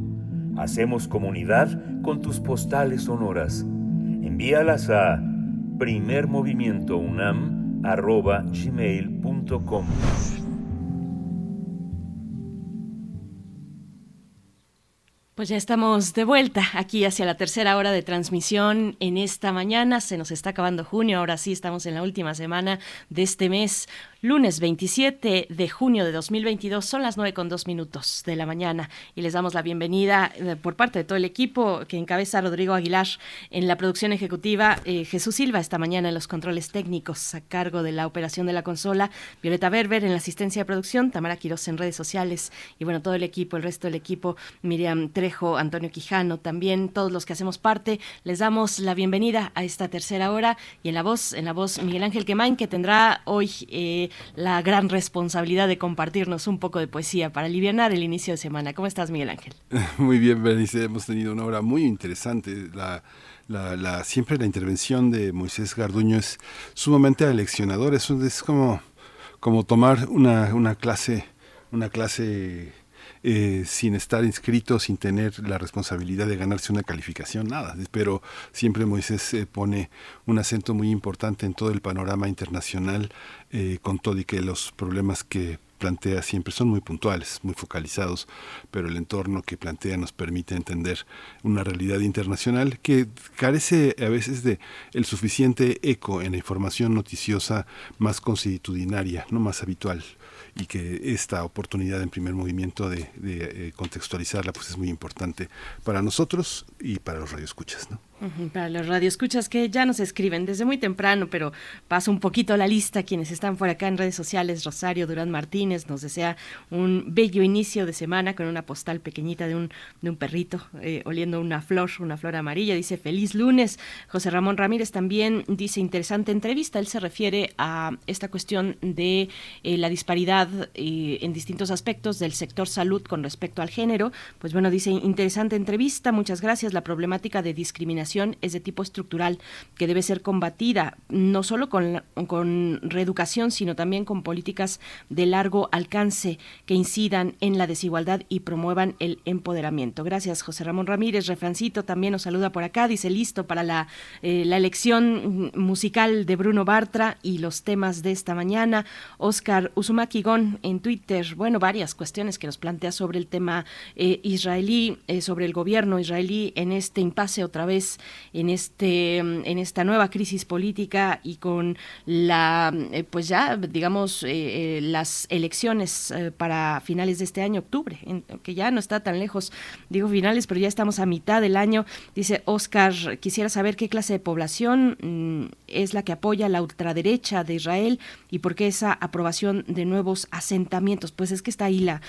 Hacemos comunidad con tus postales sonoras. Envíalas a primermovimientounam.gmail.com Pues ya estamos de vuelta aquí hacia la tercera hora de transmisión en esta mañana. Se nos está acabando junio, ahora sí estamos en la última semana de este mes. Lunes 27 de junio de 2022 son las 9 con 2 minutos de la mañana y les damos la bienvenida eh, por parte de todo el equipo que encabeza Rodrigo Aguilar en la producción ejecutiva, eh, Jesús Silva esta mañana en los controles técnicos a cargo de la operación de la consola, Violeta Berber en la asistencia de producción, Tamara Quiroz en redes sociales y bueno, todo el equipo, el resto del equipo, Miriam Trejo, Antonio Quijano, también todos los que hacemos parte, les damos la bienvenida a esta tercera hora y en la voz, en la voz Miguel Ángel Quemain que tendrá hoy eh, la gran responsabilidad de compartirnos un poco de poesía para aliviar el inicio de semana. ¿Cómo estás, Miguel Ángel? Muy bien, Berenice. Hemos tenido una hora muy interesante. La, la, la, siempre la intervención de Moisés Garduño es sumamente aleccionadora. Es, es como, como tomar una, una clase, una clase eh, sin estar inscrito, sin tener la responsabilidad de ganarse una calificación, nada. Pero siempre Moisés eh, pone un acento muy importante en todo el panorama internacional, eh, con todo y que los problemas que plantea siempre son muy puntuales, muy focalizados, pero el entorno que plantea nos permite entender una realidad internacional que carece a veces de el suficiente eco en la información noticiosa más constitucionaria, no más habitual y que esta oportunidad en primer movimiento de, de eh, contextualizarla pues es muy importante para nosotros y para los radioescuchas, ¿no? Para los radioescuchas que ya nos escriben desde muy temprano, pero paso un poquito la lista. Quienes están por acá en redes sociales, Rosario Durán Martínez nos desea un bello inicio de semana con una postal pequeñita de un, de un perrito eh, oliendo una flor, una flor amarilla. Dice feliz lunes. José Ramón Ramírez también dice interesante entrevista. Él se refiere a esta cuestión de eh, la disparidad eh, en distintos aspectos del sector salud con respecto al género. Pues bueno, dice interesante entrevista. Muchas gracias. La problemática de discriminación es de tipo estructural que debe ser combatida no solo con, con reeducación, sino también con políticas de largo alcance que incidan en la desigualdad y promuevan el empoderamiento. Gracias, José Ramón Ramírez. Refrancito también nos saluda por acá. Dice listo para la, eh, la elección musical de Bruno Bartra y los temas de esta mañana. Oscar Uzumaki Gon en Twitter. Bueno, varias cuestiones que nos plantea sobre el tema eh, israelí, eh, sobre el gobierno israelí en este impasse otra vez, en este, en esta nueva crisis política y con la, eh, pues ya, digamos, eh, eh, las elecciones eh, para finales de este año, octubre, en- que ya no está tan lejos, digo finales, pero ya estamos a mitad del año. Dice Oscar, quisiera saber qué clase de población mm, es la que apoya la ultraderecha de Israel y por qué esa aprobación de nuevos asentamientos. Pues es que está ahí la,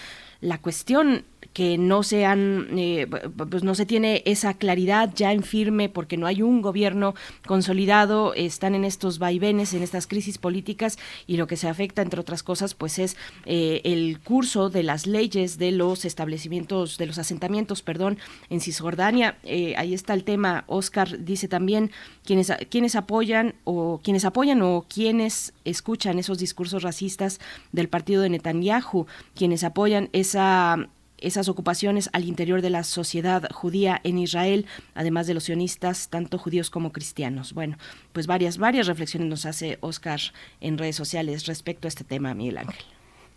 la cuestión que no se han, eh, pues no se tiene esa claridad ya en firme porque no hay un gobierno consolidado, están en estos vaivenes, en estas crisis políticas y lo que se afecta, entre otras cosas, pues es eh, el curso de las leyes de los establecimientos, de los asentamientos, perdón, en Cisjordania. Eh, ahí está el tema. Oscar dice también quienes, quienes apoyan o quienes apoyan o quienes escuchan esos discursos racistas del partido de Netanyahu, quienes apoyan esa esas ocupaciones al interior de la sociedad judía en Israel, además de los sionistas, tanto judíos como cristianos. Bueno, pues varias, varias reflexiones nos hace Oscar en redes sociales respecto a este tema, Miguel Ángel.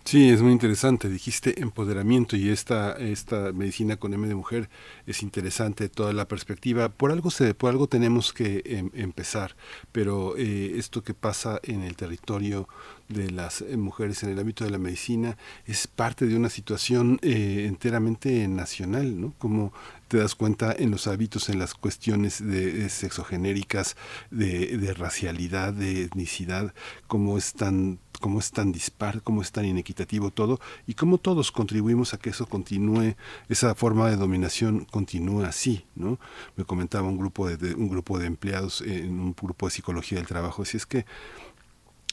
Sí, es muy interesante. Dijiste empoderamiento y esta, esta medicina con M de mujer es interesante toda la perspectiva. Por algo se, por algo tenemos que em, empezar, pero eh, esto que pasa en el territorio de las eh, mujeres en el ámbito de la medicina es parte de una situación eh, enteramente nacional, ¿no? Como te das cuenta en los hábitos, en las cuestiones de, de sexogenéricas, de, de racialidad, de etnicidad, cómo es tan cómo es tan dispar, cómo es tan inequitativo todo y cómo todos contribuimos a que eso continúe, esa forma de dominación continúe así, ¿no? Me comentaba un grupo de, de- un grupo de empleados en un grupo de psicología del trabajo, si es que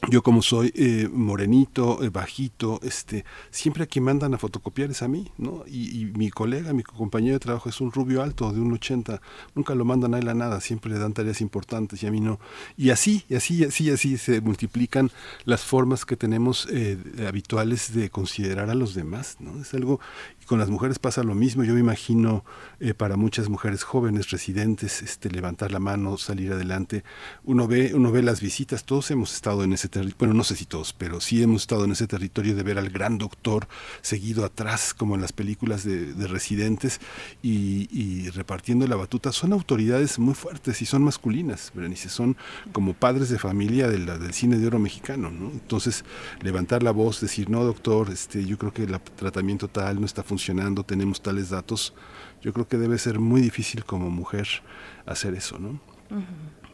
yo como soy eh, morenito, eh, bajito, este, siempre a quien mandan a fotocopiar es a mí, ¿no? Y, y mi colega, mi compañero de trabajo es un rubio alto de un 80, nunca lo mandan a él a nada, siempre le dan tareas importantes y a mí no. Y así, y así, y así, y así se multiplican las formas que tenemos eh, habituales de considerar a los demás, ¿no? Es algo, con las mujeres pasa lo mismo, yo me imagino eh, para muchas mujeres jóvenes, residentes, este, levantar la mano, salir adelante, uno ve, uno ve las visitas, todos hemos estado en ese territorio, bueno, no sé si todos, pero sí hemos estado en ese territorio de ver al gran doctor seguido atrás, como en las películas de, de residentes, y, repartiendo la batuta. Son autoridades muy fuertes y son masculinas, Berenice, son como padres de familia del cine de oro mexicano, ¿no? Entonces, levantar la voz, decir, no, doctor, este, yo creo que el tratamiento tal no está funcionando, tenemos tales datos, yo creo que debe ser muy difícil como mujer hacer eso, ¿no?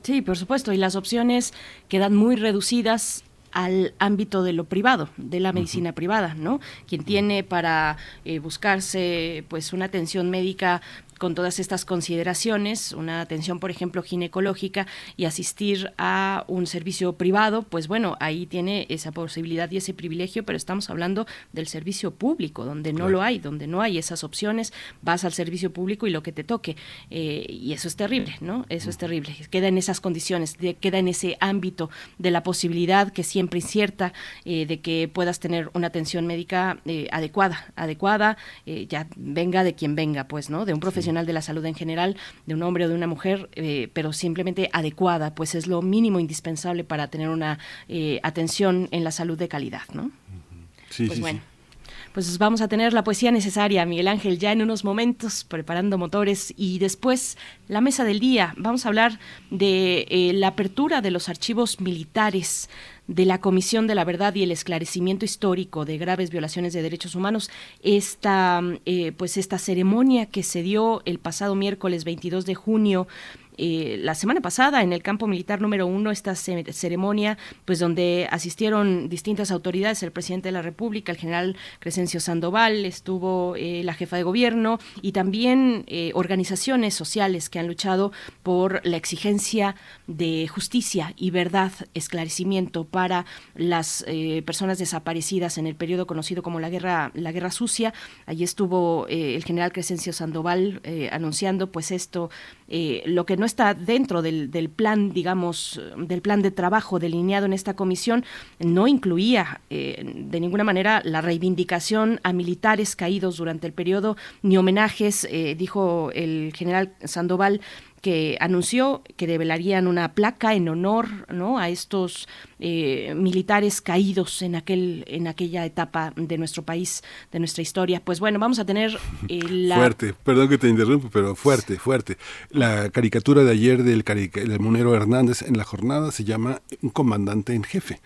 Sí, por supuesto, y las opciones quedan muy reducidas al ámbito de lo privado, de la medicina privada, ¿no? Quien tiene para eh, buscarse pues una atención médica con todas estas consideraciones, una atención, por ejemplo, ginecológica y asistir a un servicio privado, pues bueno, ahí tiene esa posibilidad y ese privilegio, pero estamos hablando del servicio público, donde no Claro. lo hay, donde no hay esas opciones, vas al servicio público y lo que te toque. eh, y eso es terrible, ¿no? Eso es terrible. Queda en esas condiciones, de- queda en ese ámbito de la posibilidad que siempre incierta eh, de que puedas tener una atención médica eh, adecuada, adecuada, eh, ya venga de quien venga, pues, ¿no? De un profesional de la salud en general, de un hombre o de una mujer, eh, pero simplemente adecuada, pues es lo mínimo indispensable para tener una eh, atención en la salud de calidad, ¿no? Sí, Pues sí, bueno. sí. Pues vamos a tener la poesía necesaria, Miguel Ángel, ya en unos momentos, preparando motores y después la mesa del día. Vamos a hablar de eh, la apertura de los archivos militares de la Comisión de la Verdad y el Esclarecimiento Histórico de Graves Violaciones de Derechos Humanos. Esta, eh, pues esta ceremonia que se dio el pasado miércoles 22 de junio eh, la semana pasada en el campo militar número uno esta ce- ceremonia, pues donde asistieron distintas autoridades, el presidente de la República, el general Crescencio Sandoval, estuvo eh, la jefa de gobierno y también eh, organizaciones sociales que han luchado por la exigencia de justicia y verdad, esclarecimiento para las personas desaparecidas en el periodo conocido como la guerra, la guerra sucia. Allí estuvo el general Crescencio Sandoval anunciando pues esto, eh, lo que no está dentro del, del plan, digamos, del plan de trabajo delineado en esta comisión, no incluía eh, de ninguna manera la reivindicación a militares caídos durante el periodo, ni homenajes, eh, dijo el general Sandoval, que anunció que develarían una placa en honor ¿no? a estos eh, militares caídos en aquel en aquella etapa de nuestro país, de nuestra historia. Pues bueno, vamos a tener eh, la Fuerte, perdón que te interrumpo, pero fuerte, fuerte. La caricatura de ayer del, carica- del monero Hernández en la jornada se llama Un comandante en jefe.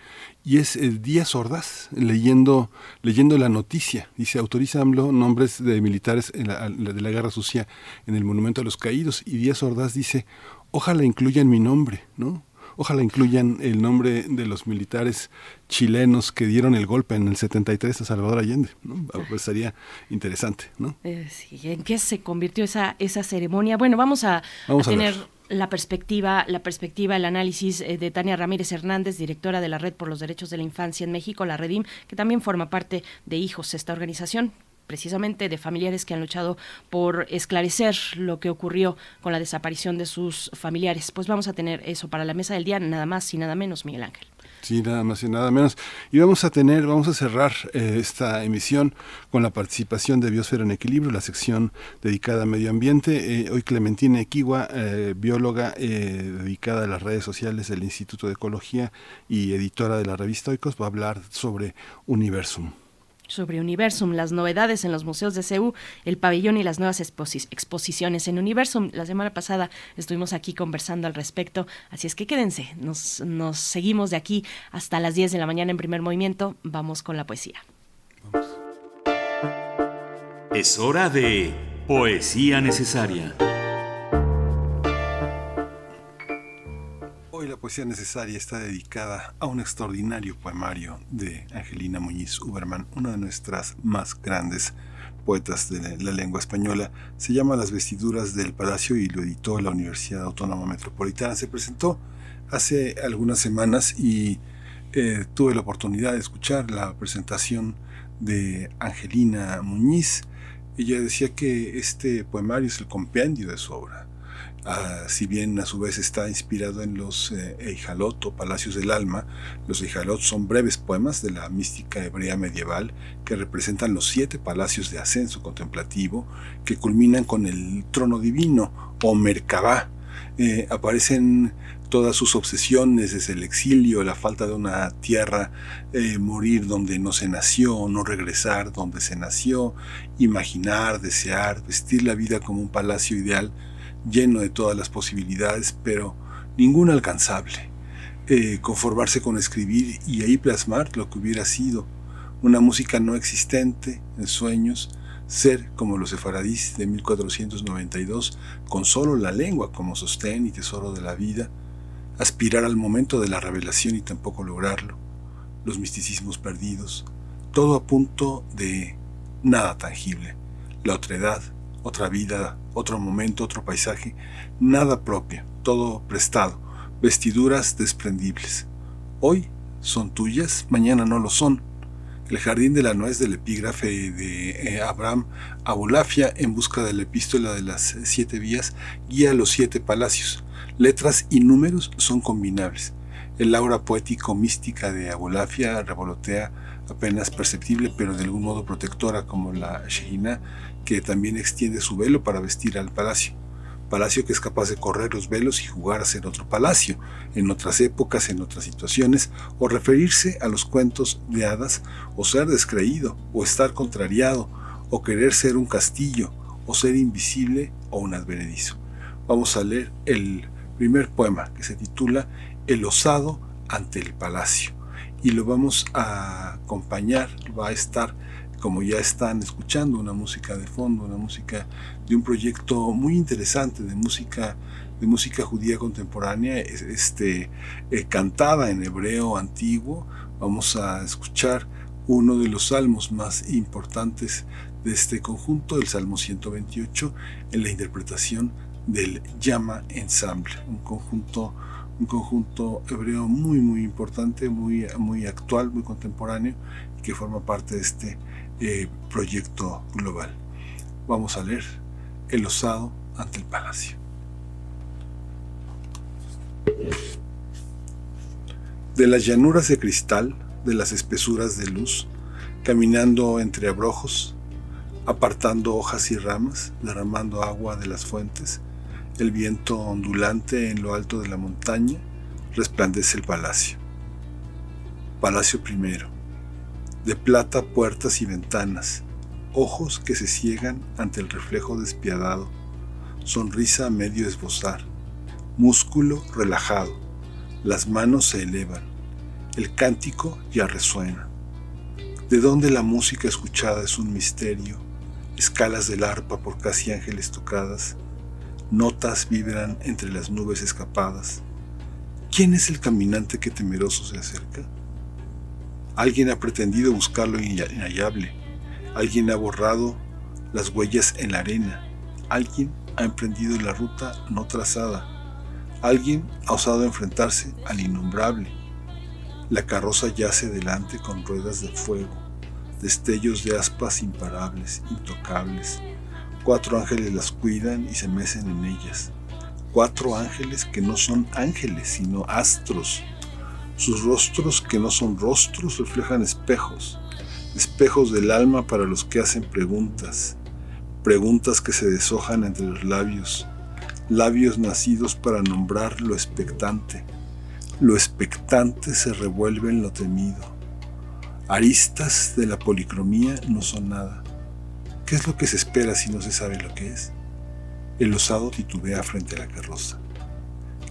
Y es el Díaz Ordaz leyendo, leyendo la noticia. Dice, autoriza AMLO nombres de militares en la- de la guerra sucia en el Monumento a los Caídos. Y Díaz Ordaz dice, ojalá incluyan mi nombre, ¿no? Ojalá incluyan el nombre de los militares chilenos que dieron el golpe en el 73 a Salvador Allende. ¿no? Pues sería interesante, ¿no? Eh, sí, ¿En qué se convirtió esa, esa ceremonia? Bueno, vamos a, Vamos a a tener ver. La perspectiva, la perspectiva, el análisis eh, de Tania Ramírez Hernández, directora de la Red por los Derechos de la Infancia en México, la Redim, que también forma parte de Hijos, esta organización precisamente de familiares que han luchado por esclarecer lo que ocurrió con la desaparición de sus familiares. Pues vamos a tener eso para la mesa del día, nada más y nada menos, Miguel Ángel. Sí, nada más y nada menos. Y vamos a tener, vamos a cerrar eh, esta emisión con la participación de Biosfera en Equilibrio, la sección dedicada a medio ambiente. Eh, hoy Clementina Equigua, eh, bióloga eh, dedicada a las redes sociales del Instituto de Ecología y editora de la revista Oikos, va a hablar sobre Universum. Sobre Universum, las novedades en los museos de CEU, el pabellón y las nuevas exposi- exposiciones en Universum. La semana pasada estuvimos aquí conversando al respecto, así es que quédense, nos, nos seguimos de aquí hasta las 10 de la mañana en primer movimiento. Vamos con la poesía. Es hora de Poesía Necesaria. La poesía necesaria está dedicada a un extraordinario poemario de Angelina Muñiz Uberman, una de nuestras más grandes poetas de la- la lengua española. Se llama Las vestiduras del palacio y lo editó la Universidad Autónoma Metropolitana. Se presentó hace algunas semanas y eh, tuve la oportunidad de escuchar la presentación de Angelina Muñiz. Ella decía que este poemario es el compendio de su obra. Ah, si bien a su vez está inspirado en los eh, Eijalot o Palacios del Alma, los Eijalot son breves poemas de la mística hebrea medieval que representan los siete palacios de ascenso contemplativo que culminan con el trono divino o Merkabah. Eh, aparecen todas sus obsesiones desde el exilio, la falta de una tierra, eh, morir donde no se nació, no regresar donde se nació, imaginar, desear, vestir la vida como un palacio ideal lleno de todas las posibilidades, pero ninguna alcanzable. Eh, conformarse con escribir y ahí plasmar lo que hubiera sido, una música no existente en sueños, ser como los sefaradís de 1492, con solo la lengua como sostén y tesoro de la vida, aspirar al momento de la revelación y tampoco lograrlo, los misticismos perdidos, todo a punto de nada tangible, la otredad, otra vida, otro momento, otro paisaje, nada propio, todo prestado, vestiduras desprendibles. Hoy son tuyas, mañana no lo son. El jardín de la nuez del epígrafe de eh, Abraham Abulafia en busca de la epístola de las siete vías guía los siete palacios. Letras y números son combinables. El aura poético mística de Abulafia revolotea apenas perceptible pero de algún modo protectora como la Shejina que también extiende su velo para vestir al palacio. Palacio que es capaz de correr los velos y jugar a ser otro palacio, en otras épocas, en otras situaciones, o referirse a los cuentos de hadas, o ser descreído, o estar contrariado, o querer ser un castillo, o ser invisible o un advenedizo. Vamos a leer el primer poema que se titula El osado ante el palacio y lo vamos a acompañar, va a estar como ya están escuchando una música de fondo, una música de un proyecto muy interesante de música de música judía contemporánea, es- este, eh, cantada en hebreo antiguo. Vamos a escuchar uno de los salmos más importantes de este conjunto, el Salmo 128, en la interpretación del Llama Ensemble, un conjunto, un conjunto hebreo muy, muy importante, muy, muy actual, muy contemporáneo, que forma parte de este eh, proyecto global. Vamos a leer El osado ante el palacio. De las llanuras de cristal, de las espesuras de luz, caminando entre abrojos, apartando hojas y ramas, derramando agua de las fuentes, el viento ondulante en lo alto de la montaña, resplandece el palacio. Palacio primero, de plata puertas y ventanas, ojos que se ciegan ante el reflejo despiadado, sonrisa a medio esbozar, músculo relajado, las manos se elevan, el cántico ya resuena. De dónde la música escuchada es un misterio, escalas del arpa por casi ángeles tocadas, notas vibran entre las nubes escapadas. ¿Quién es el caminante que temeroso se acerca? Alguien ha pretendido buscar lo inhallable, alguien ha borrado las huellas en la arena, alguien ha emprendido la ruta no trazada, alguien ha osado enfrentarse al innombrable. La carroza yace delante con ruedas de fuego, destellos de aspas imparables, intocables. Cuatro ángeles las cuidan y se mecen en ellas. Cuatro ángeles que no son ángeles, sino astros. Sus rostros que no son rostros reflejan espejos, espejos del alma para los que hacen preguntas, preguntas que se deshojan entre los labios, labios nacidos para nombrar lo expectante. Lo expectante se revuelve en lo temido. Aristas de la policromía no son nada. ¿Qué es lo que se espera si no se sabe lo que es? El osado titubea frente a la carroza.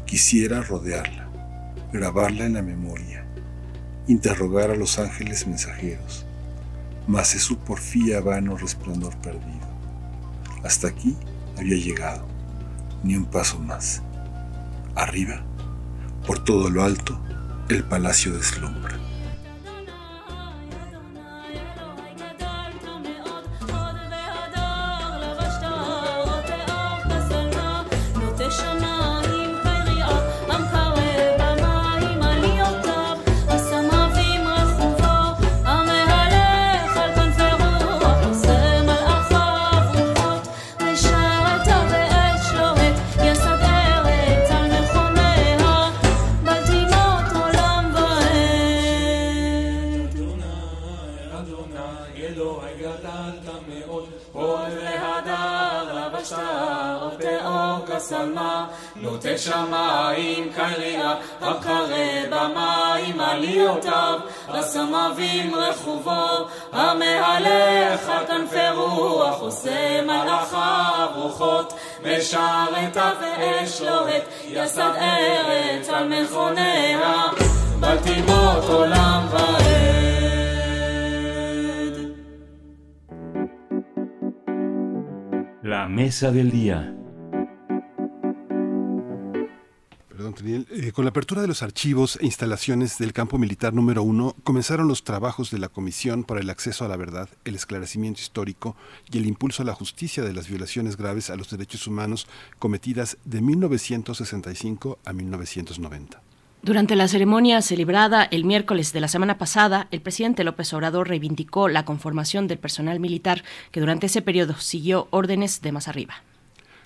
Quisiera rodearla, grabarla en la memoria, interrogar a los ángeles mensajeros, mas es su porfía vano resplandor perdido. Hasta aquí había llegado, ni un paso más. Arriba, por todo lo alto, el palacio deslumbra. Del día. Eh, con la apertura de los archivos e instalaciones del campo militar número uno, comenzaron los trabajos de la Comisión para el Acceso a la Verdad, el Esclarecimiento Histórico y el Impulso a la Justicia de las violaciones graves a los derechos humanos cometidas de 1965 a 1990. Durante la ceremonia celebrada el miércoles de la semana pasada, el presidente López Obrador reivindicó la conformación del personal militar que durante ese periodo siguió órdenes de más arriba.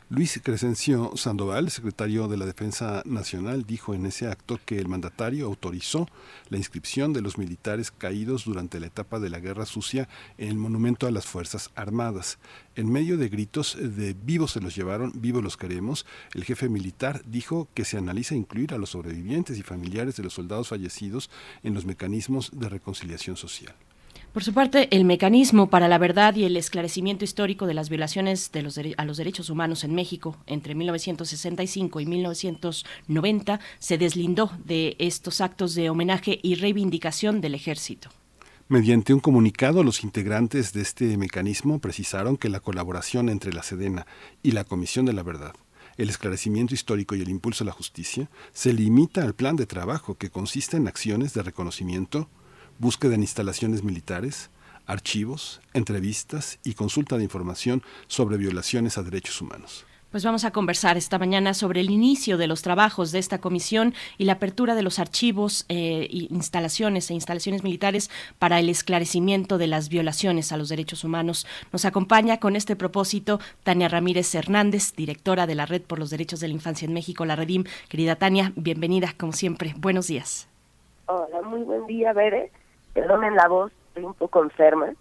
Luis Crescencio Sandoval, secretario de la Defensa Nacional, dijo en ese acto que el mandatario autorizó la inscripción de los militares caídos durante la etapa de la Guerra Sucia en el Monumento a las Fuerzas Armadas. En medio de gritos de vivos se los llevaron, vivos los queremos, el jefe militar dijo que se analiza incluir a los sobrevivientes y familiares de los soldados fallecidos en los mecanismos de reconciliación social. Por su parte, el mecanismo para la verdad y el esclarecimiento histórico de las violaciones de los a los derechos humanos en México entre 1965 y 1990 se deslindó de estos actos de homenaje y reivindicación del ejército. Mediante un comunicado, los integrantes de este mecanismo precisaron que la colaboración entre la Sedena y la Comisión de la Verdad, el esclarecimiento histórico y el impulso a la justicia, se limita al plan de trabajo que consiste en acciones de reconocimiento, búsqueda en instalaciones militares, archivos, entrevistas y consulta de información sobre violaciones a derechos humanos. Pues vamos a conversar esta mañana sobre el inicio de los trabajos de esta comisión y la apertura de los archivos, eh, instalaciones e instalaciones militares para el esclarecimiento de las violaciones a los derechos humanos. Nos acompaña con este propósito Tania Ramírez Hernández, directora de la Red por los Derechos de la Infancia en México, la Redim. Querida Tania, bienvenida como siempre. Buenos días. Hola, muy buen día, Bere. Perdonen la voz, estoy un poco enferma.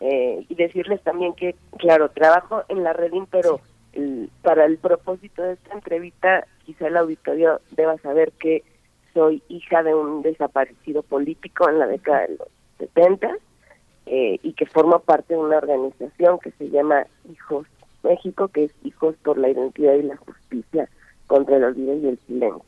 Eh, y decirles también que, claro, trabajo en la Redim, pero el- para el propósito de esta entrevista, quizá el auditorio deba saber que soy hija de un desaparecido político en la década de los 70 eh, y que forma parte de una organización que se llama Hijos México, que es Hijos por la Identidad y la Justicia contra el Olvido y el Silencio.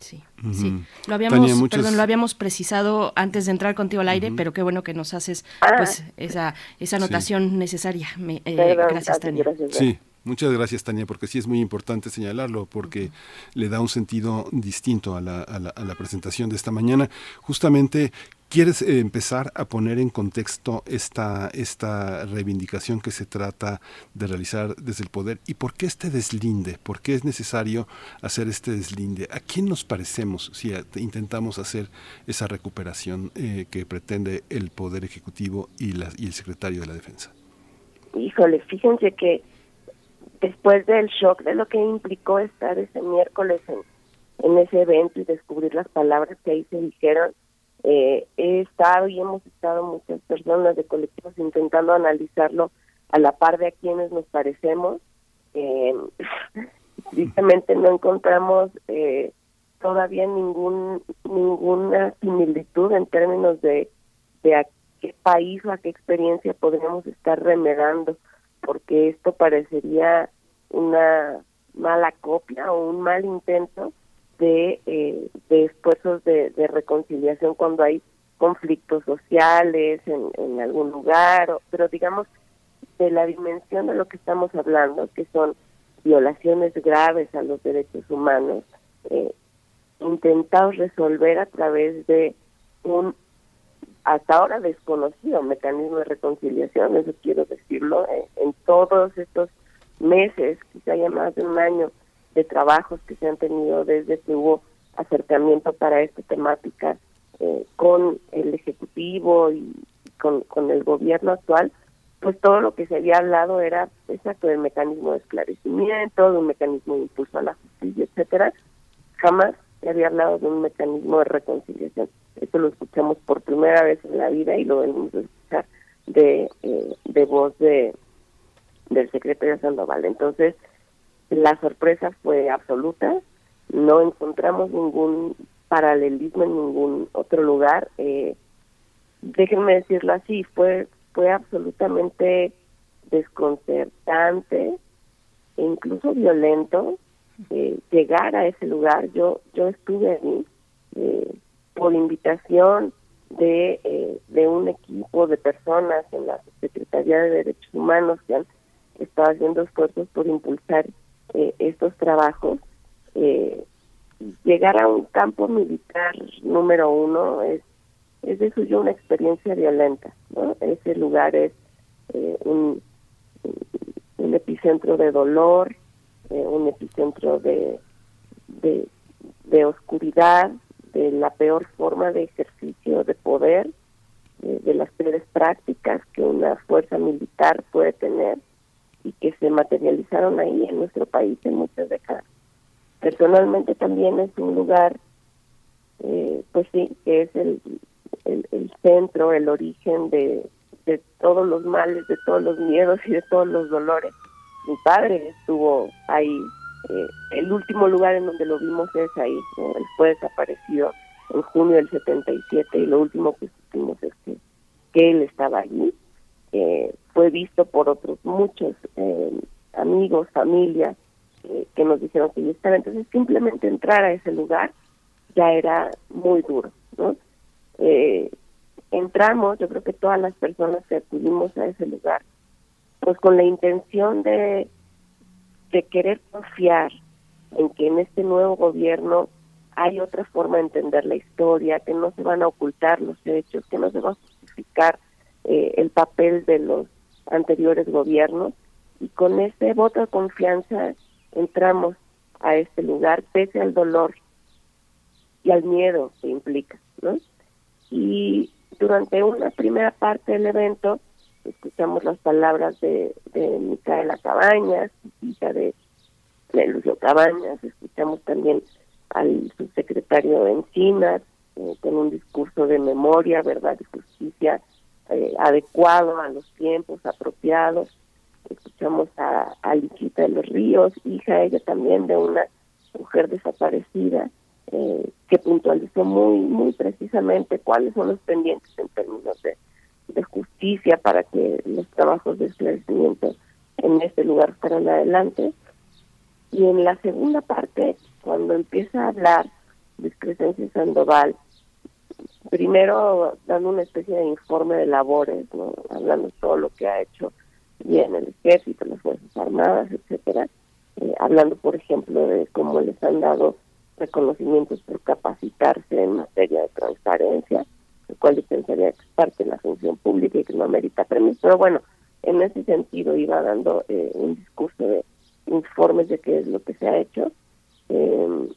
Sí. Ujú. Lo habíamos, Tania, muchas- perdón, lo habíamos precisado antes de entrar contigo al aire, pero qué bueno que nos haces pues esa esa anotación necesaria. Me- eh, gracias, Tania. Sí, muchas gracias Tania, porque sí es muy importante señalarlo, porque le da un sentido distinto a la, a la- a la presentación de esta mañana. Justamente, ¿quieres empezar a poner en contexto esta, esta reivindicación que se trata de realizar desde el poder? ¿Y por qué este deslinde? ¿Por qué es necesario hacer este deslinde? ¿A quién nos parecemos si intentamos hacer esa recuperación eh, que pretende el Poder Ejecutivo y, la- y el Secretario de la Defensa? Híjole, fíjense que después del shock de lo que implicó estar ese miércoles en, ese evento y descubrir las palabras que ahí se dijeron, eh, he estado y hemos estado muchas personas de colectivos intentando analizarlo a la par de a quienes nos parecemos. Eh, no encontramos eh, todavía ningún ninguna similitud en términos de, de a qué país o a qué experiencia podríamos estar remedando, porque esto parecería una mala copia o un mal intento de, eh, de esfuerzos de, de reconciliación cuando hay conflictos sociales en, en algún lugar, o- pero digamos de la dimensión de lo que estamos hablando, que son violaciones graves a los derechos humanos, eh, intentados resolver a través de un hasta ahora desconocido mecanismo de reconciliación, eso quiero decirlo, eh, en todos estos meses, quizá ya más de un año de trabajos que se han tenido desde que hubo acercamiento para esta temática eh, con el Ejecutivo y con, con el gobierno actual, pues todo lo que se había hablado era exacto del mecanismo de esclarecimiento, de un mecanismo de impulso a la justicia, etcétera. Jamás se había hablado de un mecanismo de reconciliación. Esto lo escuchamos por primera vez en la vida y lo venimos a escuchar de, eh, de voz de del secretario Sandoval. Entonces, la sorpresa fue absoluta. No encontramos ningún paralelismo en ningún otro lugar. Eh, déjenme decirlo así, fue fue absolutamente desconcertante e incluso violento eh, llegar a ese lugar. Yo yo estuve ahí eh, por invitación de, eh, de un equipo de personas en la Secretaría de Derechos Humanos que han estado haciendo esfuerzos por impulsar eh, estos trabajos. Eh, llegar a un campo militar número uno es, es de suyo una experiencia violenta. ¿no? Ese lugar es un epicentro de dolor, eh, un epicentro de, de, oscuridad, de la peor forma de ejercicio de poder, eh, de las peores prácticas que una fuerza militar puede tener y que se materializaron ahí en nuestro país en muchas décadas. Personalmente también es un lugar, eh, pues sí, que es el, el, el centro, el origen de, de todos los males, de todos los miedos y de todos los dolores. Mi padre estuvo ahí, eh, el último lugar en donde lo vimos es ahí, ¿no? él fue desaparecido en junio del 77 y lo último que supimos es que, que él estaba allí. Eh, fue visto por otros muchos eh, amigos, familias, eh, que nos dijeron que ya estaba. Entonces, simplemente entrar a ese lugar ya era muy duro, ¿no? Entramos, yo creo que todas las personas que acudimos a ese lugar, pues con la intención de, de querer confiar en que en este nuevo gobierno hay otra forma de entender la historia, que no se van a ocultar los hechos, que no se va a justificar eh, el papel de los anteriores gobiernos y con ese voto de confianza entramos a este lugar pese al dolor y al miedo que implica, ¿no? Y durante una primera parte del evento escuchamos las palabras de, de Micaela Cabañas, hija de, de Lucio Cabañas, escuchamos también al subsecretario Encinas eh, con un discurso de memoria, verdad y justicia eh, adecuado a los tiempos apropiados. Escuchamos a, a de los Ríos, hija ella también de una mujer desaparecida, eh, que puntualizó muy muy precisamente cuáles son los pendientes en términos de, de justicia para que los trabajos de esclarecimiento en este lugar fueran adelante. Y en la segunda parte, cuando empieza a hablar de Sandoval, primero dando una especie de informe de labores, ¿no? hablando todo lo que ha hecho bien el ejército, las fuerzas armadas, etcétera, eh, hablando por ejemplo de cómo les han dado reconocimientos por capacitarse en materia de transparencia, el cual yo pensaría que es parte de la función pública y que no amerita premios, pero bueno, en ese sentido iba dando eh, un discurso de informes de qué es lo que se ha hecho, eh,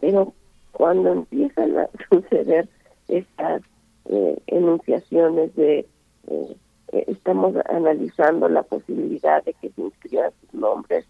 pero cuando empiezan a suceder estas eh, enunciaciones de eh, eh, estamos analizando la posibilidad de que se inscriban sus nombres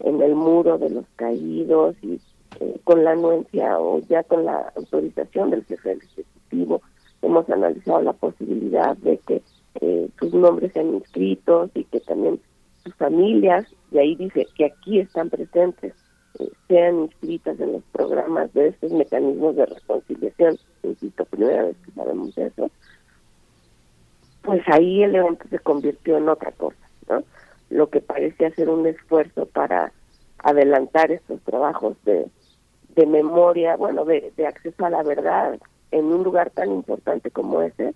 en el muro de los caídos y eh, con la anuencia o ya con la autorización del jefe del Ejecutivo hemos analizado la posibilidad de que eh, sus nombres sean inscritos y que también sus familias, y ahí dice que aquí están presentes, eh, sean inscritas en los programas de estos mecanismos de reconciliación, insisto, primera vez que sabemos eso, pues ahí el evento se convirtió en otra cosa, ¿no? Lo que parecía ser un esfuerzo para adelantar estos trabajos de, de memoria, bueno, de, de acceso a la verdad en un lugar tan importante como ese,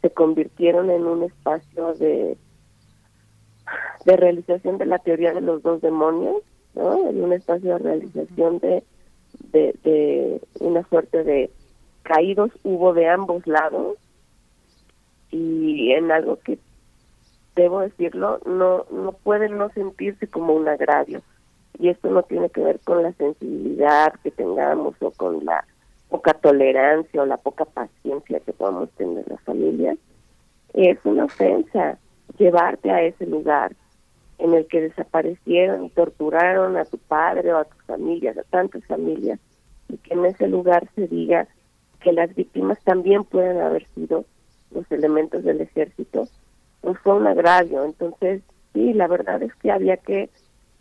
se convirtieron en un espacio de de realización de la teoría de los dos demonios, ¿no? En un espacio de realización de, de, una suerte de caídos hubo de ambos lados y en algo que debo decirlo no no puede no sentirse como un agravio y esto no tiene que ver con la sensibilidad que tengamos o con la poca tolerancia o la poca paciencia que podamos tener las familias es una ofensa llevarte a ese lugar en el que desaparecieron y torturaron a tu padre o a tus familias, a tantas familias, y que en ese lugar se diga que las víctimas también pueden haber sido los elementos del ejército, pues fue un agravio. Entonces, sí, la verdad es que había que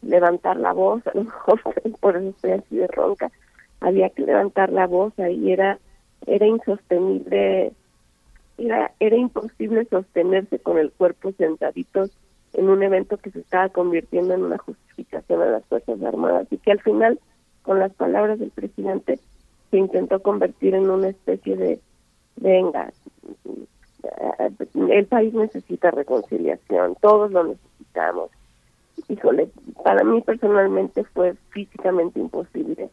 levantar la voz, a lo mejor por eso estoy así de ronca, había que levantar la voz, ahí era, era insostenible, era, era imposible sostenerse con el cuerpo sentaditos en un evento que se estaba convirtiendo en una justificación a las Fuerzas Armadas y que al final, con las palabras del presidente, se intentó convertir en una especie de, venga, el país necesita reconciliación, todos lo necesitamos. Híjole, para mí personalmente fue físicamente imposible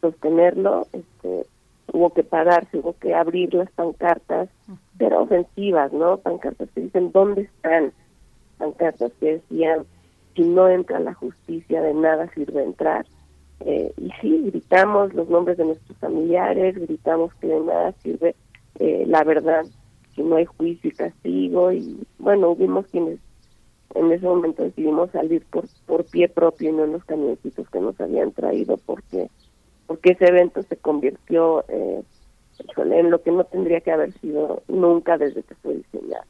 sostenerlo, este, hubo que pararse, hubo que abrir las pancartas, pero ofensivas, ¿no? Pancartas que dicen, ¿dónde están? Pancartas que decían, si no entra la justicia, de nada sirve entrar. Eh, y sí, gritamos los nombres de nuestros familiares, gritamos que de nada sirve eh, la verdad, si no hay juicio y castigo, y bueno, hubimos quienes en ese momento decidimos salir por, por pie propio y no en los camioncitos que nos habían traído porque porque ese evento se convirtió eh, en lo que no tendría que haber sido nunca desde que fue diseñado.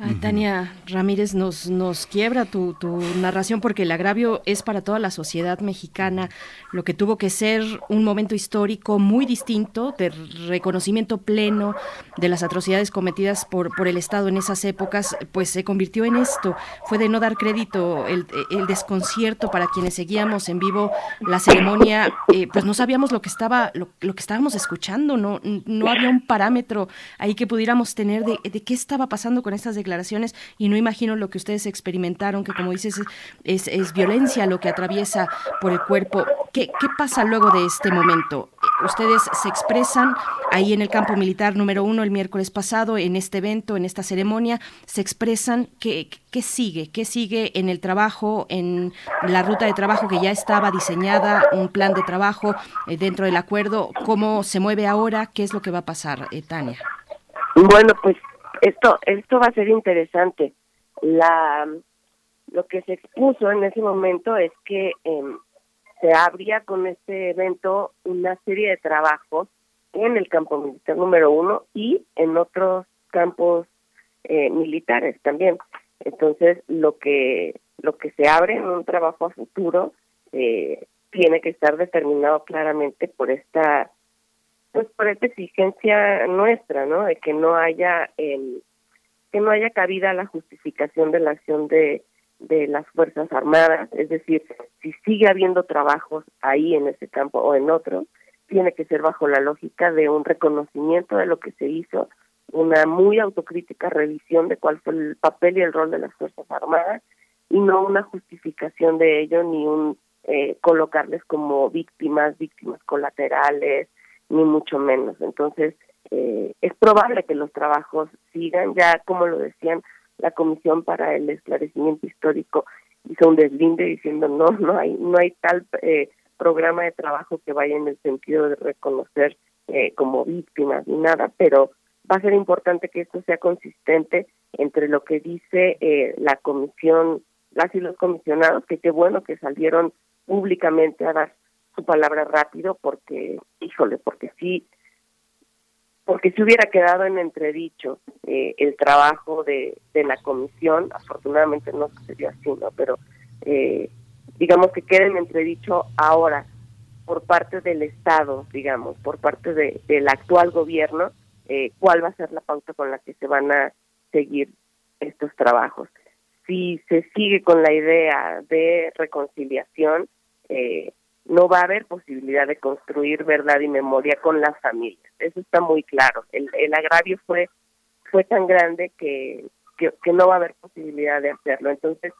Ay, Tania Ramírez, nos, nos quiebra tu, tu narración porque el agravio es para toda la sociedad mexicana, lo que tuvo que ser un momento histórico muy distinto, de reconocimiento pleno de las atrocidades cometidas por, por el Estado en esas épocas, pues se convirtió en esto. Fue de no dar crédito, el, el desconcierto para quienes seguíamos en vivo la ceremonia, eh, pues no sabíamos lo que estaba, lo, lo, que estábamos escuchando, no, no había un parámetro ahí que pudiéramos tener de, de qué estaba pasando con estas declaraciones declaraciones y no imagino lo que ustedes experimentaron, que como dices es, violencia lo que atraviesa por el cuerpo. ¿Qué, ¿Qué pasa luego de este momento? Ustedes se expresan ahí en el campo militar número uno el miércoles pasado, en este evento, en esta ceremonia, se expresan qué, qué sigue, qué sigue en el trabajo, en la ruta de trabajo que ya estaba diseñada, un plan de trabajo eh, dentro del acuerdo, cómo se mueve ahora, qué es lo que va a pasar, eh, Tania. Bueno, pues esto esto va a ser interesante. La lo que se expuso en ese momento es que em, se abría con este evento una serie de trabajos en el campo militar número uno y en otros campos eh, militares también. Entonces, lo que lo que se abre en un trabajo a futuro eh, tiene que estar determinado claramente por esta pues por esta exigencia nuestra, ¿no? De que no haya el que no haya cabida a la justificación de la acción de de las fuerzas armadas, es decir, si sigue habiendo trabajos ahí en ese campo o en otro, tiene que ser bajo la lógica de un reconocimiento de lo que se hizo, una muy autocrítica revisión de cuál fue el papel y el rol de las fuerzas armadas y no una justificación de ello ni un eh, colocarles como víctimas, víctimas colaterales, ni mucho menos. Entonces, eh, es probable que los trabajos sigan, ya como lo decían, la Comisión para el Esclarecimiento Histórico hizo un deslinde diciendo no, no hay, no hay tal eh, programa de trabajo que vaya en el sentido de reconocer eh, como víctimas ni nada, pero va a ser importante que esto sea consistente entre lo que dice eh, la comisión, las y los comisionados, que qué bueno que salieron públicamente a dar su palabra rápido, porque, híjole, porque sí, porque si hubiera quedado en entredicho eh, el trabajo de, de la comisión, afortunadamente no sucedió así, ¿no? Pero eh, digamos que queda en entredicho ahora por parte del Estado, digamos, por parte de, del actual gobierno, eh, cuál va a ser la pauta con la que se van a seguir estos trabajos. Si se sigue con la idea de reconciliación, eh, no va a haber posibilidad de construir verdad y memoria con las familias. Eso está muy claro. El, el agravio fue fue tan grande que, que, que no va a haber posibilidad de hacerlo. Entonces,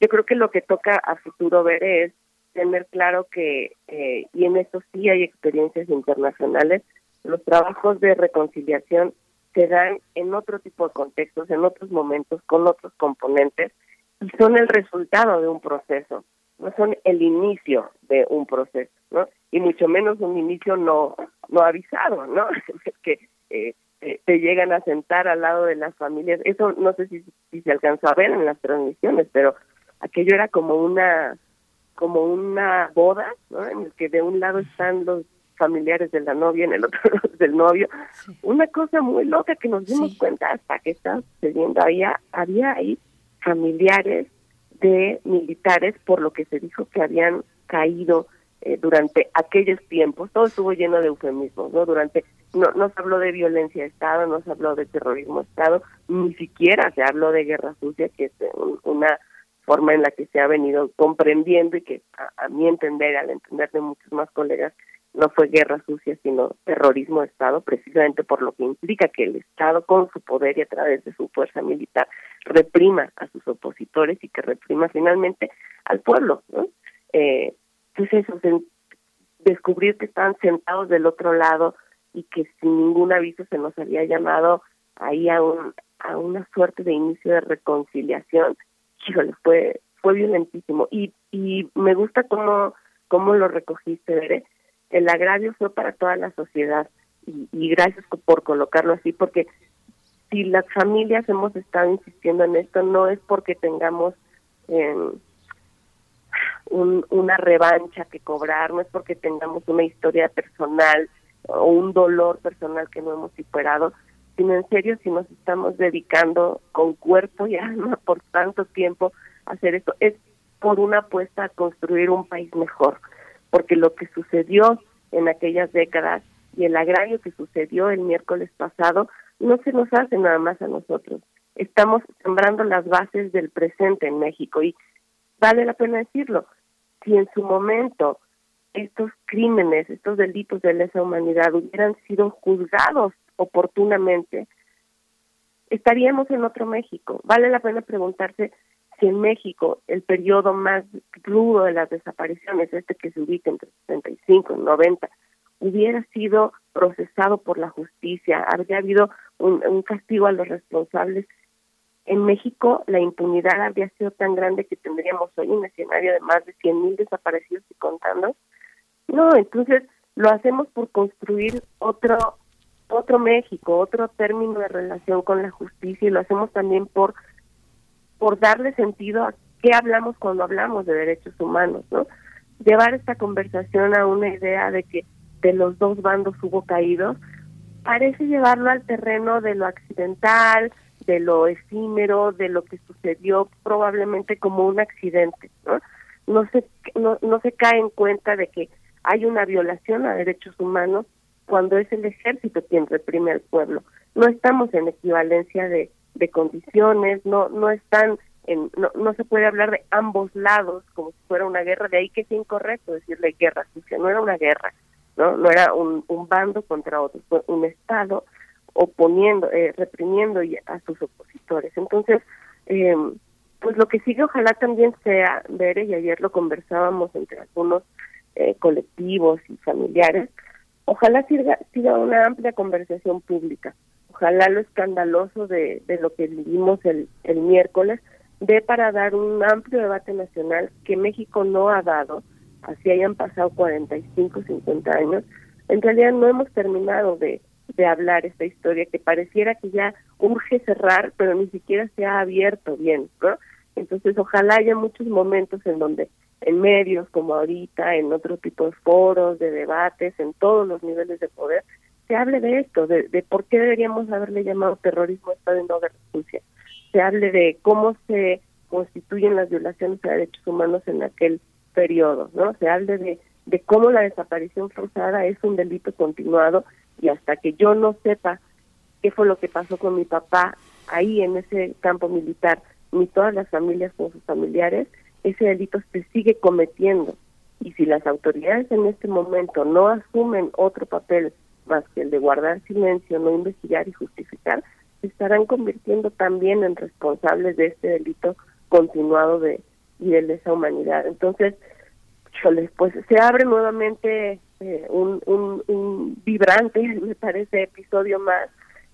yo creo que lo que toca a futuro ver es tener claro que, eh, y en eso sí hay experiencias internacionales, los trabajos de reconciliación se dan en otro tipo de contextos, en otros momentos, con otros componentes, y son el resultado de un proceso no son el inicio de un proceso, ¿no? Y mucho menos un inicio no no avisado, ¿no? que eh, eh, te llegan a sentar al lado de las familias. Eso no sé si, si se alcanzó a ver en las transmisiones, pero aquello era como una como una boda, ¿no? En el que de un lado están los familiares de la novia, en el otro los del novio. Una cosa muy loca que nos dimos cuenta hasta que estaba sucediendo. Había, había ahí familiares de militares por lo que se dijo que habían caído eh, durante aquellos tiempos. Todo estuvo lleno de eufemismos, ¿no? Durante no, no se habló de violencia de Estado, no se habló de terrorismo de Estado, ni siquiera se habló de guerra sucia, que es un- una forma en la que se ha venido comprendiendo y que a mi entender, al entender de muchos más colegas, no fue guerra sucia, sino terrorismo de Estado, precisamente por lo que implica que el Estado, con su poder y a través de su fuerza militar, reprima a sus opositores y que reprima finalmente al pueblo. ¿no? Eh, entonces, eso, descubrir que estaban sentados del otro lado y que sin ningún aviso se nos había llamado ahí a, un, a una suerte de inicio de reconciliación, híjole, fue, fue violentísimo. Y, y me gusta cómo, cómo lo recogiste, Bere. El agravio fue para toda la sociedad y, gracias por colocarlo así, porque si las familias hemos estado insistiendo en esto, no es porque tengamos em, un, una revancha que cobrar, no es porque tengamos una historia personal o un dolor personal que no hemos superado, sino en serio si nos estamos dedicando con cuerpo y alma por tanto tiempo a hacer esto, es por una apuesta a construir un país mejor, porque lo que sucedió en aquellas décadas y el agravio que sucedió el miércoles pasado no se nos hace nada más a nosotros. Estamos sembrando las bases del presente en México y vale la pena decirlo. Si en su momento estos crímenes, estos delitos de lesa humanidad hubieran sido juzgados oportunamente, estaríamos en otro México. Vale la pena preguntarse si en México el periodo más rudo de las desapariciones, este que se ubica entre 65 y 90, hubiera sido procesado por la justicia, habría habido un, castigo a los responsables. En México la impunidad habría sido tan grande que tendríamos hoy un escenario de más de 100.000 desaparecidos y contando. No, entonces lo hacemos por construir otro otro México, otro término de relación con la justicia y lo hacemos también por por darle sentido a qué hablamos cuando hablamos de derechos humanos, ¿no? Llevar esta conversación a una idea de que de los dos bandos hubo caídos, parece llevarlo al terreno de lo accidental, de lo efímero, de lo que sucedió probablemente como un accidente, ¿no? No se, no, no se cae en cuenta de que hay una violación a derechos humanos cuando es el ejército quien reprime al pueblo. No estamos en equivalencia de, de condiciones, no no están en, no, no se puede hablar de ambos lados como si fuera una guerra, de ahí que es incorrecto decirle guerra sucia, no era una guerra, no no era un, un bando contra otro, fue un estado oponiendo, eh, reprimiendo a sus opositores. Entonces, eh, pues lo que sigue ojalá también sea ver, y ayer lo conversábamos entre algunos eh, colectivos y familiares, ojalá siga, siga una amplia conversación pública. Ojalá lo escandaloso de, lo que vivimos el, el miércoles dé para dar un amplio debate nacional que México no ha dado, así hayan pasado 45, 50 años. En realidad no hemos terminado de, de hablar esta historia que pareciera que ya urge cerrar, pero ni siquiera se ha abierto bien, ¿no? Entonces, ojalá haya muchos momentos en donde en medios como ahorita, en otro tipo de foros, de debates, en todos los niveles de poder, se hable de esto, de, de por qué deberíamos haberle llamado terrorismo a Estado y no guerra sucia. Se hable de cómo se constituyen las violaciones a derechos humanos en aquel periodo, ¿no? Se hable de, de cómo la desaparición forzada es un delito continuado y hasta que yo no sepa qué fue lo que pasó con mi papá ahí en ese campo militar, ni todas las familias con sus familiares, ese delito se sigue cometiendo. Y si las autoridades en este momento no asumen otro papel más que el de guardar silencio, no investigar y justificar, se estarán convirtiendo también en responsables de este delito continuado de y de lesa humanidad. Entonces, híjoles, pues se abre nuevamente eh, un, un, un vibrante, me parece, episodio más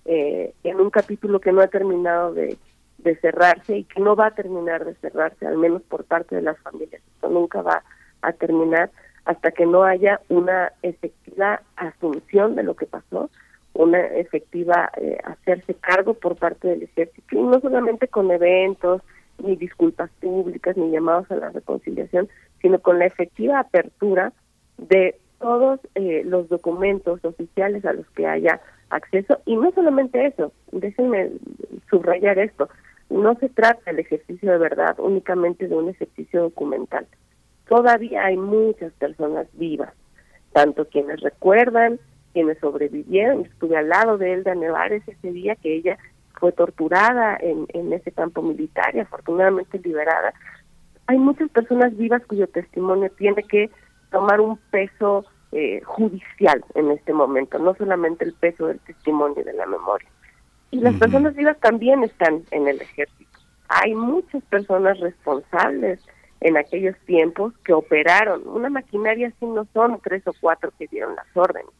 eh, en un capítulo que no ha terminado de, de cerrarse y que no va a terminar de cerrarse, al menos por parte de las familias. Esto nunca va a terminar hasta que no haya una efectiva asunción de lo que pasó, una efectiva eh, hacerse cargo por parte del ejército, y no solamente con eventos, ni disculpas públicas, ni llamados a la reconciliación, sino con la efectiva apertura de todos eh, los documentos oficiales a los que haya acceso. Y no solamente eso, déjenme subrayar esto, no se trata del ejercicio de verdad únicamente de un ejercicio documental. Todavía hay muchas personas vivas, tanto quienes recuerdan, quienes sobrevivieron. Estuve al lado de Elda Nevares ese día que ella fue torturada en, en ese campo militar y afortunadamente liberada. Hay muchas personas vivas cuyo testimonio tiene que tomar un peso eh, judicial en este momento, no solamente el peso del testimonio y de la memoria. Y las personas vivas también están en el ejército. Hay muchas personas responsables en aquellos tiempos que operaron. Una maquinaria así no son tres o cuatro que dieron las órdenes.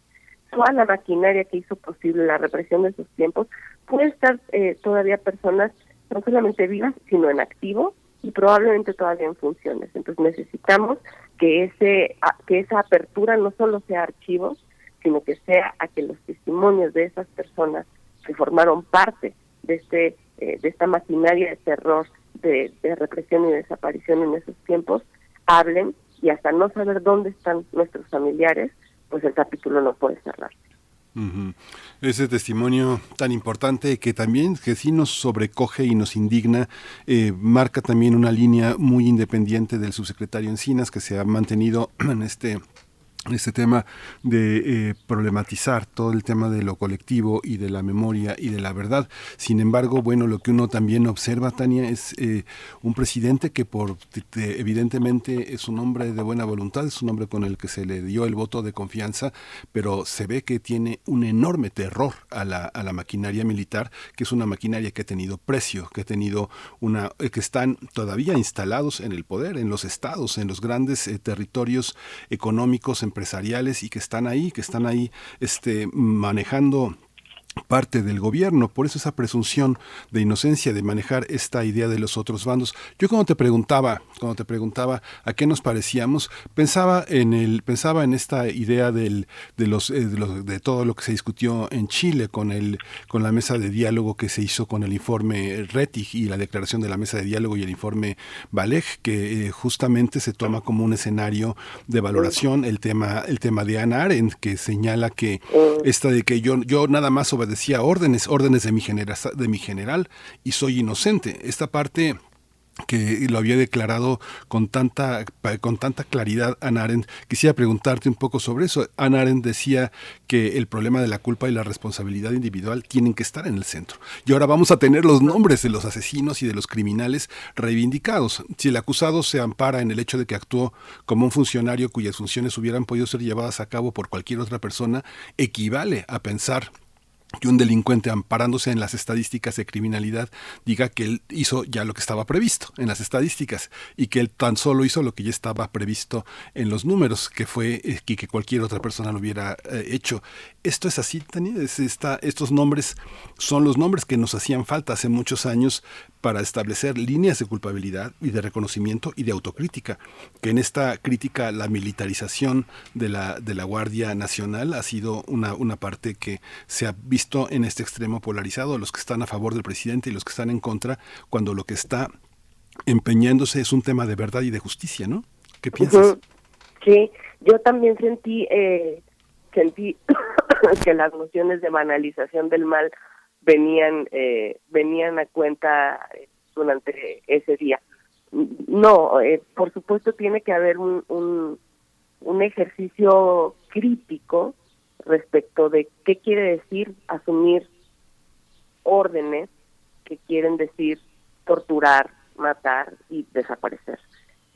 Toda la maquinaria que hizo posible la represión de esos tiempos puede estar eh, todavía personas no solamente vivas, sino en activo y probablemente todavía en funciones. Entonces necesitamos que ese que esa apertura no solo sea archivos, sino que sea a que los testimonios de esas personas que formaron parte de este eh, de esta maquinaria de terror, de, represión y desaparición en esos tiempos, hablen y hasta no saber dónde están nuestros familiares, pues el capítulo no puede cerrar. Ujú. Ese testimonio tan importante que también que sí nos sobrecoge y nos indigna, eh, marca también una línea muy independiente del subsecretario Encinas que se ha mantenido en este este tema de eh, problematizar todo el tema de lo colectivo y de la memoria y de la verdad. Sin embargo, bueno, lo que uno también observa, Tania, es eh, un presidente que por te- evidentemente es un hombre de buena voluntad, es un hombre con el que se le dio el voto de confianza, pero se ve que tiene un enorme terror a la, a la maquinaria militar, que es una maquinaria que ha tenido precio, que ha tenido una, eh, que están todavía instalados en el poder, en los estados, en los grandes territorios económicos, empresariales y que están ahí, que están ahí este, manejando parte del gobierno, por eso esa presunción de inocencia de manejar esta idea de los otros bandos. Yo cuando te preguntaba, cuando te preguntaba a qué nos parecíamos, pensaba en el pensaba en esta idea del de los eh, de, los- de todo lo que se discutió en Chile con el con la mesa de diálogo que se hizo con el informe Rettig y la declaración de la mesa de diálogo y el informe Baleg que eh, justamente se toma como un escenario de valoración el tema el tema de Ana Arendt que señala que esta de que yo yo nada más obedecía órdenes órdenes de mi genera- de mi general y soy inocente esta parte que lo había declarado con tanta con tanta claridad Ana Arendt. Quisiera preguntarte un poco sobre eso. Ana Arendt decía que el problema de la culpa y la responsabilidad individual tienen que estar en el centro. Y ahora vamos a tener los nombres de los asesinos y de los criminales reivindicados. Si el acusado se ampara en el hecho de que actuó como un funcionario cuyas funciones hubieran podido ser llevadas a cabo por cualquier otra persona, equivale a pensar que un delincuente amparándose en las estadísticas de criminalidad diga que él hizo ya lo que estaba previsto en las estadísticas y que él tan solo hizo lo que ya estaba previsto en los números, que fue eh, que, cualquier otra persona lo hubiera eh, hecho. Esto es así, Tania, estos nombres son los nombres que nos hacían falta hace muchos años para establecer líneas de culpabilidad y de reconocimiento y de autocrítica, que en esta crítica la militarización de la, de la Guardia Nacional ha sido una, una parte que se ha visto en este extremo polarizado, los que están a favor del presidente y los que están en contra, cuando lo que está empeñándose es un tema de verdad y de justicia, ¿no? ¿Qué piensas? Sí, yo también sentí eh, sentí que las nociones de banalización del mal venían eh, venían a cuenta eh, durante ese día. No, eh, por supuesto tiene que haber un, un, ejercicio crítico respecto de qué quiere decir asumir órdenes que quieren decir torturar, matar y desaparecer.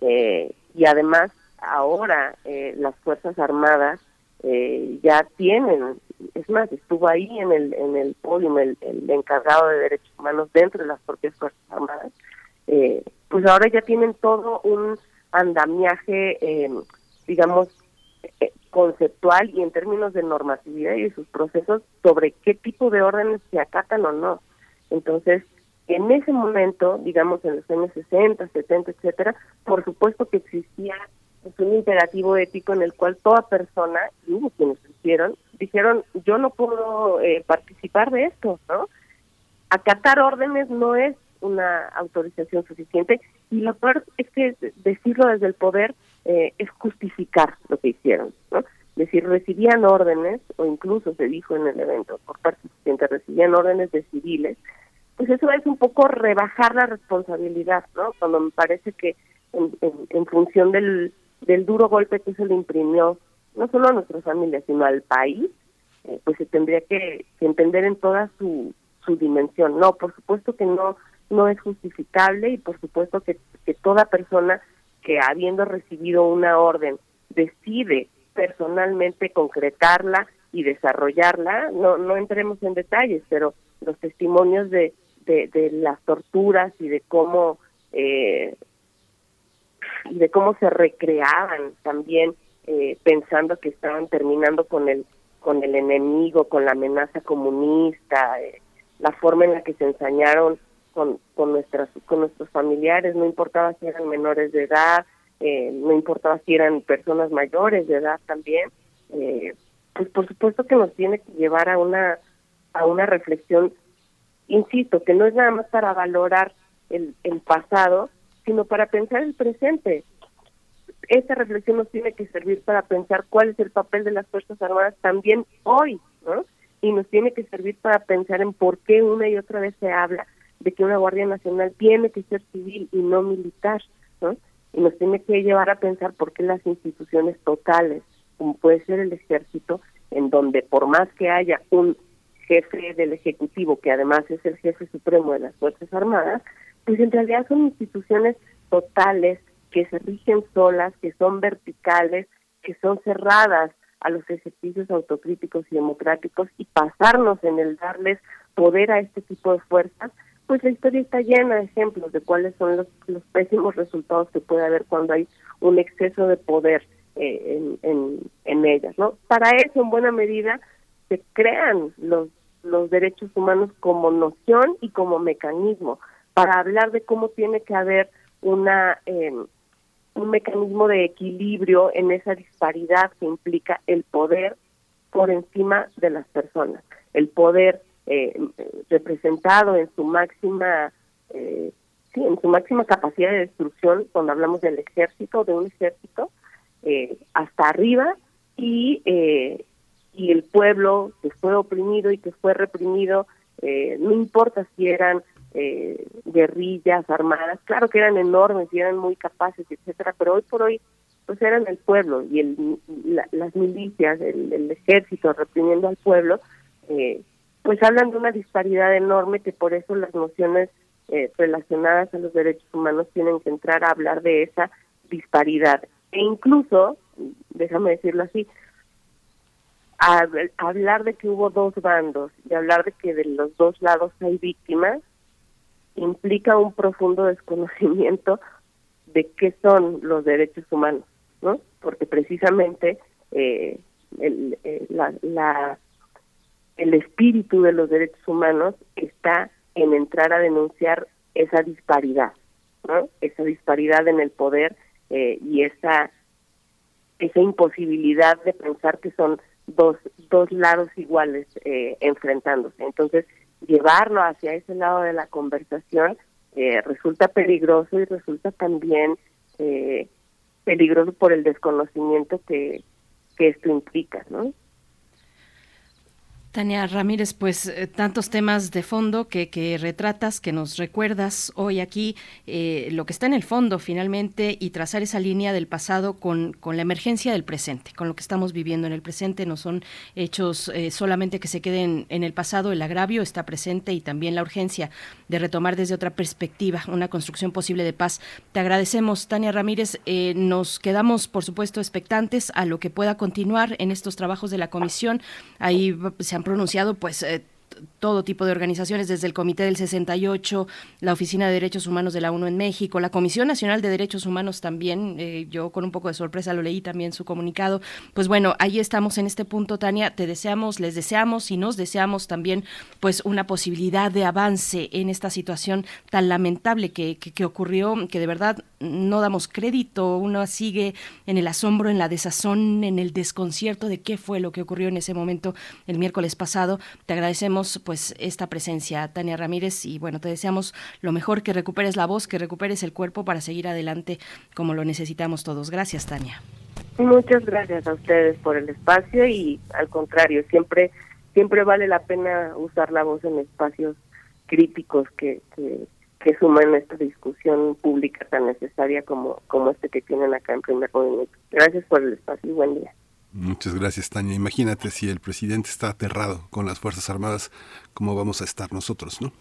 Eh, y además, ahora eh, las Fuerzas Armadas eh, ya tienen, es más, estuvo ahí en el, en el podium el, el encargado de derechos humanos dentro de las propias Fuerzas Armadas, eh, pues ahora ya tienen todo un andamiaje, eh, digamos, eh, conceptual y en términos de normatividad y de sus procesos sobre qué tipo de órdenes se acatan o no. Entonces, en ese momento, digamos en los años 60, 70, etcétera, por supuesto que existía pues, un imperativo ético en el cual toda persona, y hubo quienes lo hicieron, dijeron, yo no puedo eh, participar de esto, ¿no? Acatar órdenes no es una autorización suficiente y lo peor es que decirlo desde el poder eh, es justificar lo que hicieron, ¿no? Es decir, recibían órdenes, o incluso se dijo en el evento por presidente, recibían órdenes de civiles, pues eso es un poco rebajar la responsabilidad, ¿no? Cuando me parece que en- en función del, del duro golpe que se le imprimió, no solo a nuestras familias, sino al país, eh, pues se tendría que, que entender en toda su, su dimensión. No, por supuesto que no no es justificable y por supuesto que, que toda persona que habiendo recibido una orden decide personalmente concretarla y desarrollarla, no, no entremos en detalles, pero los testimonios de, de, de las torturas y de cómo eh, y de cómo se recreaban también eh, pensando que estaban terminando con el con el enemigo, con la amenaza comunista, eh, la forma en la que se ensañaron con, con nuestras con nuestros familiares, no importaba si eran menores de edad, eh, no importaba si eran personas mayores de edad también, eh, pues por supuesto que nos tiene que llevar a una a una reflexión, insisto, que no es nada más para valorar el, el pasado, sino para pensar el presente. Esta reflexión nos tiene que servir para pensar cuál es el papel de las Fuerzas Armadas también hoy, ¿no? Y nos tiene que servir para pensar en por qué una y otra vez se habla de que una Guardia Nacional tiene que ser civil y no militar, ¿no? Y nos tiene que llevar a pensar por qué las instituciones totales como puede ser el ejército, en donde por más que haya un jefe del Ejecutivo, que además es el jefe supremo de las Fuerzas Armadas, pues en realidad son instituciones totales que se rigen solas, que son verticales, que son cerradas a los ejercicios autocríticos y democráticos y pasarnos en el darles poder a este tipo de fuerzas, pues la historia está llena de ejemplos de cuáles son los, los pésimos resultados que puede haber cuando hay un exceso de poder eh, en, en, ellas, ¿no? Para eso, en buena medida, se crean los, los derechos humanos como noción y como mecanismo para hablar de cómo tiene que haber una eh, un mecanismo de equilibrio en esa disparidad que implica el poder por encima de las personas, el poder eh, representado en su máxima eh, sí, en su máxima capacidad de destrucción cuando hablamos del ejército de un ejército eh, hasta arriba y eh, y el pueblo que fue oprimido y que fue reprimido eh, no importa si eran eh, guerrillas armadas claro que eran enormes y eran muy capaces etcétera pero hoy por hoy pues eran el pueblo y el la- las milicias el, ejército reprimiendo al pueblo eh, pues hablan de una disparidad enorme que por eso las nociones eh, relacionadas a los derechos humanos tienen que entrar a hablar de esa disparidad. E incluso déjame decirlo así hablar de que hubo dos bandos y hablar de que de los dos lados hay víctimas implica un profundo desconocimiento de qué son los derechos humanos, ¿no? Porque precisamente eh, el, eh, la, la- el espíritu de los derechos humanos está en entrar a denunciar esa disparidad, ¿no? Esa disparidad en el poder eh, y esa esa imposibilidad de pensar que son dos dos lados iguales eh, enfrentándose. Entonces, llevarlo hacia ese lado de la conversación eh, resulta peligroso y resulta también eh, peligroso por el desconocimiento que, que esto implica, ¿no? Tania Ramírez, pues eh, tantos temas de fondo que, retratas, que nos recuerdas hoy aquí, eh, lo que está en el fondo finalmente y trazar esa línea del pasado con, con la emergencia del presente, con lo que estamos viviendo en el presente. No son hechos eh, solamente que se queden en el pasado, el agravio está presente y también la urgencia de retomar desde otra perspectiva una construcción posible de paz. Te agradecemos, Tania Ramírez. Nos quedamos, por supuesto, expectantes a lo que pueda continuar en estos trabajos de la comisión. Ahí se han pronunciado, pues, eh, todo tipo de organizaciones, desde el Comité del 68, la Oficina de Derechos Humanos de la ONU en México, la Comisión Nacional de Derechos Humanos también, eh, yo con un poco de sorpresa lo leí también su comunicado. Pues bueno, ahí estamos en este punto, Tania, te deseamos, les deseamos y nos deseamos también pues una posibilidad de avance en esta situación tan lamentable que, que, que ocurrió, que de verdad no damos crédito, uno sigue en el asombro, en la desazón, en el desconcierto de qué fue lo que ocurrió en ese momento el miércoles pasado. Te agradecemos pues esta presencia, Tania Ramírez, y bueno, te deseamos lo mejor, que recuperes la voz, que recuperes el cuerpo para seguir adelante como lo necesitamos todos. Gracias, Tania. Muchas gracias a ustedes por el espacio y al contrario, siempre siempre vale la pena usar la voz en espacios críticos que, que, que suman esta discusión pública tan necesaria como, como este que tienen acá en primer movimiento. Gracias por el espacio y buen día. Muchas gracias, Tania. Imagínate si el presidente está aterrado con las Fuerzas Armadas, ¿cómo vamos a estar nosotros, no?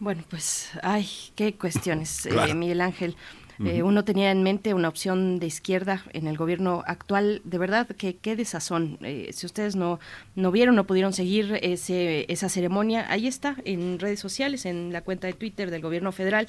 Bueno, pues, ay, qué cuestiones, eh. Miguel Ángel. Eh, uno tenía en mente una opción de izquierda en el gobierno actual. De verdad, que qué desazón. Eh, si ustedes no, no vieron, no pudieron seguir ese, esa ceremonia, ahí está, en redes sociales, en la cuenta de Twitter del gobierno federal.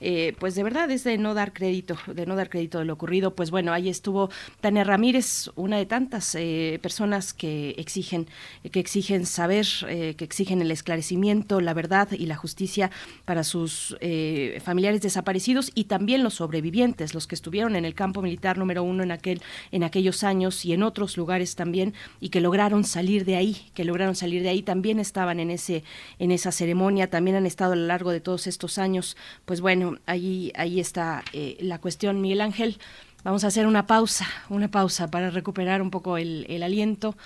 Eh, pues de verdad es de no dar crédito, de no dar crédito de lo ocurrido. Pues bueno, ahí estuvo Tania Ramírez, una de tantas eh, personas que exigen, que exigen saber, eh, que exigen el esclarecimiento, la verdad y la justicia para sus eh, familiares desaparecidos y también los sobrevivientes, los que estuvieron en el campo militar número uno en aquel, en aquellos años y en otros lugares también y que lograron salir de ahí, que lograron salir de ahí, también estaban en ese, en esa ceremonia, también han estado a lo largo de todos estos años. Pues bueno, ahí, ahí está eh, la cuestión, Miguel Ángel. Vamos a hacer una pausa, una pausa para recuperar un poco el, el aliento.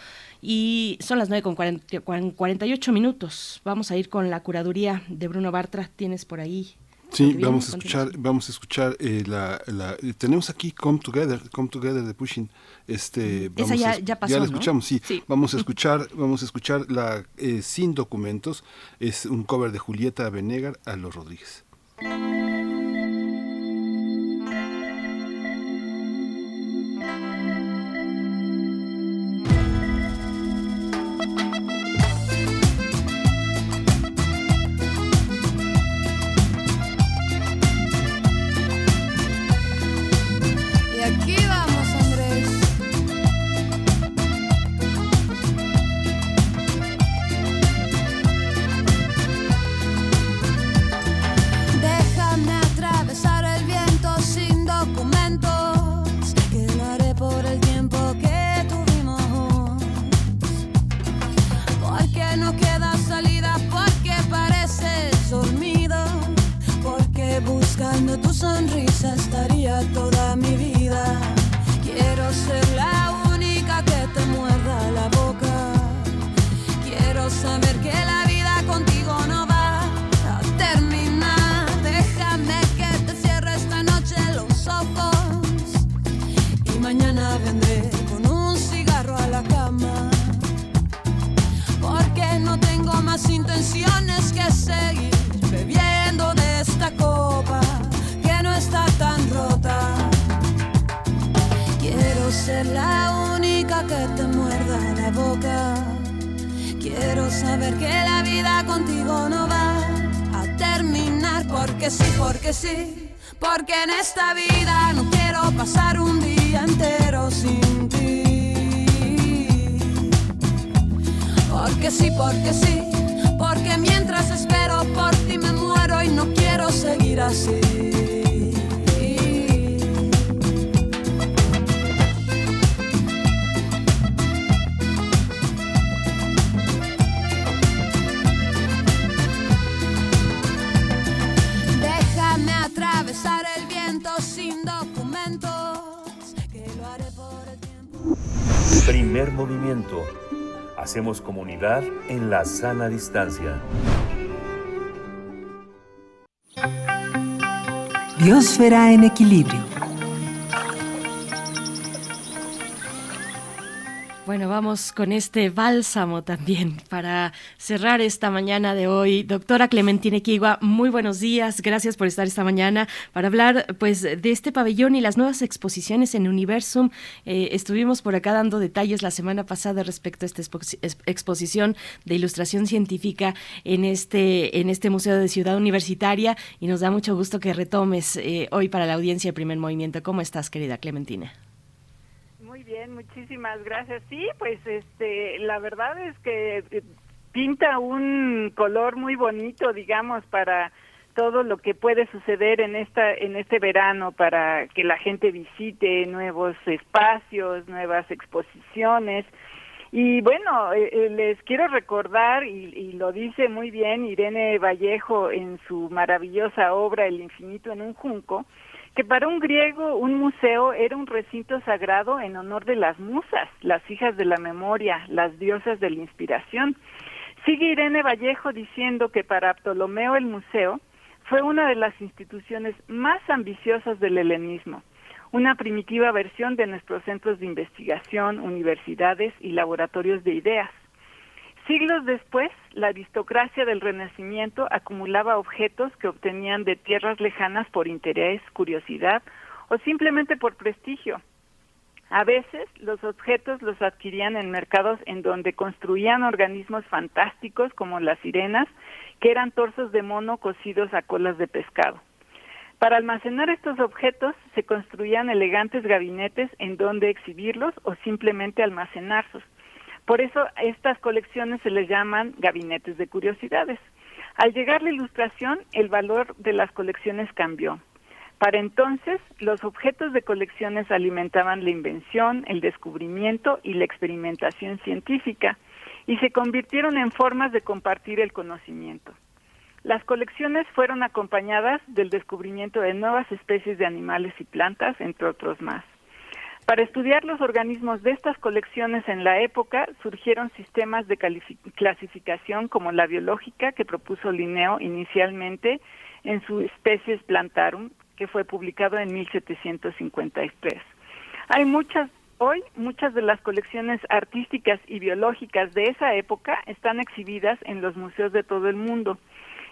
Y son las 9 con 40 con 48 minutos. Vamos a ir con la curaduría de Bruno Bartra. Tienes por ahí Sí, vamos a escuchar, vamos a escuchar eh, la, la- tenemos aquí Come Together, Come Together de Pushing. Este, Esa vamos ya- a, ya pasó, la ¿no? escuchamos, sí. Sí. Vamos a escuchar, vamos a escuchar la eh, sin documentos. Es un cover de Julieta Venegar a los Rodríguez. Y la única que te muerda la boca. Quiero saber que la vida contigo no va a terminar porque sí, porque sí. Porque en esta vida no quiero pasar un día entero sin ti. Porque sí, porque sí. Porque mientras espero por ti me muero y no quiero seguir así. Sin documentos, que lo haré por el tiempo. Primer movimiento. Hacemos comunidad en la sana distancia. Biosfera en equilibrio. Bueno, vamos con este bálsamo también para cerrar esta mañana de hoy. Doctora Clementina Equigua, muy buenos días. Gracias por estar esta mañana para hablar pues de este pabellón y las nuevas exposiciones en Universum. Eh, estuvimos por acá dando detalles la semana pasada respecto a esta expo- exposición de ilustración científica en este, en este Museo de Ciudad Universitaria y nos da mucho gusto que retomes eh, hoy para la audiencia de Primer Movimiento. ¿Cómo estás, querida Clementina? Muchísimas gracias. Sí, pues este, la verdad es que eh, pinta un color muy bonito, digamos, para todo lo que puede suceder en esta en este verano para que la gente visite nuevos espacios, nuevas exposiciones. Y bueno, eh, eh, les quiero recordar, y, y lo dice muy bien Irene Vallejo en su maravillosa obra El infinito en un junco, que para un griego un museo era un recinto sagrado en honor de las musas, las hijas de la memoria, las diosas de la inspiración. Sigue Irene Vallejo diciendo que para Ptolomeo el museo fue una de las instituciones más ambiciosas del helenismo, una primitiva versión de nuestros centros de investigación, universidades y laboratorios de ideas. Siglos después, la aristocracia del Renacimiento acumulaba objetos que obtenían de tierras lejanas por interés, curiosidad o simplemente por prestigio. A veces los objetos los adquirían en mercados en donde construían organismos fantásticos como las sirenas, que eran torsos de mono cosidos a colas de pescado. Para almacenar estos objetos se construían elegantes gabinetes en donde exhibirlos o simplemente almacenarlos. Por eso estas colecciones se les llaman gabinetes de curiosidades. Al llegar la ilustración, el valor de las colecciones cambió. Para entonces, los objetos de colecciones alimentaban la invención, el descubrimiento y la experimentación científica y se convirtieron en formas de compartir el conocimiento. Las colecciones fueron acompañadas del descubrimiento de nuevas especies de animales y plantas, entre otros más. Para estudiar los organismos de estas colecciones en la época surgieron sistemas de clasificación como la biológica que propuso Linneo inicialmente en su Species Plantarum, que fue publicado en 1753. Hay muchas, hoy muchas de las colecciones artísticas y biológicas de esa época están exhibidas en los museos de todo el mundo.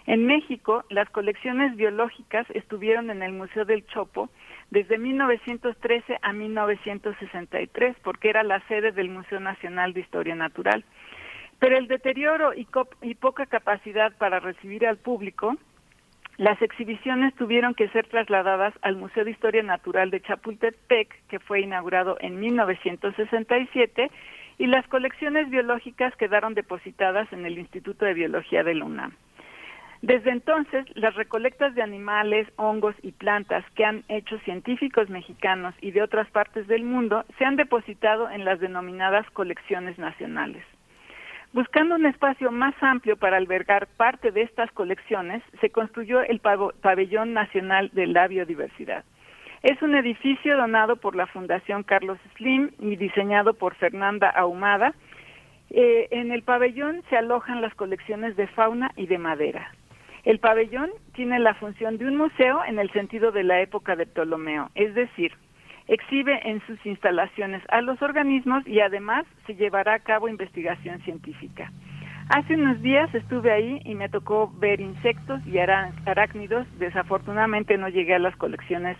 En México, las colecciones biológicas estuvieron en el Museo del Chopo desde 1913 a 1963, porque era la sede del Museo Nacional de Historia Natural. Pero el deterioro y, poca capacidad para recibir al público, las exhibiciones tuvieron que ser trasladadas al Museo de Historia Natural de Chapultepec, que fue inaugurado en 1967, y las colecciones biológicas quedaron depositadas en el Instituto de Biología de la UNAM. Desde entonces, las recolectas de animales, hongos y plantas que han hecho científicos mexicanos y de otras partes del mundo se han depositado en las denominadas colecciones nacionales. Buscando un espacio más amplio para albergar parte de estas colecciones, se construyó el Pabellón Nacional de la Biodiversidad. Es un edificio donado por la Fundación Carlos Slim y diseñado por Fernanda Ahumada. Eh, en el pabellón se alojan las colecciones de fauna y de madera. El pabellón tiene la función de un museo en el sentido de la época de Ptolomeo, es decir, exhibe en sus instalaciones a los organismos y además se llevará a cabo investigación científica. Hace unos días estuve ahí y me tocó ver insectos y ará- arácnidos. Desafortunadamente no llegué a las colecciones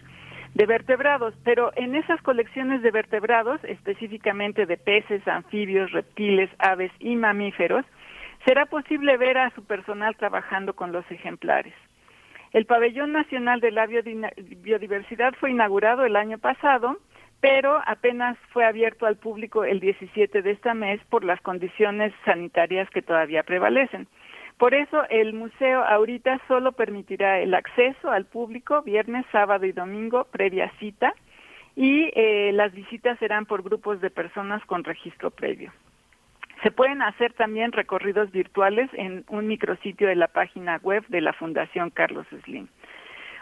de vertebrados, pero en esas colecciones de vertebrados, específicamente de peces, anfibios, reptiles, aves y mamíferos, será posible ver a su personal trabajando con los ejemplares. El Pabellón Nacional de la Biodiversidad fue inaugurado el año pasado, pero apenas fue abierto al público el 17 de este mes por las condiciones sanitarias que todavía prevalecen. Por eso el museo ahorita solo permitirá el acceso al público viernes, sábado y domingo previa cita y eh, las visitas serán por grupos de personas con registro previo. Se pueden hacer también recorridos virtuales en un micrositio de la página web de la Fundación Carlos Slim.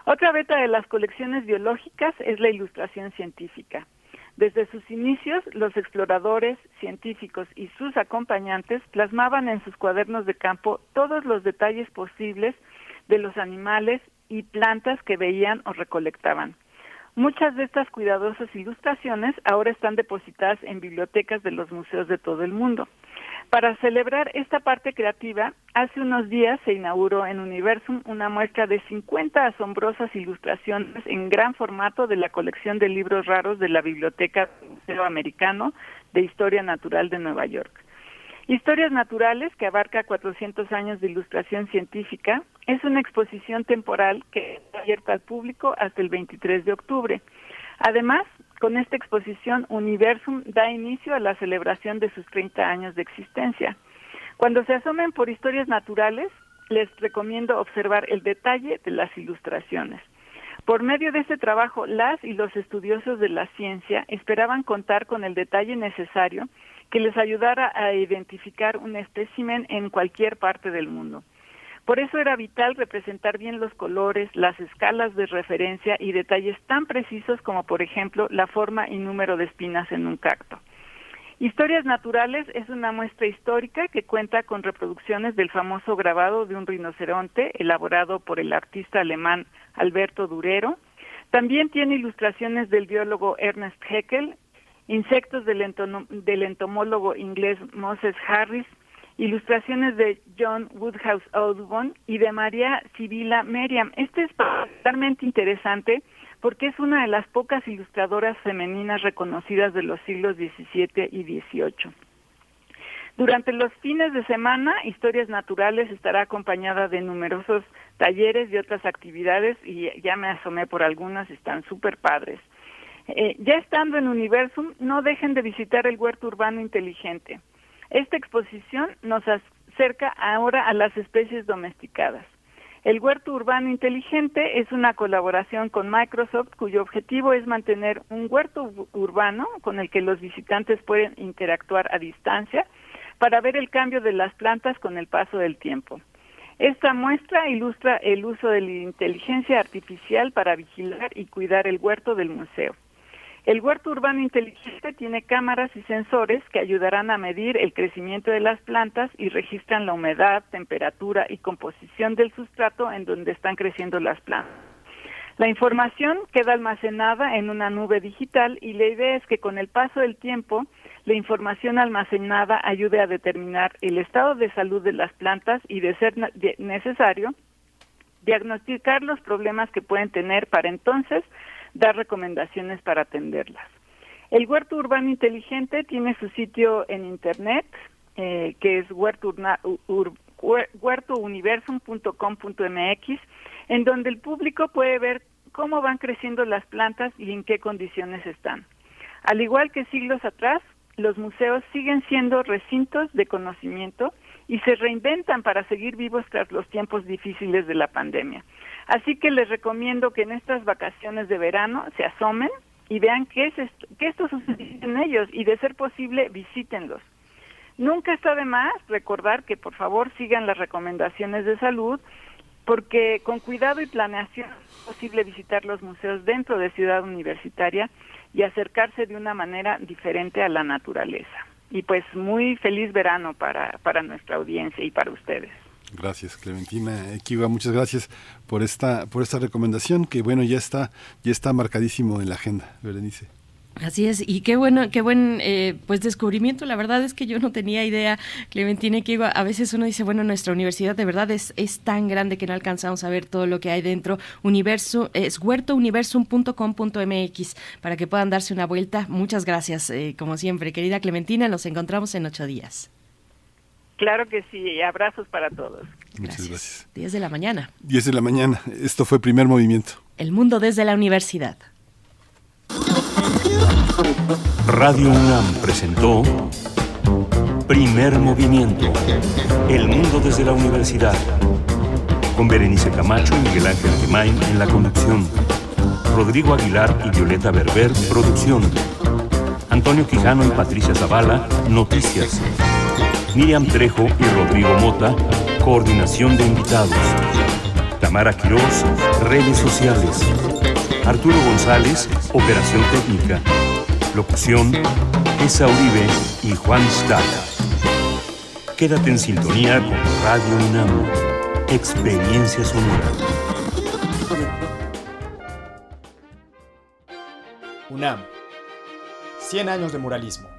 Otra beta de las colecciones biológicas es la ilustración científica. Desde sus inicios, los exploradores, científicos y sus acompañantes plasmaban en sus cuadernos de campo todos los detalles posibles de los animales y plantas que veían o recolectaban. Muchas de estas cuidadosas ilustraciones ahora están depositadas en bibliotecas de los museos de todo el mundo. Para celebrar esta parte creativa, hace unos días se inauguró en Universum una muestra de 50 asombrosas ilustraciones en gran formato de la colección de libros raros de la Biblioteca Museo Americano de Historia Natural de Nueva York. Historias Naturales, que abarca 400 años de ilustración científica, es una exposición temporal que está abierta al público hasta el 23 de octubre. Además, con esta exposición, Universum da inicio a la celebración de sus 30 años de existencia. Cuando se asomen por historias naturales, les recomiendo observar el detalle de las ilustraciones. Por medio de este trabajo, las y los estudiosos de la ciencia esperaban contar con el detalle necesario que les ayudara a identificar un espécimen en cualquier parte del mundo. Por eso era vital representar bien los colores, las escalas de referencia y detalles tan precisos como, por ejemplo, la forma y número de espinas en un cacto. Historias Naturales es una muestra histórica que cuenta con reproducciones del famoso grabado de un rinoceronte elaborado por el artista alemán Alberto Durero. También tiene ilustraciones del biólogo Ernest Haeckel, insectos del, del entomólogo inglés Moses Harris, ilustraciones de John Woodhouse Audubon y de María Sibila Merriam. Este es particularmente interesante porque es una de las pocas ilustradoras femeninas reconocidas de los siglos XVII y XVIII. Durante los fines de semana, Historias Naturales estará acompañada de numerosos talleres y otras actividades y ya me asomé por algunas, están súper padres. Eh, ya estando en Universum, no dejen de visitar el huerto urbano inteligente. Esta exposición nos acerca ahora a las especies domesticadas. El huerto urbano inteligente es una colaboración con Microsoft cuyo objetivo es mantener un huerto urbano con el que los visitantes pueden interactuar a distancia para ver el cambio de las plantas con el paso del tiempo. Esta muestra ilustra el uso de la inteligencia artificial para vigilar y cuidar el huerto del museo. El huerto urbano inteligente tiene cámaras y sensores que ayudarán a medir el crecimiento de las plantas y registran la humedad, temperatura y composición del sustrato en donde están creciendo las plantas. La información queda almacenada en una nube digital y la idea es que con el paso del tiempo la información almacenada ayude a determinar el estado de salud de las plantas y, de ser necesario, diagnosticar los problemas que pueden tener para entonces dar recomendaciones para atenderlas. El huerto urbano inteligente tiene su sitio en internet, eh, que es huertouniversum.com.mx, en donde el público puede ver cómo van creciendo las plantas y en qué condiciones están. Al igual que siglos atrás, los museos siguen siendo recintos de conocimiento y se reinventan para seguir vivos tras los tiempos difíciles de la pandemia. Así que les recomiendo que en estas vacaciones de verano se asomen y vean qué, es esto, qué esto sucede en ellos y de ser posible visítenlos. Nunca está de más recordar que por favor sigan las recomendaciones de salud porque con cuidado y planeación es posible visitar los museos dentro de Ciudad Universitaria y acercarse de una manera diferente a la naturaleza. Y pues muy feliz verano para, para nuestra audiencia y para ustedes. Gracias, Clementina Equiva, muchas gracias por esta por esta recomendación que bueno, ya está ya está marcadísimo en la agenda, Berenice. Así es, y qué bueno, qué buen eh, pues descubrimiento. La verdad es que yo no tenía idea, Clementina, que a veces uno dice, bueno, nuestra universidad de verdad es, es tan grande que no alcanzamos a ver todo lo que hay dentro. Universo, es huertouniversum.com.mx para que puedan darse una vuelta. Muchas gracias, eh, como siempre, querida Clementina. Nos encontramos en ocho días. Claro que sí, abrazos para todos. Muchas gracias. 10 de la mañana. 10 de la mañana. Esto fue Primer Movimiento. El mundo desde la universidad. Radio UNAM presentó Primer Movimiento. El mundo desde la universidad. Con Berenice Camacho y Miguel Ángel Gemain en la conducción. Rodrigo Aguilar y Violeta Berber, producción. Antonio Quijano y Patricia Zavala, noticias. Miriam Trejo y Rodrigo Mota, coordinación de invitados. Tamara Quirós, redes sociales. Arturo González, operación técnica. Locución, Esa Uribe y Juan Staca. Quédate en sintonía con Radio UNAM. Experiencia sonora. UNAM. 100 años de muralismo.